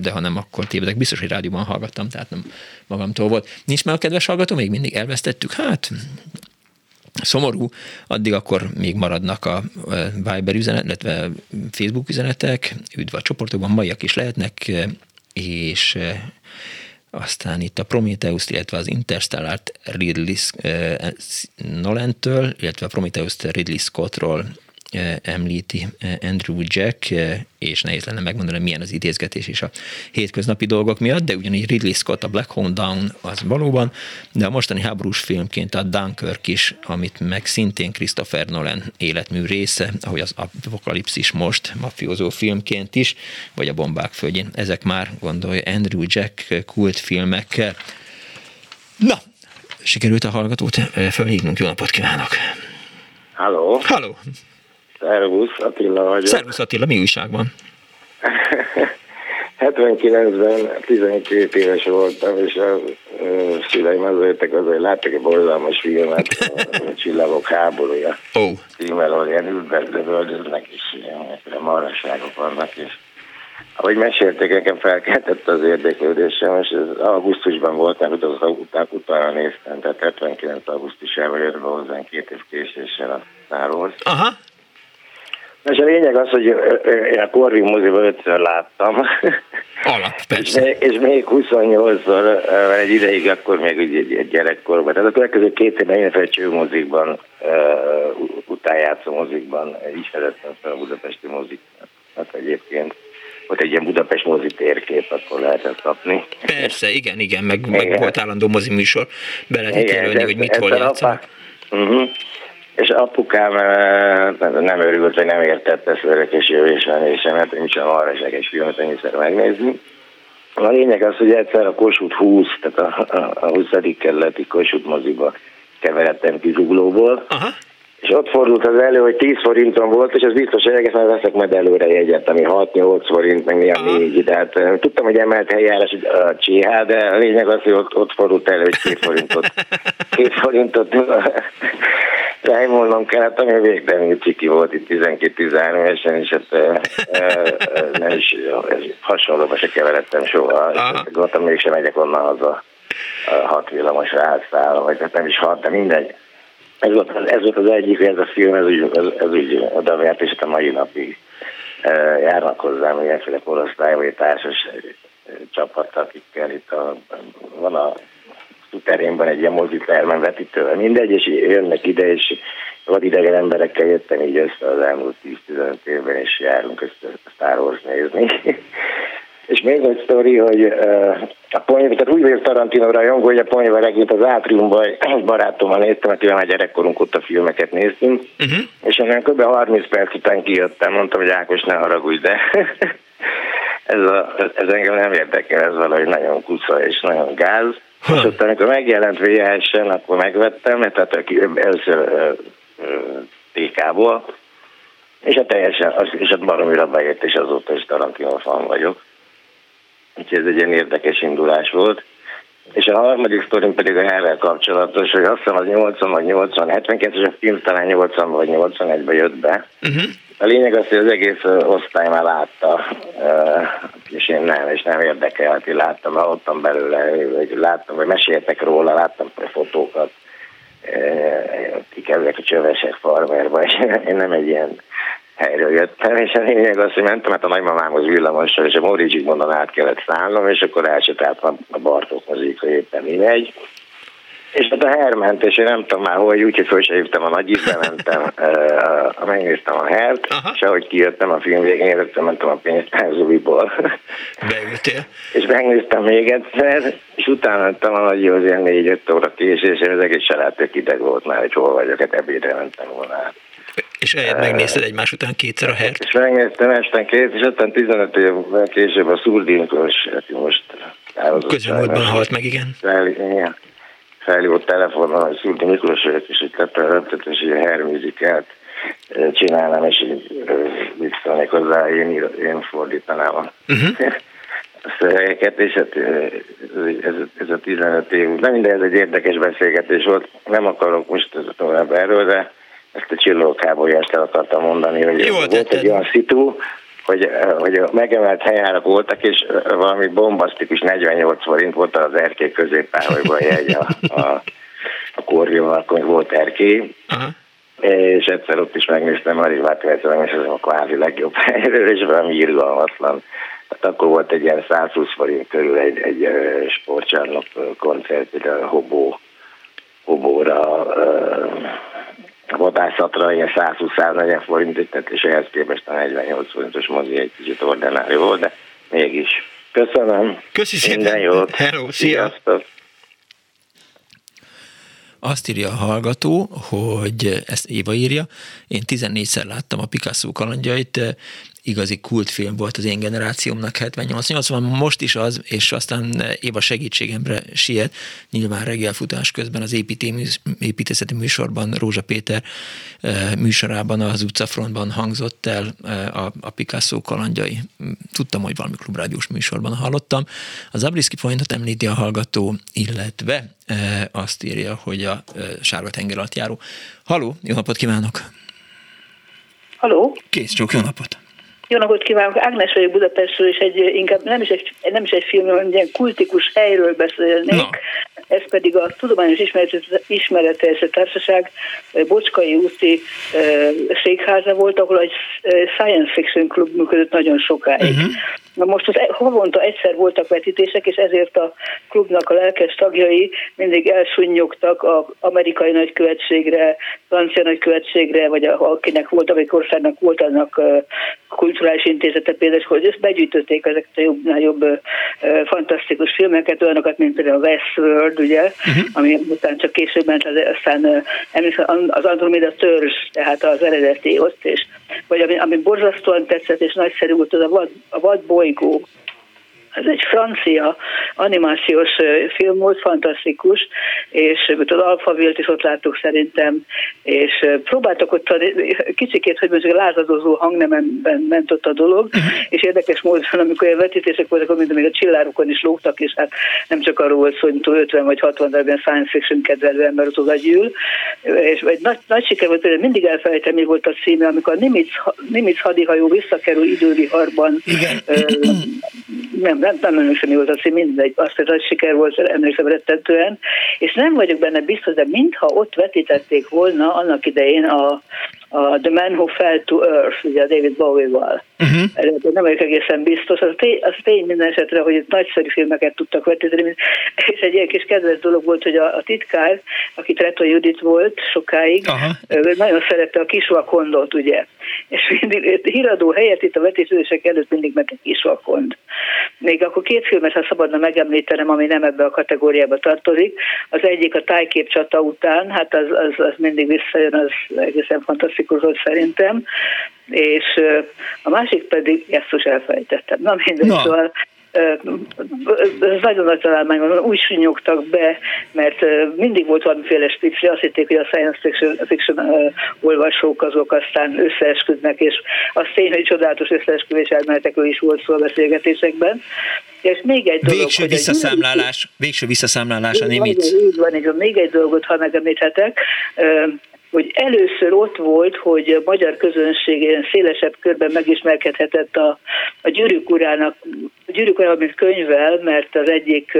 S1: de ha nem, akkor tévedek. Biztos, hogy rádióban hallgattam, tehát nem magamtól volt. Nincs már a kedves hallgató, még mindig elvesztettük. Hát, szomorú, addig akkor még maradnak a Viber üzenet, illetve Facebook üzenetek, üdv a csoportokban, maiak is lehetnek, és aztán itt a Prometheus, illetve az Interstellar Ridley Nolentől, illetve a Prometheus Ridley Scottról említi Andrew Jack, és nehéz lenne megmondani, milyen az idézgetés és a hétköznapi dolgok miatt, de ugyanígy Ridley Scott a Black Hole Down az valóban, de a mostani háborús filmként a Dunkirk is, amit meg szintén Christopher Nolan életmű része, ahogy az Apokalipszis most, mafiózó filmként is, vagy a Bombák földjén. Ezek már, gondolja Andrew Jack kultfilmek. Na, sikerült a hallgatót felhívnunk. Jó napot kívánok!
S14: Halló!
S1: Halló!
S14: Szervusz, Attila vagyok.
S1: Szervusz Attila, mi újságban?
S14: 79-ben 12 éves voltam, és a szüleim azért azért láttak egy borzalmas filmet, a Csillagok háborúja.
S1: Oh.
S14: Címmel, ahol ilyen ülbezbe völdöznek, és ilyen marasságok vannak, és ahogy mesélték, nekem felkeltett az érdeklődésem, és ez augusztusban volt, mert az után utána néztem, tehát 79. augusztusában jött be hozzánk két év késéssel a Star Wars.
S1: Aha.
S14: És a lényeg az, hogy én a Corvin moziban ötször láttam.
S1: Alap, persze.
S14: és, és még 28-szor egy ideig, akkor még egy, egy gyerekkorban. Tehát a következő két évben én felcső mozikban, uh, utánjátszó mozikban is vezettem fel a budapesti mozik. Hát egyébként volt egy ilyen Budapest mozi térkép, akkor lehetett kapni.
S1: Persze, igen, igen, meg, igen. meg volt állandó mozi műsor, be lehet jelölni, hogy mit hol játszanak.
S14: Uh-huh. És apukám nem örült, hogy nem értette ezt örökés jövésvenésemet, hogy micsoda arra egy filmet ennyiszer megnézni. A lényeg az, hogy egyszer a Kossuth 20, tehát a, a, a 20. kerületi Kossuth moziba keveredtem ki zuglóból.
S1: Aha.
S14: És ott fordult az elő, hogy 10 forinton volt, és az biztos, hogy egészen veszek majd előre jegyet, ami 6-8 forint, meg néha 4. Tehát tudtam, hogy emelt helyjárás a CH, de a lényeg az, hogy ott, ott fordult elő, hogy 2 forintot, 2 forintot rájmolnom kellett, ami végtelenül ciki volt itt 12-13 évesen, és hát e, e, nem is hasonlóba se keveredtem soha. Gondoltam, mégsem megyek onnan az a, a hat villamosra átszállom, vagy hát nem is hat, de mindegy. Ez volt, ez volt az egyik, ez a film, ez úgy, ez, ez úgy odavert, és a mai napig e, járnak hozzám ilyenféle korosztály, vagy társas csapat, akikkel itt a, van a szuterénben egy ilyen mozitermen vetítővel, mindegy, és jönnek ide, és vadidegen emberekkel jöttem így össze az elmúlt 10-15 évben, és járunk össze Star Wars nézni. És még egy sztori, hogy uh, a ponyva, tehát úgy vagyok Tarantino rajongó, hogy a ponyva regényt az átriumban egy barátommal néztem, mert olyan gyerekkorunk ott a filmeket néztünk, uh-huh. és én kb. 30 perc után kijöttem, mondtam, hogy Ákos, ne haragudj, de ez, a, ez engem nem érdekel, ez valahogy nagyon kusza és nagyon gáz. Ha. És ott, amikor megjelent VHS-en, akkor megvettem, tehát először TK-ból, és a teljesen, az, és ott baromira bejött, és azóta is Tarantino fan vagyok. Úgyhogy ez egy ilyen érdekes indulás volt. És a harmadik sztorim pedig a herrel kapcsolatos, hogy azt hiszem az 80 vagy 80, 72 es a film talán 80 vagy 81-ben jött be. Uh-huh. A lényeg az, hogy az egész osztály már látta, és én nem, és nem érdekel, hogy láttam, hallottam belőle, vagy láttam, vagy meséltek róla, láttam fotókat, kik ezek a csövesek farmerba, és én nem egy ilyen helyről jöttem, és a lényeg az, hogy mentem, mert a nagymamámhoz villamossal, és a Móri Zsigmondon át kellett szállnom, és akkor elsetáltam a Bartók mozikra éppen mindegy. és hát a Herment, és én nem tudom már hol, úgyhogy föl se hívtam a nagy ízbe, mentem, uh, megnéztem a Hert, Aha. és ahogy kijöttem a film végén, éreztem, mentem a pénztárzuliból.
S1: Beültél?
S14: és megnéztem még egyszer, és utána mentem a nagy az ilyen 4-5 óra késés, és az egész család ideg volt már, hogy hol vagyok, hát ebédre mentem volna
S1: és eljött megnézted egymás után kétszer a hert?
S14: És megnéztem este két, és aztán 15 évvel később a Szurdinkos, aki most
S1: Közelmúltban halt meg, igen.
S14: Igen. Felhívott telefonon, hogy Szurdi Miklós vagyok, és hogy lepelőttet, és egy herműzikát csinálnám, és így mit szólnék hozzá, én, én fordítanám a uh-huh. a szövegeket, és hát ez, ez a 15 év, de minden ez egy érdekes beszélgetés volt, nem akarok most tovább erről, de ezt a csillókábolyást el akartam mondani, hogy Jól volt tetted. egy olyan szitu, hogy, hogy a megemelt helyárak voltak, és valami bombasztikus 48 forint volt az erkély középpáholyban jegy a, a, a korrival, akkor volt erkély. Uh-huh. És egyszer ott is megnéztem a Rivát Vercelem, és ez a kvázi legjobb helyről, és valami irgalmatlan. Hát akkor volt egy ilyen 120 forint körül egy, egy sportcsarnok koncert, a Hobó, Hobóra vadászatra ilyen 120-140 forintot tett, és ehhez képest a 48 forintos mozi egy kicsit ordinári volt, de mégis. Köszönöm.
S1: Köszi szépen.
S14: Minden jót.
S1: Hello, szia. Sziasztok. Azt írja a hallgató, hogy ezt Éva írja, én 14-szer láttam a Picasso kalandjait, igazi kultfilm volt az én generációmnak 78-80, most is az, és aztán Éva segítségemre siet, nyilván reggelfutás közben az építészeti műsorban Rózsa Péter eh, műsorában az utcafrontban hangzott el eh, a, a Picasso kalandjai. Tudtam, hogy valami klubrádiós műsorban hallottam. Az Abriszki pointot említi a hallgató, illetve eh, azt írja, hogy a sárga tenger alatt járó. Haló, jó napot kívánok!
S15: Haló!
S1: Kész csók, jó napot!
S15: Jó napot kívánok! Ágnes vagyok Budapestről, és egy, inkább nem is egy, nem is egy film, hanem egy kultikus helyről beszélnék. No. Ez pedig a Tudományos Ismeretelésre Társaság Bocskai úti e, székháza volt, ahol egy science fiction klub működött nagyon sokáig. Uh-huh. Na most az e- havonta egyszer voltak vetítések, és ezért a klubnak a lelkes tagjai mindig elsúnyogtak az amerikai nagykövetségre, francia nagykövetségre, vagy a, akinek volt, vagy országnak volt annak kulturális intézete például, hogy ezt begyűjtötték ezeket a jobb, jobb fantasztikus filmeket, olyanokat, mint például a Westworld, ugye, uh-huh. ami után csak később ment, az, aztán az Andromeda törzs, tehát az eredeti ott, és vagy ami, ami borzasztóan tetszett és nagyszerű volt, az a vad, a vad bolygó, ez egy francia animációs film volt, fantasztikus, és az Alphaville-t is ott láttuk szerintem, és próbáltak ott kicsikét, hogy mondjuk lázadozó hangnemben ment ott a dolog, uh-huh. és érdekes módon, amikor olyan vetítések voltak, mint még a csillárokon is lógtak, és hát nem csak arról volt szó, hogy 50 vagy 60 darabban science fiction kedvelő ember ott oda gyűl, és egy nagy, nagy siker volt, például mindig elfelejtem, mi volt a címe, amikor a Nimitz, Nimitz hadihajó visszakerül időviharban,
S1: Igen.
S15: nem, nem, nem emlékszem, mi volt a cím, mindegy, azt, hogy nagy siker volt, emlékszem rettentően, és nem vagyok benne biztos, de mintha ott vetítették volna annak idején a, a The Man Who Fell to Earth, ugye a David Bowie-val. Uh-huh. Nem vagyok egészen biztos. Az tény, az tény minden esetre, hogy itt nagyszerű filmeket tudtak vetíteni, és egy ilyen kis kedves dolog volt, hogy a, a titkár, aki Reto Judit volt sokáig, uh-huh. nagyon szerette a kisvakondot, ugye. És mindig híradó helyett itt a vetítések előtt mindig meg egy kisvakond. Még akkor két filmet, ha szabadna megemlítenem, ami nem ebbe a kategóriába tartozik. Az egyik a tájkép csata után, hát az, az, az mindig visszajön, az egészen fantasztikus volt szerintem. És a másik pedig, ezt is elfelejtettem. Na mindegy, no. szóval ez nagyon nagy találmány van, úgy sunyogtak be, mert mindig volt valamiféle spicri, azt hitték, hogy a science fiction, fiction olvasók azok aztán összeesküdnek, és az tény, hogy csodálatos összeesküvés elméletekről is volt szó a beszélgetésekben. És még egy dolog,
S1: végső visszaszámlálás, végső visszaszámlálás a
S15: Nimitz. Így van, így van, még egy dolgot, ha megemlíthetek, hogy először ott volt, hogy a magyar közönség szélesebb körben megismerkedhetett a, a Gyűrűk urának, a Gyűrűk urának, mint könyvvel, mert az egyik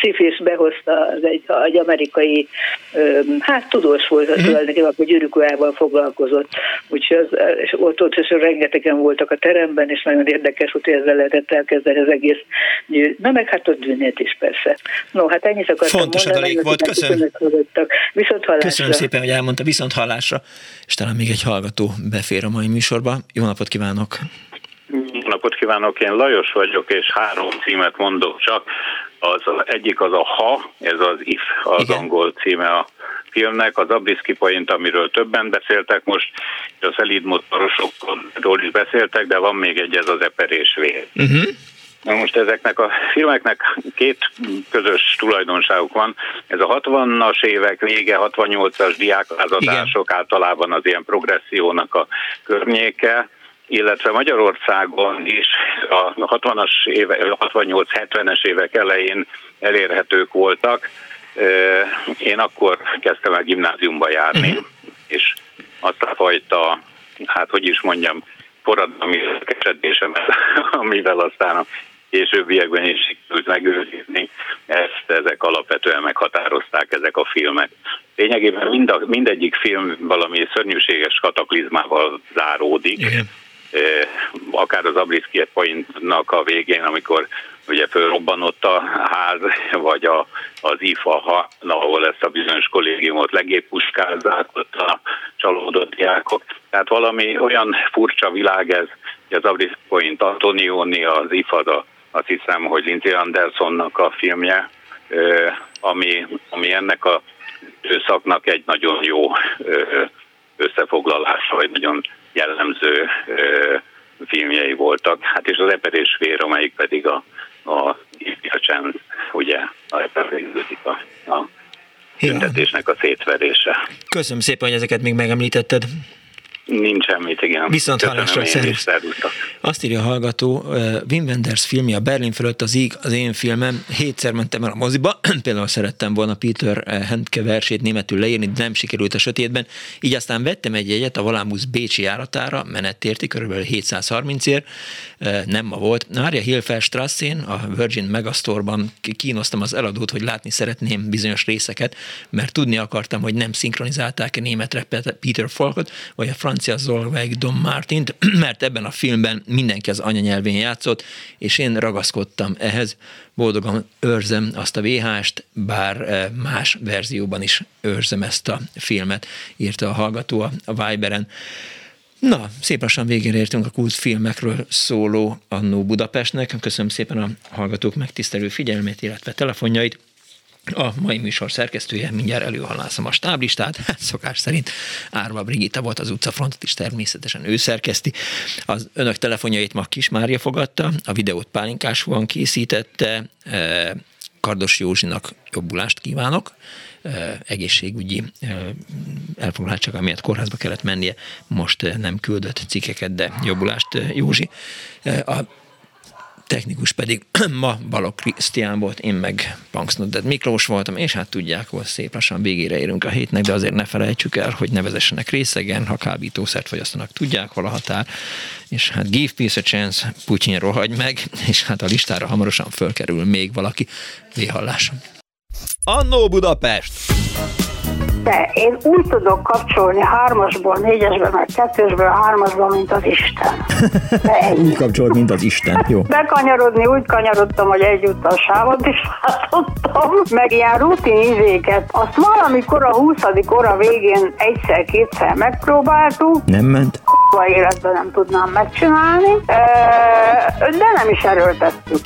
S15: Szifis behozta, az egy, egy amerikai, uh, hát tudós volt, az tulajdonképpen a Gyűrűk urával foglalkozott, úgyhogy az, és ott, ott és rengetegen voltak a teremben, és nagyon érdekes, hogy ezzel lehetett elkezdeni az egész gyűrű. Na meg hát ott dűnét is persze. No, hát ennyit akartam
S1: Fontos mondani. adalék volt, köszönöm.
S15: Viszont hallásra.
S1: Köszönöm szépen, hogy elmondta viszont hallásra, és talán még egy hallgató befér a mai műsorba. Jó napot kívánok!
S2: Jó napot kívánok, én Lajos vagyok, és három címet mondok csak. Az egyik az a Ha, ez az If, az Igen. angol címe a filmnek, az Abriski Point, amiről többen beszéltek most, és a szelíd motorosokról is beszéltek, de van még egy, ez az Eperés vér. Uh-huh. Na most ezeknek a filmeknek két közös tulajdonságuk van. Ez a 60-as évek vége, 68-as diáklázadások általában az ilyen progressziónak a környéke, illetve Magyarországon is a 60-as éve, 68-70-es évek elején elérhetők voltak. Én akkor kezdtem el gimnáziumba járni, uh-huh. és azt a fajta, hát hogy is mondjam, forradalmi kesedésemet, amivel aztán a későbbiekben is sikerült megőrizni, ezt ezek alapvetően meghatározták ezek a filmek. Lényegében mind a, mindegyik film valami szörnyűséges kataklizmával záródik. Igen. Akár az Abriski Pointnak a végén, amikor ugye fölrobbanott a ház, vagy a, az IFA, ahol ezt a bizonyos kollégiumot legépuskázzák ott a csalódott diákok. Tehát valami olyan furcsa világ ez, hogy az Abriski Point Antonioni, az IFA, azt hiszem, hogy Lindsay Andersonnak a filmje, ami, ami ennek a időszaknak egy nagyon jó összefoglalása, vagy nagyon jellemző filmjei voltak. Hát és az Eper Vér, amelyik pedig a, a a Chance, ugye, a a, a tüntetésnek a szétverése.
S1: Köszönöm szépen, hogy ezeket még megemlítetted.
S2: Nincs semmit, igen.
S1: Viszont hallásra. Azt írja a hallgató, Wim Wenders filmje, a Berlin fölött az íg, az én filmem. Hétszer mentem el a moziba, például szerettem volna Peter Handke versét németül leírni, de nem sikerült a sötétben. Így aztán vettem egy jegyet a Valámusz Bécsi járatára, menettérti, kb. 730-ért, nem ma volt. Mária Hilfelstrasszén, a Virgin Megastore-ban kínosztam az eladót, hogy látni szeretném bizonyos részeket, mert tudni akartam, hogy nem szinkronizálták-e németre Peter Falkot, vagy a francia francia Zolveig Don Martint, mert ebben a filmben mindenki az anyanyelvén játszott, és én ragaszkodtam ehhez, boldogan őrzem azt a VHS-t, bár eh, más verzióban is őrzem ezt a filmet, írta a hallgató a Viberen. Na, szép lassan végére értünk a kult filmekről szóló Annó Budapestnek. Köszönöm szépen a hallgatók megtisztelő figyelmét, illetve telefonjait. A mai műsor szerkesztője, mindjárt előhallászom a stáblistát, hát szokás szerint Árva Brigitta volt az utcafrontot is természetesen ő szerkeszti. Az önök telefonjait ma Kis Mária fogadta, a videót Pálinkás van készítette, e, Kardos Józsinak jobbulást kívánok, e, egészségügyi e, elfoglaltság, amiért kórházba kellett mennie, most nem küldött cikkeket, de jobbulást Józsi. A technikus pedig ma Balok Krisztián volt, én meg Punksnodded Miklós voltam, és hát tudják, hogy szép lassan végére érünk a hétnek, de azért ne felejtsük el, hogy ne vezessenek részegen, ha kábítószert fogyasztanak, tudják, hol a határ, és hát give peace a chance, Putyin rohagy meg, és hát a listára hamarosan fölkerül még valaki. Véhallás. Annó Budapest!
S16: De én úgy tudok kapcsolni hármasból, négyesbe, meg kettősből, hármasba, mint az Isten.
S1: úgy kapcsolt, mint az Isten. Jó.
S16: Bekanyarodni úgy kanyarodtam, hogy egyúttal sávot is látottam, meg ilyen rutin izéket. Azt valamikor a 20. óra végén egyszer-kétszer megpróbáltuk.
S1: Nem ment?
S16: A életben nem tudnám megcsinálni, de nem is erőltettük.